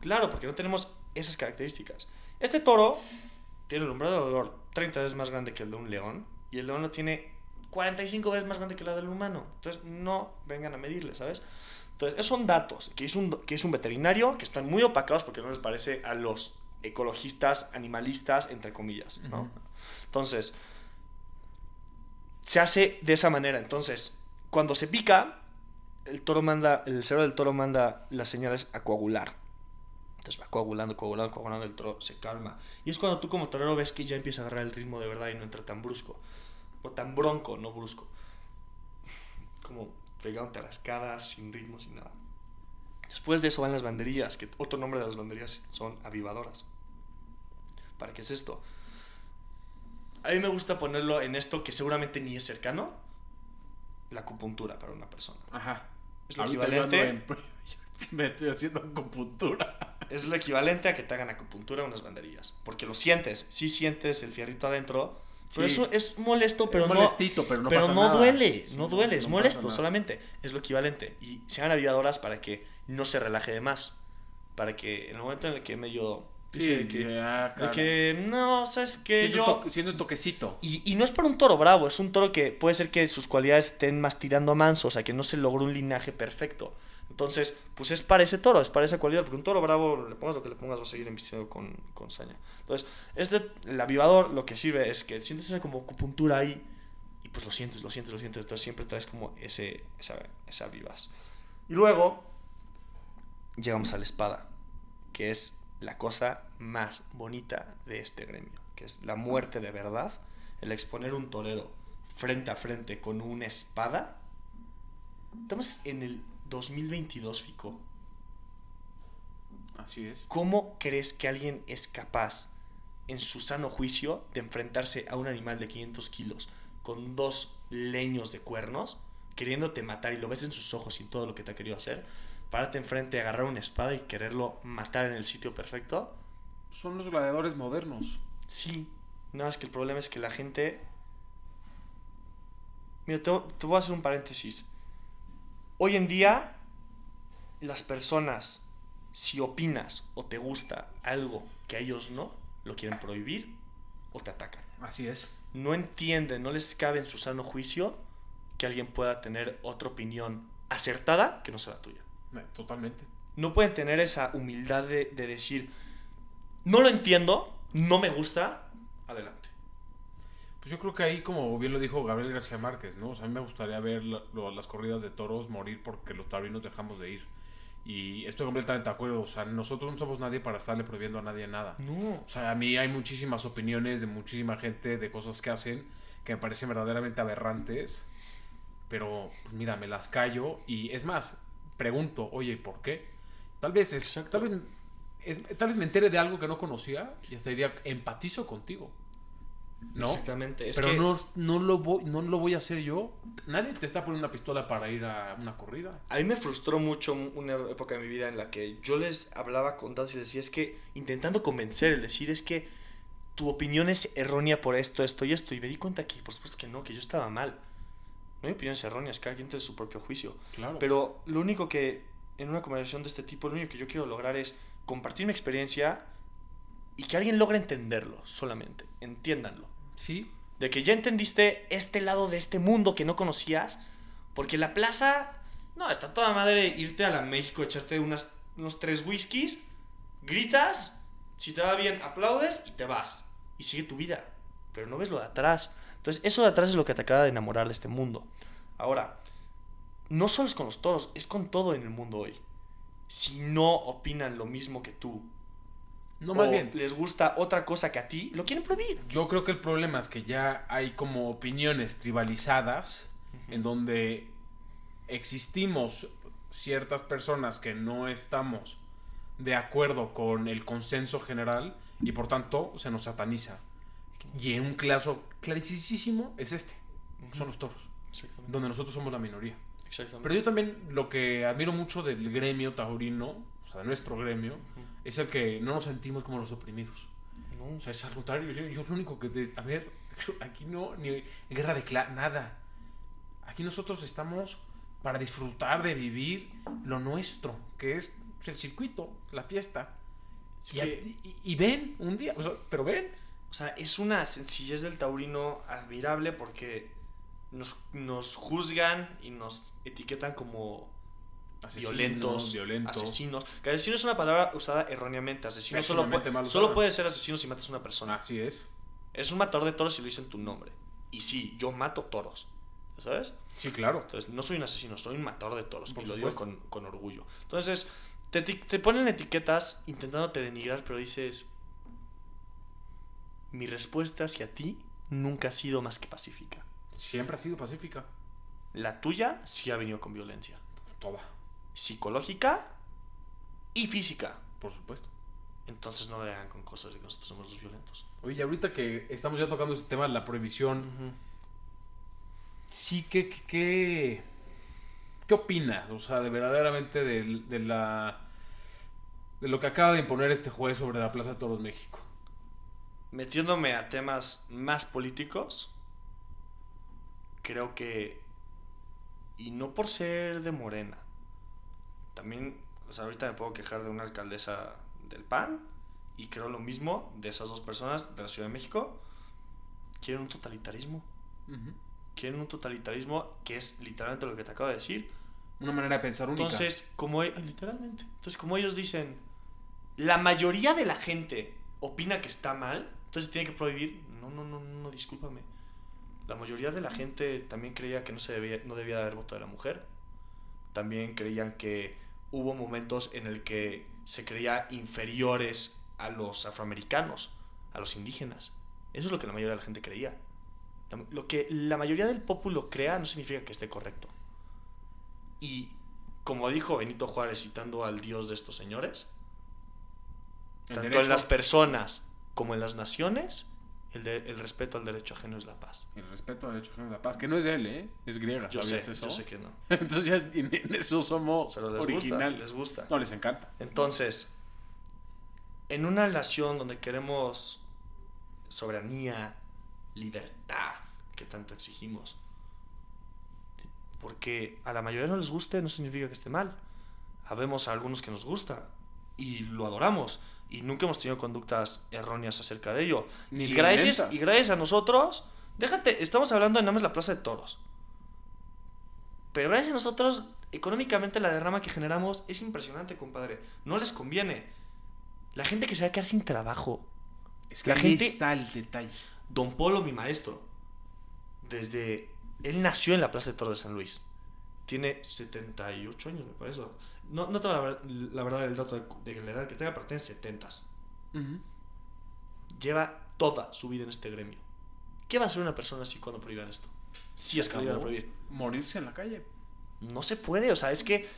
Claro, porque no tenemos esas características. Este toro tiene el umbral de dolor 30 veces más grande que el de un león. Y el león lo tiene 45 veces más grande que la del humano. Entonces, no vengan a medirle, ¿sabes? Entonces, esos son datos que es un, que es un veterinario que están muy opacados porque no les parece a los ecologistas, animalistas, entre comillas, ¿no? Ujú. Entonces, se hace de esa manera. Entonces, cuando se pica, el toro manda, el cerebro del toro manda las señales a coagular. Entonces va coagulando, coagulando, coagulando, el toro se calma. Y es cuando tú como torero ves que ya empieza a agarrar el ritmo de verdad y no entra tan brusco. O tan bronco, no brusco. Como pegado tarascadas, sin ritmo, sin nada. Después de eso van las banderillas, que otro nombre de las banderillas son avivadoras. ¿Para qué es esto? A mí me gusta ponerlo en esto que seguramente ni es cercano. La acupuntura para una persona. Ajá. Es lo Ahorita equivalente. en- *laughs* me estoy haciendo acupuntura. *laughs* es lo equivalente a que te hagan acupuntura unas banderillas. Porque lo sientes, sí sientes el fierrito adentro. Pero Sí. eso es molesto, pero Es no, molestito, pero no pero pasa no nada. duele, no duele, es no molesto solamente. Es lo equivalente. Y sean avivadoras para que no se relaje de más. Para que en el momento en el que medio Sí, de que, ya, de que no, sabes que Siendo, yo to- siendo toquecito. y, y no es por un toro bravo, es un toro que puede ser que sus cualidades estén más tirando a manso, o sea, que no se logró un linaje perfecto. Entonces, pues es para ese toro, es para esa cualidad, porque un toro bravo, le pongas lo que le pongas, va a seguir embistiendo con, con saña. Entonces, este, el avivador lo que sirve es que sientes esa como acupuntura ahí, y pues lo sientes, lo sientes, lo sientes, entonces siempre traes como ese, esa, esa vivaz. Y luego, llegamos a la espada, que es la cosa más bonita de este gremio, que es la muerte de verdad, el exponer un torero frente a frente con una espada. Estamos en el 2022, Fico. Así es. ¿Cómo crees que alguien es capaz, en su sano juicio, de enfrentarse a un animal de 500 kilos con dos leños de cuernos, queriéndote matar y lo ves en sus ojos y en todo lo que te ha querido hacer? Pararte enfrente, agarrar una espada y quererlo matar en el sitio perfecto. Son los gladiadores modernos. Sí, nada más que el problema es que la gente... Mira, te, te voy a hacer un paréntesis. Hoy en día, las personas, si opinas o te gusta algo que a ellos no, lo quieren prohibir o te atacan. Así es. No entienden, no les cabe en su sano juicio que alguien pueda tener otra opinión acertada que no sea la tuya Eh, Totalmente. no pueden tener esa humildad de, de decir, no lo entiendo, no me gusta, adelante. Pues yo creo que ahí, como bien lo dijo Gabriel García Márquez, ¿no? O sea, a mí me gustaría ver la- lo- las corridas de toros morir porque los taurinos dejamos de ir. Y estoy completamente de acuerdo. O sea, nosotros no somos nadie para estarle prohibiendo a nadie nada. No. O sea, a mí hay muchísimas opiniones de muchísima gente de cosas que hacen que me parecen verdaderamente aberrantes. Pero, pues mira, me las callo. Y es más, pregunto, oye, ¿por qué? Tal vez es. Tal vez, es- tal vez me entere de algo que no conocía y hasta diría, empatizo contigo. ¿No? Exactamente. Es Pero que no, no, lo voy, no lo voy a hacer yo. Nadie te está poniendo una pistola para ir a una corrida. a mí me frustró mucho una época de mi vida en la que yo les hablaba con todos y les decía, es que intentando convencer, el decir, es que tu opinión es errónea por esto, esto y esto. Y me di cuenta que, por supuesto que no, que yo estaba mal. No hay opiniones erróneas, cada quien tiene su propio juicio. Claro. Pero lo único que en una conversación de este tipo, lo único que yo quiero lograr es compartir mi experiencia y que alguien logre entenderlo solamente. Entiéndanlo. sí, De que ya entendiste este lado de este mundo que no conocías. Porque la plaza, no, está toda madre irte a la México, echarte unas, unos tres whiskies, gritas, si te va bien, aplaudes y te vas. Y sigue tu vida. Pero no ves lo de atrás. Entonces, eso de atrás es lo que te acaba de enamorar de este mundo. Ahora, no solo es con los toros, es con todo en el mundo hoy. Si no opinan lo mismo que tú, no o más bien. les gusta otra cosa que a ti, lo quieren prohibir. Yo creo que el problema es que ya hay como opiniones tribalizadas en donde existimos ciertas personas que no estamos de acuerdo con el consenso general y por tanto se nos sataniza. Y en un caso clarísimo es este, son los toros, donde nosotros somos la minoría. Pero yo también lo que admiro mucho del gremio taurino, o sea, de nuestro gremio, es el que no nos sentimos como los oprimidos. No, O sea, es al contrario. Yo, yo lo único que te. A ver, *laughs* aquí no. Ni guerra de cla nada. Aquí nosotros estamos para disfrutar de vivir lo nuestro, que es pues, el circuito, la fiesta. Es Y, que- y- y ven un día. o sea, pero ven. O sea, es una sencillez del taurino admirable porque nos, nos juzgan y nos etiquetan como Asesinos, violentos, violentos. asesinos. Que asesino es una palabra usada erróneamente. Asesino solo, puede- solo puede ser asesino si matas a una persona. Así es. Eres un matador de toros si lo dicen tu nombre. Y sí, yo mato toros. ¿Sabes? Sí, claro. Entonces, no soy un asesino, soy un matador de toros. Por y lo digo con, con orgullo. Entonces, te, te ponen etiquetas intentándote denigrar, pero dices. Mi respuesta hacia ti nunca ha sido más que pacífica. Siempre ha sido pacífica. La tuya sí ha venido con violencia. Toda. Psicológica y física. Por supuesto. Entonces no me hagan con cosas de que nosotros somos los violentos. Oye, ahorita que estamos ya tocando este tema de la prohibición, sí que, que, que- ¿qué opinas? O sea, de verdaderamente de, de la de lo que acaba de imponer este juez sobre la Plaza de Toros México. Metiéndome a temas más políticos, creo que, y no por ser de Morena, también, o sea, ahorita me puedo quejar de una alcaldesa del PAN, y creo lo mismo de esas dos personas de la Ciudad de México, quieren un totalitarismo. Quieren un totalitarismo que es literalmente lo que te acabo de decir. Una manera de pensar única. Entonces, como e- literalmente. Entonces, como ellos dicen, la mayoría de la gente opina que está mal, entonces tiene que prohibir. No, no, no, no, discúlpame. La mayoría de la gente también creía que no se debía, no debía haber voto de la mujer. También creían que hubo momentos en el que se creía inferiores a los afroamericanos, a los indígenas. Eso es lo que la mayoría de la gente creía. Lo que la mayoría del pueblo crea no significa que esté correcto. Y como dijo Benito Juárez citando al Dios de estos señores, El tanto derecho- en las personas como en las naciones, el, de- el respeto al derecho ajeno es la paz. El respeto al derecho ajeno de la paz, que no es él, ¿eh? Es griega. Yo sé, ¿sabías eso? yo sé que no. *laughs* Entonces ya en eso somos Pero les original. gusta, les gusta. No, les encanta. Entonces, en una nación donde queremos soberanía, libertad, que tanto exigimos, porque a la mayoría no les guste no significa que esté mal. Habemos a algunos que nos gusta y lo adoramos y nunca hemos tenido conductas erróneas acerca de ello. Ni y, gracias, violentas. y gracias a nosotros, déjate, estamos hablando de nada más la Plaza de Toros. Pero gracias a nosotros, económicamente la derrama que generamos es impresionante, compadre. No les conviene. La gente que se va a quedar sin trabajo. Es La ahí gente- está el detalle. Don Polo, mi maestro, desde... Él nació en la Plaza de Toros de San Luis. Tiene 78 años, me parece. No, no tengo la, la verdad el dato de, de la edad que tenga, pero tiene 70. Ujú. Lleva toda su vida en este gremio. ¿Qué va a hacer una persona así cuando prohíban esto? Si es que lo iban a prohibir. Morirse en la calle. No se puede, o sea, es que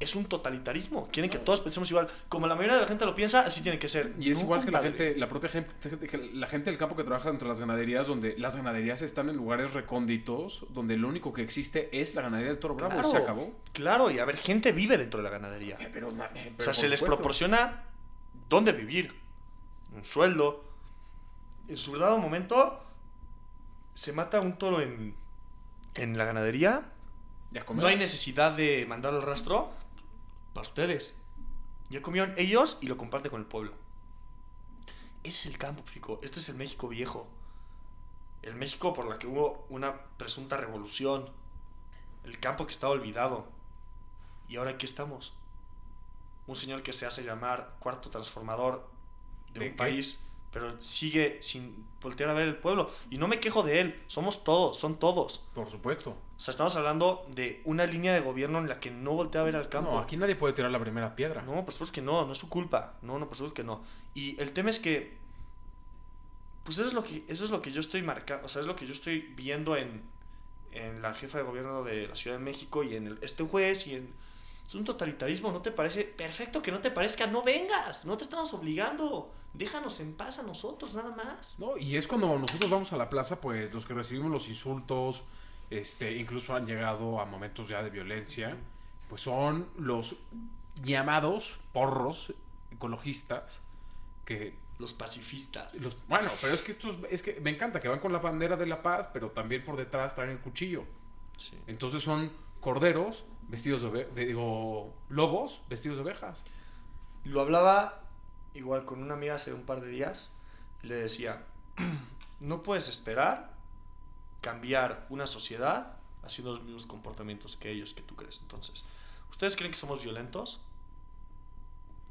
es un totalitarismo. Quieren que todos pensemos igual. Como la mayoría de la gente lo piensa, así tiene que ser. Y es No, igual que la gente, la propia gente, la gente del campo que trabaja dentro de las ganaderías, donde las ganaderías están en lugares recónditos, donde lo único que existe es la ganadería del toro bravo. Claro, y se acabó. Claro, y a ver, gente vive dentro de la ganadería. Eh, Pero, eh, O sea, se les supuesto. proporciona dónde vivir, un sueldo. En su dado momento, se mata un toro en, en la ganadería. Ya. No hay necesidad de mandarlo al rastro para ustedes. Ya comieron ellos y lo comparten con el pueblo. Ese es el campo, Fico. Este es el México viejo. El México por la que hubo una presunta revolución. El campo que estaba olvidado. Y ahora aquí estamos. Un señor que se hace llamar cuarto transformador de, ¿De un qué? país, pero sigue sin voltear a ver el pueblo. Y no me quejo de él. Somos todos, son todos. Por supuesto. O sea, estamos hablando de una línea de gobierno en la que no voltea a ver al campo. No, aquí nadie puede tirar la primera piedra. No, por supuesto que no, no es su culpa. No, no, por supuesto que no. Y el tema es que. Pues eso es lo que, eso es lo que yo estoy marcando. O sea, es lo que yo estoy viendo en, en la jefa de gobierno de la Ciudad de México y en el- este juez y en. Es un totalitarismo, ¿no te parece? Perfecto que no te parezca, no vengas, no te estamos obligando. Déjanos en paz a nosotros, nada más. No, y es cuando nosotros vamos a la plaza, pues los que recibimos los insultos, este, incluso han llegado a momentos ya de violencia, pues son los llamados porros ecologistas que Los pacifistas. los- bueno, pero es que estos es que me encanta que van con la bandera de la paz, pero también por detrás traen el cuchillo. Sí. Entonces son corderos vestidos de, de- digo, lobos vestidos de ovejas. Lo hablaba igual con una amiga hace un par de días. Le decía, *clears throat* no puedes esperar cambiar una sociedad haciendo los mismos comportamientos que ellos que tú crees. Entonces, ¿ustedes creen que somos violentos?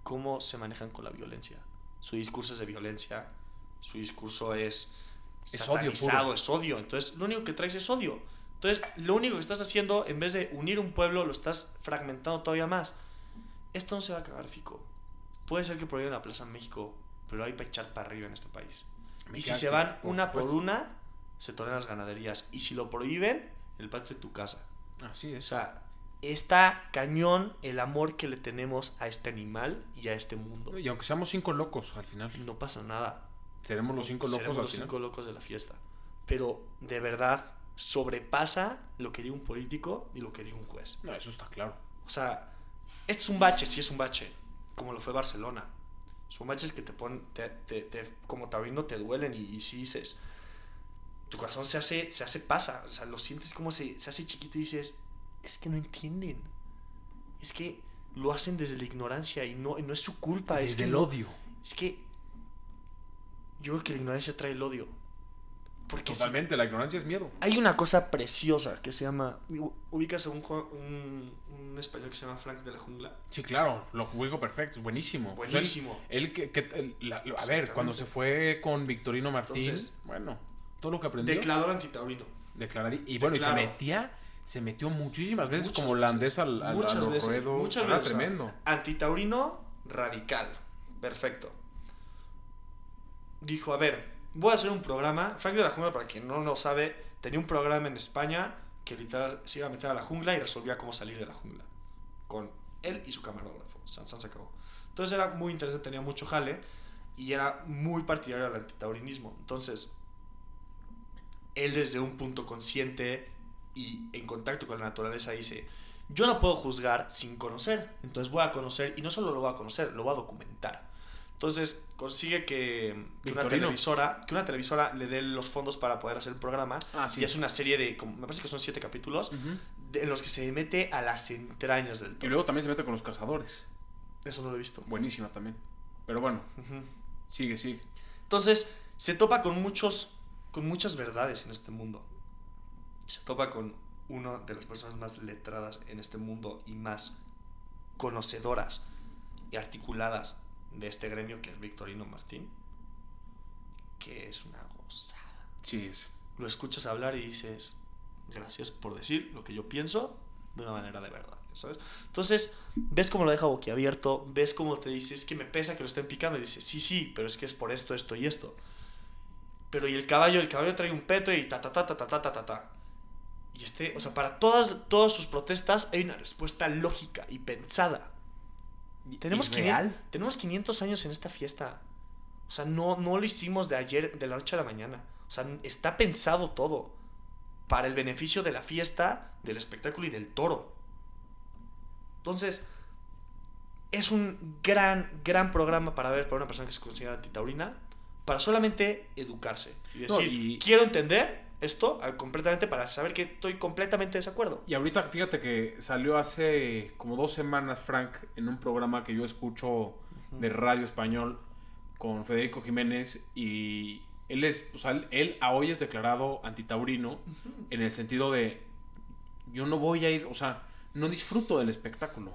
¿Cómo se manejan con la violencia? Su discurso es de violencia, su discurso es, Es odio puro. es odio. Entonces, lo único que traes es odio. Entonces, lo único que estás haciendo, en vez de unir un pueblo, lo estás fragmentando todavía más. Esto no se va a acabar, Fico. Puede ser que prohíban la Plaza en México, pero hay para echar para arriba en este país. Me y si se van por una por una, se tornan las ganaderías. Y si lo prohíben, el patio de tu casa. Así O es. sea, está cañón el amor que le tenemos a este animal y a este mundo. Y aunque seamos cinco locos al final, No pasa nada. seremos los cinco locos Seremos al los final. cinco locos de la fiesta. Pero de verdad sobrepasa lo que diga un político y lo que diga un juez. No, eso está claro. O sea, esto es un bache, sí es un bache. como lo fue Barcelona. Son matches que te ponen, te, te, te- como taurino te duelen y, y sí dices, tu corazón se hace, se hace pasa, o sea, lo sientes como se, se hace chiquito y dices, es que no entienden, es que lo hacen desde la ignorancia y no, no es su culpa, es Desde que el odio. es que yo creo que la ignorancia trae el odio. Porque si- Totalmente, la ignorancia es miedo. hay una cosa preciosa que se llama. Ubicas a un, un, un español que se llama Frank de la Jungla. Sí, claro, lo ubico perfecto, es buenísimo. Buenísimo. Él, que, que- la- a ver, cuando se fue con Victorino Martín, Entonces, bueno, todo lo que aprendió, Declarador antitaurino. declararía. Y bueno, y se metía, se metió muchísimas veces Muchas como holandés al, al, Muchas a los veces, muchas Era veces, o sea, tremendo. Antitaurino radical. Perfecto. Dijo: A ver, voy a hacer un programa. Frank de la Jungla, para quien no lo sabe, tenía un programa en España que literal se iba a meter a la jungla y resolvía cómo salir de la jungla. Con él y su camarógrafo. San se acabó. Entonces era muy interesante, tenía mucho jale y era muy partidario del antitaurinismo. Entonces, él desde un punto consciente y en contacto con la naturaleza dice, yo no puedo juzgar sin conocer, entonces voy a conocer y no solo lo voy a conocer, lo voy a documentar. Entonces consigue que, que una televisora, que una televisora le dé los fondos para poder hacer el programa Ah, sí. y es una serie de, como- me parece que son siete capítulos, Ujú. de- en los que se mete a las entrañas del Y toro. luego también se mete con los cazadores. Eso no lo he visto. Buenísima también. Pero bueno, sigue, sigue. Entonces, se topa con muchos con muchas verdades en este mundo. Se topa con una de las personas más letradas en este mundo y más conocedoras y articuladas de este gremio que es Victorino Martín, que es una gozada. Sí, es. Lo escuchas hablar y dices, gracias por decir lo que yo pienso de una manera de verdad, ¿sabes? Entonces, ves cómo lo deja boquiabierto, ves cómo te dice, es que me pesa que lo estén picando, y dices, sí, sí, pero es que es por esto, esto y esto. Pero y el caballo, el caballo trae un peto y ta ta ta ta ta ta ta ta ta. Y este, o sea, para todas, todas sus protestas hay una respuesta lógica y pensada. Tenemos, ¿Y 500, real? tenemos 500 años en esta fiesta. O sea, no, no lo hicimos de ayer, de la noche a la mañana. O sea, está pensado todo para el beneficio de la fiesta, del espectáculo y del toro. Entonces, es un gran, gran programa para ver para una persona que se considera antitaurina, para solamente educarse y No, decir, y- quiero entender esto completamente para saber que estoy completamente de desacuerdo. Y ahorita fíjate que salió hace como dos semanas Frank en un programa que yo escucho de radio español con Federico Jiménez y él es, o sea, él- a hoy es declarado antitaurino en el sentido de yo no voy a ir, o sea, no disfruto del espectáculo,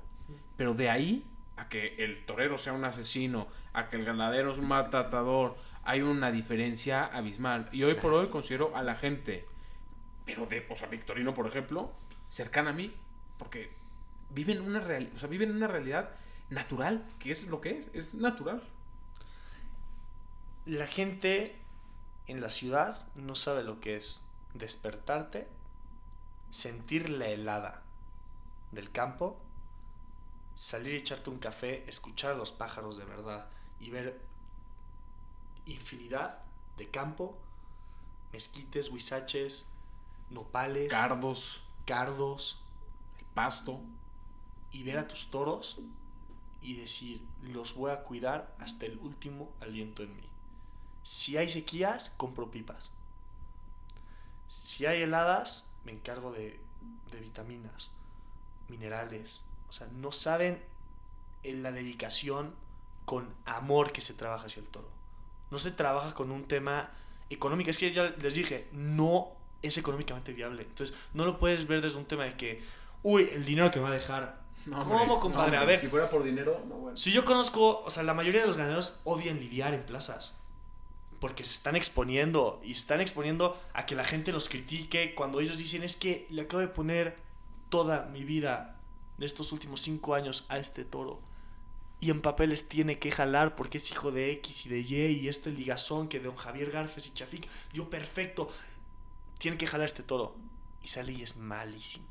pero de ahí a que el torero sea un asesino, a que el ganadero es un matador, hay una diferencia abismal. Y hoy por hoy considero a la gente, pero de, o sea, Victorino, por ejemplo, cercana a mí, porque viven una o sea, viven una realidad natural, que es lo que es, es natural. La gente en la ciudad no sabe lo que es despertarte, sentir la helada del campo, salir y echarte un café, escuchar a los pájaros de verdad y ver infinidad de campo, mezquites, huizaches, nopales, Cardos, cardos, el pasto, y ver a tus toros y decir, los voy a cuidar hasta el último aliento en mí. Si hay sequías, compro pipas. Si hay heladas, me encargo de, de vitaminas, minerales. O sea, no saben en la dedicación con amor que se trabaja hacia el toro. No se trabaja con un tema económico. Es que ya les dije, no es económicamente viable. Entonces, no lo puedes ver desde un tema de que, uy, el dinero que me va a dejar. No, ¿Cómo, hombre, compadre? no, a ver, Si fuera por dinero, no, bueno. si yo conozco, o sea, la mayoría de los ganaderos odian lidiar en plazas. Porque se están exponiendo y se están exponiendo a que la gente los critique cuando ellos dicen es que le acabo de poner toda mi vida de estos últimos cinco años a este toro. Y en papeles tiene que jalar porque es hijo de X y de Y y este ligazón que don Javier Garfes y Chafik dio perfecto. Tiene que jalar este toro. Y sale y es malísimo.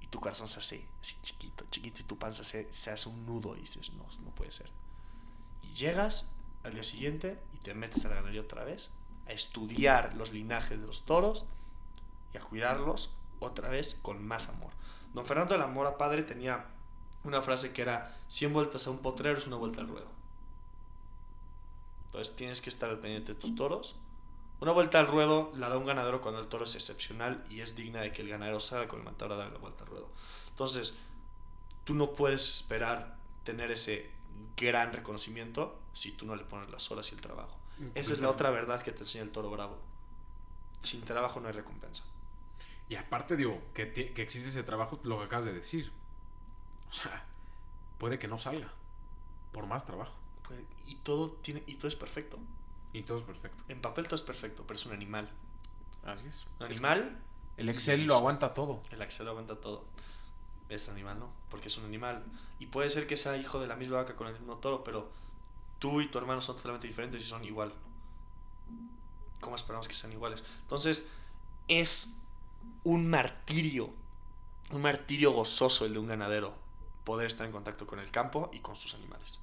Y tu corazón se hace así chiquito, chiquito y tu panza se, se hace un nudo y dices, no, no puede ser. Y llegas al día siguiente y te metes a la ganadería otra vez a estudiar los linajes de los toros y a cuidarlos otra vez con más amor. Don Fernando de la Mora padre tenía una frase que era 100 vueltas a un potrero es una vuelta al ruedo. Entonces tienes que estar al pendiente de tus toros. Una vuelta al ruedo la da un ganadero cuando el toro es excepcional y es digna de que el ganadero salga con el matador a dar la vuelta al ruedo. Entonces, tú no puedes esperar tener ese gran reconocimiento si tú no le pones las horas y el trabajo. Esa es la otra verdad que te enseña el toro bravo. Sin trabajo no hay recompensa. Y aparte, digo, que, que existe ese trabajo, lo que acabas de decir. O sea, puede que no salga. Por más trabajo. y todo tiene. Y todo es perfecto. Y todo es perfecto. En papel todo es perfecto, pero es un animal. Así es. Un animal. El Excel lo aguanta todo. El Excel lo aguanta todo. Es animal, ¿no? Porque es un animal. Y puede ser que sea hijo de la misma vaca con el mismo toro, pero tú y tu hermano son totalmente diferentes y son igual. ¿Cómo esperamos que sean iguales? Entonces, es un martirio. Un martirio gozoso el de un ganadero poder estar en contacto con el campo y con sus animales.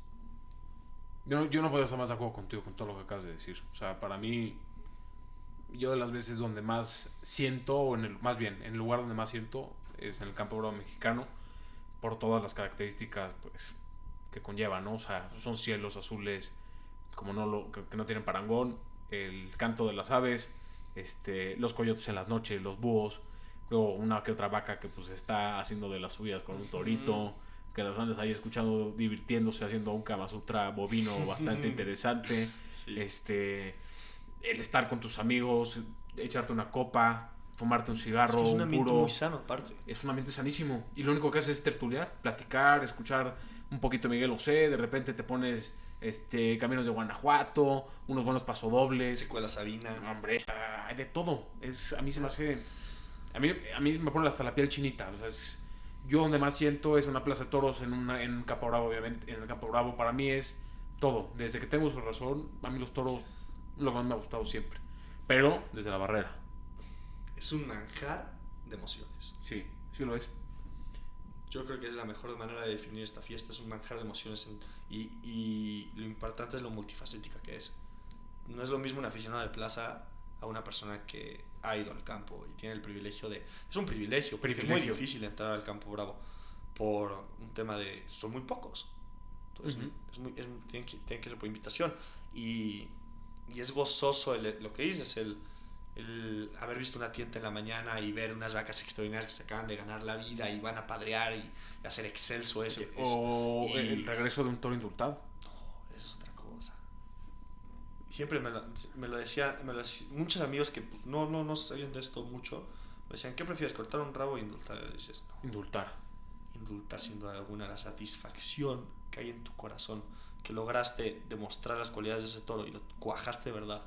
Yo, yo no puedo estar más de acuerdo contigo con todo lo que acabas de decir. O sea, para mí, yo de las veces donde más siento, o en el, más bien, en el lugar donde más siento, es en el campo bravo mexicano, por todas las características pues, que conlleva, ¿no? O sea, son cielos azules, como no lo, que, no tienen parangón, el canto de las aves, este, los coyotes en las noches, los búhos, luego una que otra vaca que pues está haciendo de las suyas con un torito que las andes ahí escuchando, divirtiéndose, haciendo un Kama Sutra bovino *laughs* bastante interesante. Este, el estar con tus amigos, echarte una copa, fumarte un cigarro, es un ambiente muy sano aparte. Es un ambiente sanísimo. Y lo único que haces es tertuliar, platicar, escuchar un poquito Miguel José, de repente te pones este Caminos de Guanajuato, unos buenos pasodobles. Secuela Sabina. Hombre, hay de todo. Es, a mí se me hace... A mí, a mí me pone hasta la piel chinita. O sea, es, yo donde más siento es una plaza de toros en, una, en Campo Bravo, obviamente. En el Campo Bravo para mí es todo. Desde que tengo su razón, a mí los toros lo más me ha gustado siempre. Pero desde la barrera. Es un manjar de emociones. Sí, sí lo es. Yo creo que es la mejor manera de definir esta fiesta. Es un manjar de emociones y, y lo importante es lo multifacética que es. No es lo mismo un aficionado de plaza a una persona que ha ido al campo y tiene el privilegio de... Es un privilegio, porque es muy difícil entrar al campo bravo por un tema de... Son muy pocos. Entonces, es muy, es, tienen, que, tienen, que, ser por invitación. Y, y es gozoso lo que dices, el, el haber visto una tienda en la mañana y ver unas vacas extraordinarias que se acaban de ganar la vida y van a padrear y, hacer excelso eso. o el regreso de un toro indultado siempre me lo, me lo decían, muchos amigos que pues, no, no, no sabían de esto mucho, me decían, ¿qué prefieres, cortar un rabo o indultar? Y dices, no. Indultar. Indultar sin duda alguna la satisfacción que hay en tu corazón, que lograste demostrar las cualidades de ese toro y lo cuajaste de verdad.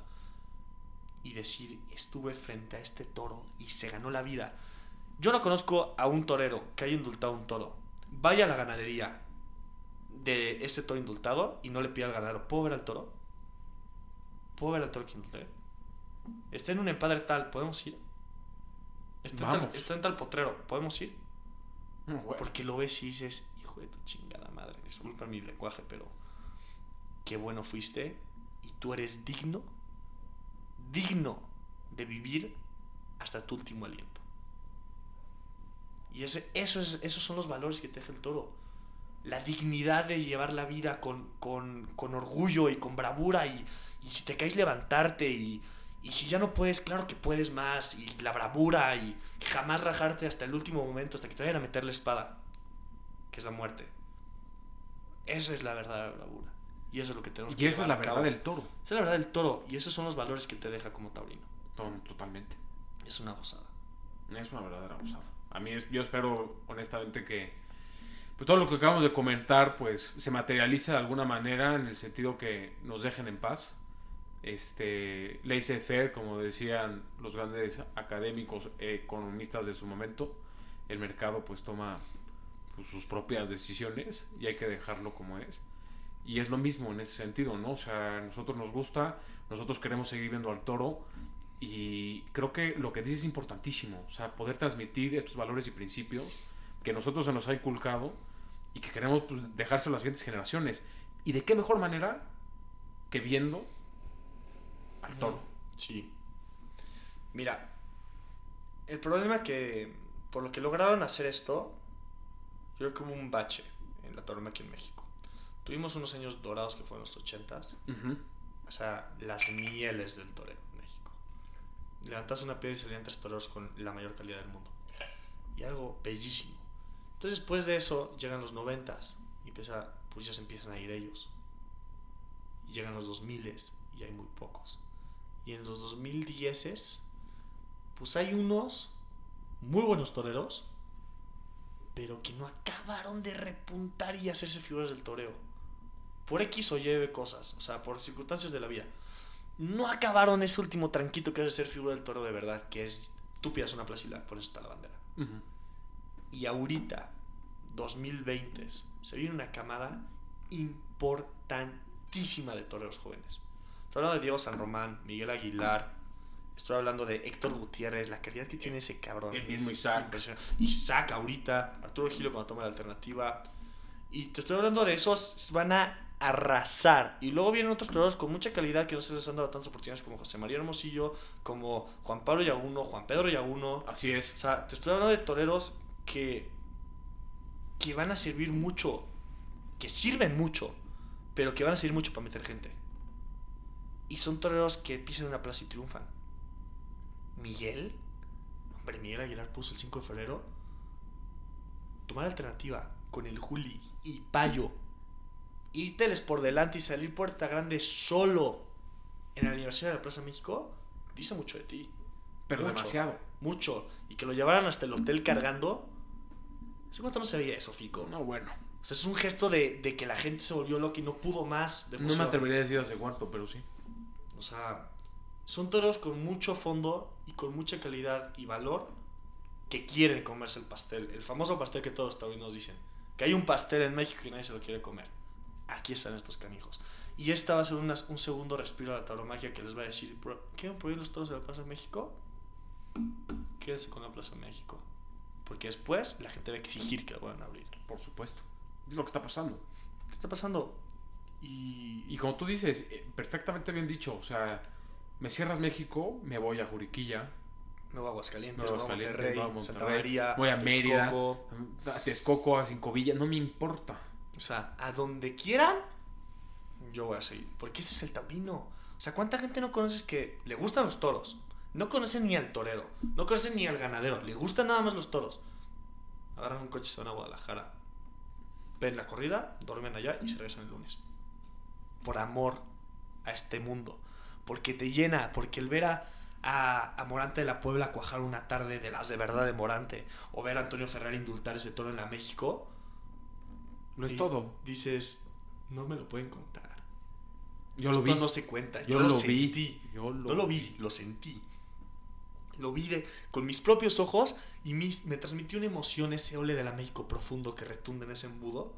Y decir, estuve frente a este toro y se ganó la vida. Yo no conozco a un torero que haya indultado un toro. Vaya a la ganadería de ese toro indultado y no le pida al ganadero, ¿puedo ver al toro? ¿Puedo ver al Tolkien Está en un empadre tal, ¿podemos ir? Está, en tal, potrero, ¿podemos ir? Porque lo ves y dices, hijo de tu chingada madre, disculpa mi lenguaje, pero qué bueno fuiste y tú eres digno, digno de vivir hasta tu último aliento. Y ese, eso es, esos son los valores que te deja el toro. La dignidad de llevar la vida con, con, con orgullo y con bravura y, y si te caes, levantarte. Y, y si ya no puedes, claro que puedes más. Y la bravura. Y jamás rajarte hasta el último momento, hasta que te vayan a meter la espada. Que es la muerte. Esa es la verdadera bravura. Y eso es lo que tenemos y esa es la verdad del toro. Esa es la verdad del toro. Y esos son los valores que te deja como taurino. Totalmente. Es una gozada. Es una verdadera gozada. A mí es, yo espero honestamente que pues todo lo que acabamos de comentar pues se materializa de alguna manera en el sentido que nos dejen en paz. Este, laissez-faire, como decían los grandes académicos economistas de su momento, el mercado pues toma pues, sus propias decisiones y hay que dejarlo como es. Y es lo mismo en ese sentido, ¿no? O sea, a nosotros nos gusta, nosotros queremos seguir viendo al toro y creo que lo que dices es importantísimo, o sea, poder transmitir estos valores y principios que nosotros se nos ha inculcado y que queremos pues, dejárselo a las siguientes generaciones. ¿Y de qué mejor manera que viendo al toro? Sí. Mira, el problema que por lo que lograron hacer esto, yo creo que hubo un bache en la tauromaquia en México. Tuvimos unos años dorados que fueron los 80s. Ujú. O sea, las mieles del toreo en México. Levantas una piedra y salían tres toreros con la mayor calidad del mundo. Y algo bellísimo. Entonces, después de eso, llegan los noventas y empieza, pues ya se empiezan a ir ellos. Y llegan los 2000 y hay muy pocos. Y en los 2010 pues hay unos muy buenos toreros, pero que no acabaron de repuntar y hacerse figuras del toreo. Por X o Y cosas, o sea, por circunstancias de la vida. No acabaron ese último tranquito que es ser figura del toreo de verdad, que es tú pidas una plaza y la pones hasta la bandera. Ujú. Y ahorita, 2020, se viene una camada importantísima de toreros jóvenes. Estoy hablando de Diego San Román, Miguel Aguilar, estoy hablando de Héctor Gutiérrez, la calidad que tiene ese cabrón. El mismo Isaac. Isaac ahorita, Arturo Gilo cuando toma la alternativa. Y te estoy hablando de esos, van a arrasar. Y luego vienen otros toreros con mucha calidad que no se les han dado tantas oportunidades como José María Hermosillo, como Juan Pablo Yaguno, Juan Pedro Yaguno. Así es. O sea, te estoy hablando de toreros que, que van a servir mucho, que sirven mucho, pero que van a servir mucho para meter gente. Y son toreros que pisan una plaza y triunfan. Miguel, hombre, Miguel Aguilar puso el 5 de febrero. Tomar alternativa con el Juli y Payo. Írteles por delante y salir puerta grande solo en el aniversario de la Plaza México, dice mucho de ti Pero Mucho. demasiado. mucho y que lo llevaran hasta el hotel cargando. ¿Hace cuánto no se veía eso, Fico? No, bueno. O sea, es un gesto de, de que la gente se volvió loca y no pudo más. De No me atrevería a decir hace cuánto, pero sí. O sea, son toros con mucho fondo y con mucha calidad y valor que quieren comerse el pastel. El famoso pastel que todos los taurinos dicen. Que hay un pastel en México y nadie se lo quiere comer. Aquí están estos canijos. Y esta va a ser una- un segundo respiro a la tauromaquia que les va a decir, "Bro, ¿quieren prohibir los toros de la Plaza México? Quédense con la Plaza México. Porque después la gente va a exigir que la vuelvan a abrir. Por supuesto. Es lo que está pasando. ¿Qué está pasando? Y, Y como tú dices, eh, perfectamente bien dicho. O sea, me cierras México, me voy a Juriquilla, me voy a Aguascalientes, me voy a me voy a Aguascalientes, Monterrey, me voy a Santa Monterrey, María, voy a Mérida, Texcoco. a Texcoco, a Cincovilla, no me importa. O sea, a donde quieran, yo voy a seguir. Porque ese es el taurino. O sea, ¿cuánta gente no conoces que le gustan los toros? No conocen ni al torero, no conocen ni al ganadero, le gustan nada más los toros. Agarran un coche se van a Guadalajara. Ven la corrida, duermen allá y se regresan el lunes. Por amor a este mundo. Porque te llena, porque el ver a, a, a Morante de la Puebla cuajar una tarde de las de verdad de Morante, o ver a Antonio Ferrer indultar ese toro en la México, Lo es todo. Dices, no me lo pueden contar. Yo lo Esto vi. no se cuenta. yo, Yo, lo, lo, vi. sentí. Yo lo, No lo vi, lo sentí. Lo vi de- con mis propios ojos y mis- me transmitió una emoción ese ole de la México profundo que retunde en ese embudo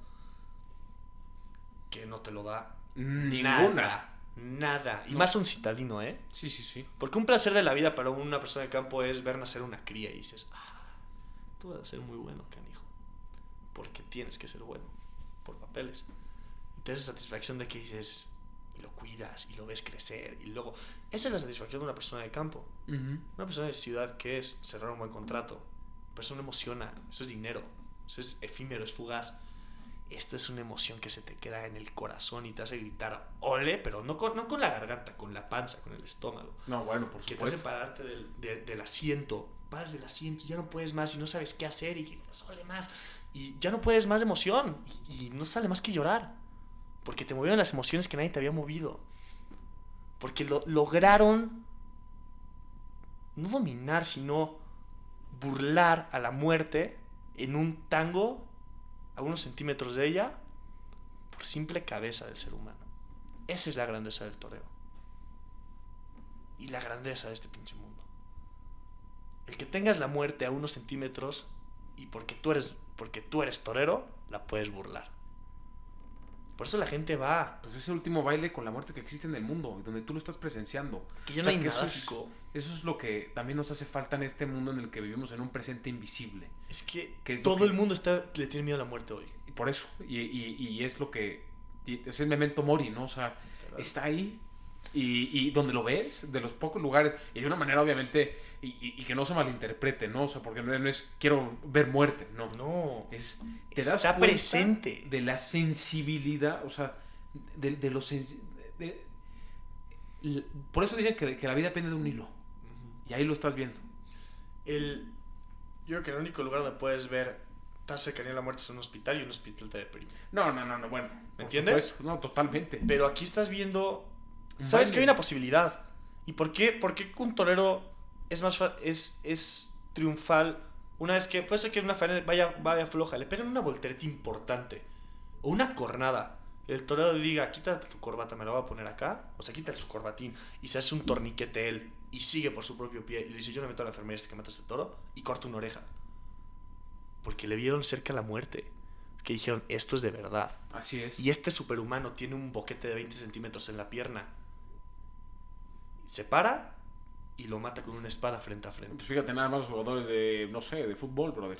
que no te lo da Ninguna. nada. Y No. más un citadino, ¿eh? Sí, sí, sí. Porque un placer de la vida para una persona de campo es ver nacer una cría y dices, ah, tú vas a ser muy bueno, canijo. Porque tienes que ser bueno, por papeles. Y te da esa satisfacción de que dices, y lo cuidas, y lo ves crecer, y luego... Esa es la satisfacción de una persona de campo. Una persona de ciudad que es cerrar un buen contrato. Pero eso no emociona, eso es dinero, eso es efímero, es fugaz. Esto es una emoción que se te queda en el corazón y te hace gritar, ole, pero no con, no con la garganta, con la panza, con el estómago No, bueno, por que te hace supuesto. pararte del, de- del asiento. Paras del asiento y ya no puedes más y no sabes qué hacer y te sale más. Y ya no puedes más de emoción y, y no sale más que llorar. Porque te movieron las emociones que nadie te había movido. Porque lo, lograron no dominar, sino burlar a la muerte en un tango a unos centímetros de ella por simple cabeza del ser humano. Esa es la grandeza del toreo y la grandeza de este pinche mundo. El que tengas la muerte a unos centímetros y porque tú eres, porque tú eres torero, la puedes burlar. Por eso la gente va. Pues es el último baile con la muerte que existe en el mundo y donde tú lo estás presenciando. Que ya O no hay que nada, eso es-. Eso es lo que también nos hace falta en este mundo en el que vivimos en un presente invisible. Es que ¿Qué es lo todo que- el mundo está, le tiene miedo a la muerte hoy. Y por eso, y, y- y es lo que, es el memento mori, ¿no? O sea, está ahí, Y, y donde lo ves, de los pocos lugares, y de una manera obviamente, y, y- y que no se malinterprete, ¿no? O sea, porque no, es quiero ver muerte, no. No. Es, te das Está cuenta presente. de la sensibilidad, o sea, de, de lo sensi- de- l- por eso dicen que, que la vida depende de un hilo. Y ahí lo estás viendo. El, yo creo que el único lugar donde puedes ver tan cercanía a la muerte es un hospital y un hospital te deprime. No, no, no, no, bueno. por entiendes? supuesto. No, totalmente. Pero aquí estás viendo. Sabes que hay una posibilidad. ¿Y por qué, por qué un torero es más es, es triunfal una vez que puede ser que una faena vaya, vaya floja, le pegan una voltereta importante o una cornada? El torero diga, quítate tu corbata, me la voy a poner acá. O sea, quita su corbatín y se hace un torniquete él y sigue por su propio pie y le dice, yo no meto a la enfermería este que mata a este toro y corta una oreja. Porque le vieron cerca la muerte. Que dijeron, esto es de verdad. Así es. Y este superhumano tiene un boquete de 20 centímetros en la pierna. Se para y lo mata con una espada frente a frente. Pues fíjate, nada más los jugadores de, no sé, de fútbol, brother.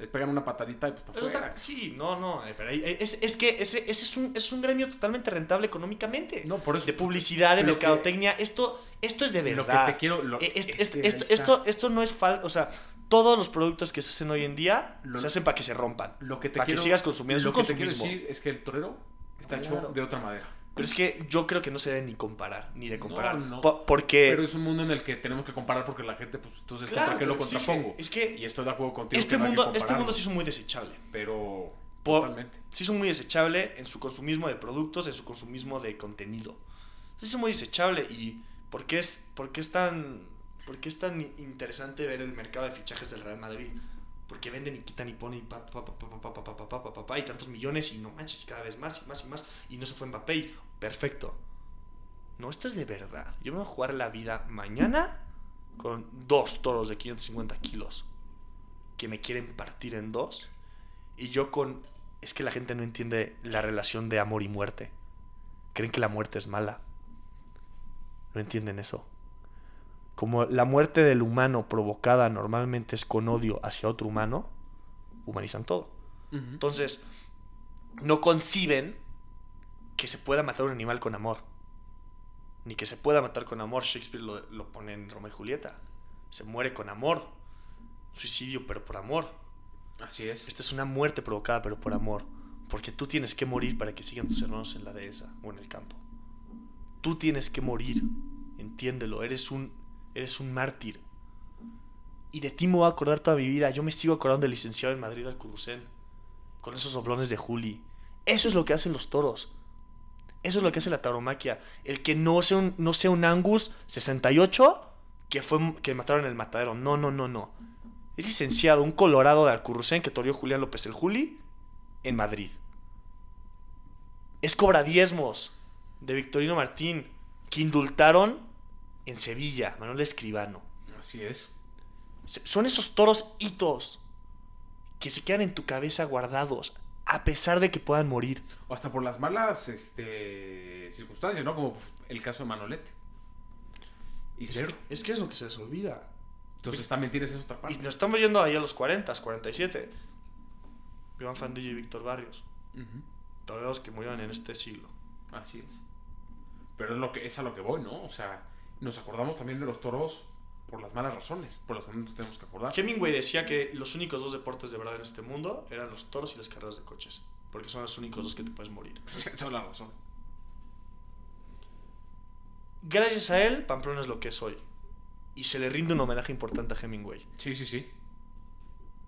Les pegan una patadita y pues para otra- sí, no, no. eh, Pero es, es que ese, ese es, un, es un gremio totalmente rentable económicamente. No, por eso. De publicidad, de Lo que- mercadotecnia. Esto, esto es de Lo verdad. que te quiero. lo- Eh, es- es es- que esto, esto, esto no es falso. O sea, todos los productos que se hacen hoy en día Lo- se hacen para que se rompan. Lo que te para que quiero, sigas consumiendo. Lo que te quiero decir es que el torero está Claro. hecho de otra madera. Pero es que yo creo que no se debe ni comparar, ni de comparar. No, no. Po- porque. Pero es un mundo en el que tenemos que comparar porque la gente, pues, entonces, Claro, ¿contra qué lo contrapongo? Es que Y estoy de acuerdo contigo. este que no mundo, este mundo sí es muy desechable. Pero. Por- Totalmente. sí son muy desechable en su consumismo de productos, en su consumismo de contenido. Sí son muy desechable y ¿por qué es, por qué es tan por qué es tan interesante ver el mercado de fichajes del Real Madrid? Porque venden y quitan y ponen y pa, pa, pa, pa, pa, pa, pa, pa, pa, y tantos millones y no manches cada vez más y más y más y no se fue Mbappé y perfecto. No, esto es de verdad. Yo me voy a jugar la vida mañana con dos toros de 550 kilos que me quieren partir en dos y yo con... Es que la gente no entiende la relación de amor y muerte. Creen que la muerte es mala. No entienden eso. Como la muerte del humano provocada normalmente es con odio hacia otro humano, humanizan todo. Entonces, no conciben que se pueda matar a un animal con amor. Ni que se pueda matar con amor. Shakespeare lo, lo pone en Romeo y Julieta. Se muere con amor. Suicidio, pero por amor. Así es. Esta es una muerte provocada, pero por amor. Porque tú tienes que morir para que sigan tus hermanos en la dehesa o en el campo. Tú tienes que morir. Entiéndelo. Eres un, eres un mártir. Y de ti me voy a acordar toda mi vida. Yo me sigo acordando del licenciado en Madrid Alcurucén. Con esos doblones de Juli. Eso es lo que hacen los toros. Eso es lo que hace la tauromaquia. El que no sea un, no sea un Angus 68 que, fue, que mataron en el matadero. No, no, no, no. Es licenciado, un colorado de Alcurrucén que toreó Julián López el Juli en Madrid. Es cobra diezmos de Victorino Martín que indultaron en Sevilla, Manuel Escribano. Así es. Son esos toros hitos que se quedan en tu cabeza guardados a pesar de que puedan morir. O hasta por las malas este, circunstancias, ¿no? Como el caso de Manolete. Y. Es que es lo que se les olvida. Entonces también tienes esa otra Y parte. nos estamos yendo ahí a los 40, 47. Iván Fandillo y Víctor Barrios. Ujú. Toreros que murieron en este siglo. Así es. Pero es, lo que, es a lo que voy, ¿no? O sea, nos acordamos también de los toros por las malas razones, por las que nos tenemos que acordar. Hemingway decía que los únicos dos deportes de verdad en este mundo eran los toros y las carreras de coches. Porque son los únicos dos que te puedes morir. *laughs* Toda la razón. Gracias a él, Pamplona es lo que es hoy. Y se le rinde un homenaje importante a Hemingway. Sí, sí, sí.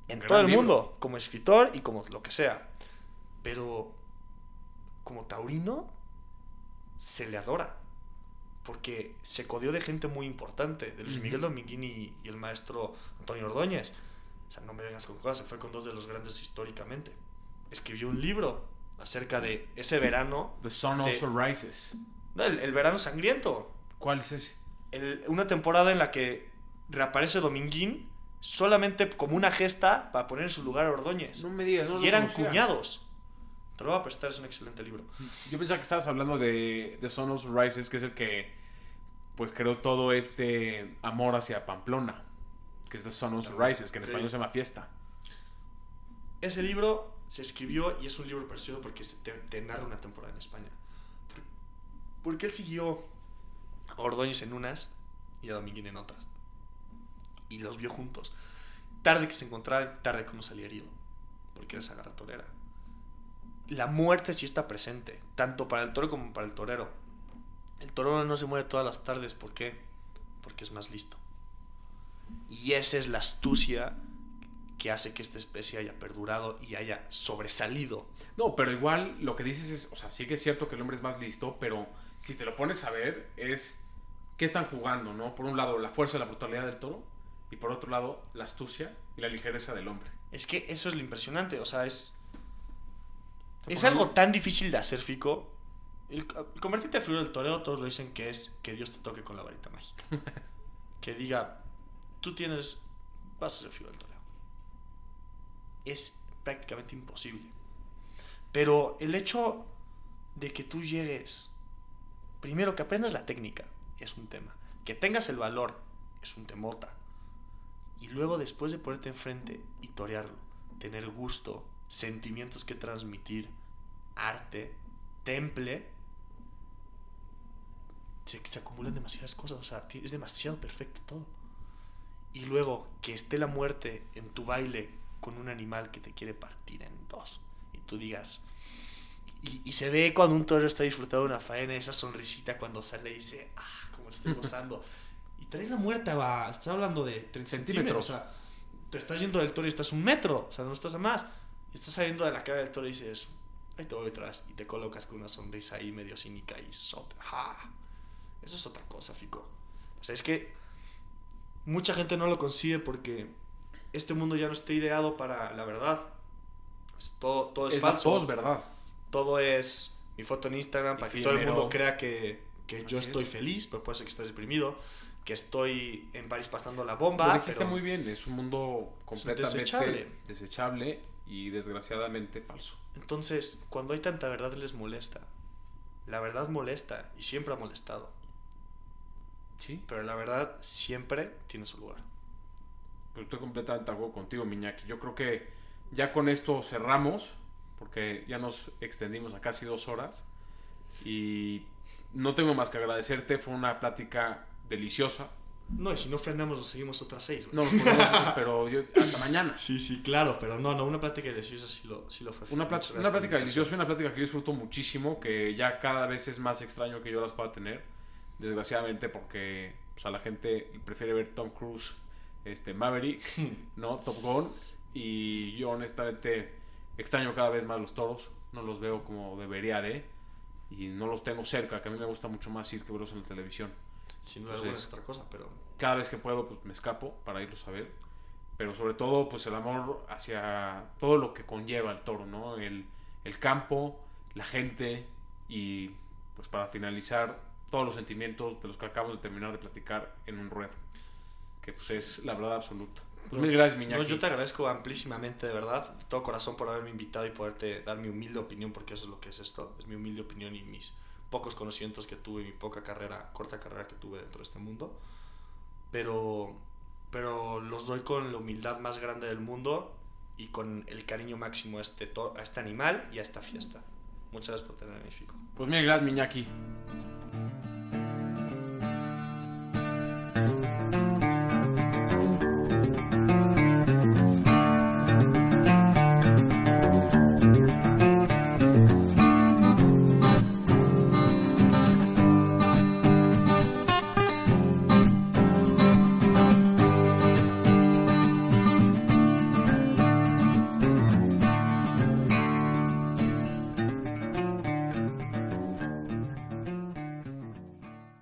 En Gran todo el libro. mundo, como escritor y como lo que sea. Pero como taurino, se le adora. Porque se codió de gente muy importante, de Luis. Miguel Dominguín y, y el maestro Antonio Ordóñez. O sea, no me vengas con cosas, se fue con dos de los grandes históricamente. Escribió un libro acerca de ese verano, The Sun De- Also Rises. no, el, el verano sangriento. ¿Cuál es ese? El- una temporada en la que reaparece Dominguín solamente como una gesta para poner en su lugar a Ordóñez. No me digas, no y eran conocía. cuñados. Te lo voy a prestar, es un excelente libro. Yo pensaba que estabas hablando de The Sun Also Rises, que es el que pues creó todo este amor hacia Pamplona. Que es The Sun Also Rises, que en Sí. español se llama Fiesta. Ese libro se escribió y es un libro precioso porque te, te narra una temporada en España. Por- Porque él siguió a Ordóñez en unas y a Dominguín en otras. Y los vio juntos. Tarde que se encontraban, tarde que uno salía herido. Porque era esa garra torera. La muerte sí está presente, tanto para el toro como para el torero. El toro no se muere todas las tardes, ¿por qué? Porque es más listo. Y esa es la astucia que hace que esta especie haya perdurado y haya sobresalido. No, pero igual lo que dices es, o sea, sí que es cierto que el hombre es más listo, pero si te lo pones a ver, es qué están jugando, ¿no? Por un lado, la fuerza y la brutalidad del toro, y por otro lado, la astucia y la ligereza del hombre. Es que eso es lo impresionante, o sea, es. Es algo tan difícil de hacer, Fico. El, el convertirte a figura del toreo, todos lo dicen que es que Dios te toque con la varita mágica. *laughs* que diga, tú tienes. Vas a ser figura del toreo. Es prácticamente imposible. Pero el hecho de que tú llegues. Primero, que aprendas la técnica, es un tema. Que tengas el valor, es un temota. Y luego, después de ponerte enfrente y torearlo, tener gusto, sentimientos que transmitir, arte, temple, se, se acumulan demasiadas cosas. O sea, es demasiado perfecto todo. Y luego, que esté la muerte en tu baile con un animal que te quiere partir en dos. Y tú digas. Y, y se ve cuando un toro está disfrutando de una faena, esa sonrisita cuando sale y dice, ah, como lo estoy *laughs* gozando. y traes la muerte, va. Estás hablando de 30 Centímetros. centímetros. O sea, te estás yendo del toro y estás un metro. O sea, no estás a más. Y estás saliendo de la cara del toro y dices, ahí te voy detrás. Y te colocas con una sonrisa ahí medio cínica y sopla. ¡Ja! Eso es otra cosa, Fico. O sea, es que mucha gente no lo consigue porque este mundo ya no está ideado para la verdad. Es todo, todo es, Es falso. Todo es verdad. Todo es mi foto en Instagram para que todo el mundo crea que, que yo estoy es. feliz, pero puede ser que estés deprimido. Que estoy en París pasando la Lo bomba. dijiste pero- muy bien, es un mundo completamente desechable. desechable. Y desgraciadamente falso. Entonces, cuando hay tanta verdad les molesta. La verdad molesta y siempre ha molestado. Sí. Pero la verdad siempre tiene su lugar. Pues estoy completamente de acuerdo contigo, Miñaki. Yo creo que ya con esto cerramos, porque ya nos extendimos a casi dos horas. Y no tengo más que agradecerte, fue una plática deliciosa. No, y si no frenamos, nos seguimos otras seis. güey. No pero yo, hasta mañana. *laughs* Sí, sí, claro, pero no, no, una plática deliciosa sí lo, sí lo fue. Una, gracias una plática deliciosa y una plática que yo disfruto muchísimo, que ya cada vez es más extraño que yo las pueda tener, desgraciadamente porque pues, a la gente prefiere ver Tom Cruise, este, Maverick, *laughs* ¿no? Top Gun, y yo honestamente extraño cada vez más los toros, no los veo como debería de, y no los tengo cerca, que a mí me gusta mucho más ir que verlos en la televisión. Sin duda alguna es otra cosa, pero Cada vez que puedo, pues me escapo para irlos a ver. Pero sobre todo, pues el amor hacia todo lo que conlleva el toro, ¿no? El, el campo, la gente y, pues para finalizar, todos los sentimientos de los que acabamos de terminar de platicar en un ruedo. Que pues es la verdad absoluta. Pues mil gracias, Miñaki. No, yo te agradezco amplísimamente, de verdad, de todo corazón por haberme invitado y poderte dar mi humilde opinión, porque eso es lo que es esto, es mi humilde opinión y mis pocos conocimientos que tuve y mi poca carrera, corta carrera que tuve dentro de este mundo. Pero, pero los doy con la humildad más grande del mundo y con el cariño máximo a este, a este animal y a esta fiesta. Muchas gracias por tenerme, Fico. Pues mil gracias, Miñaki.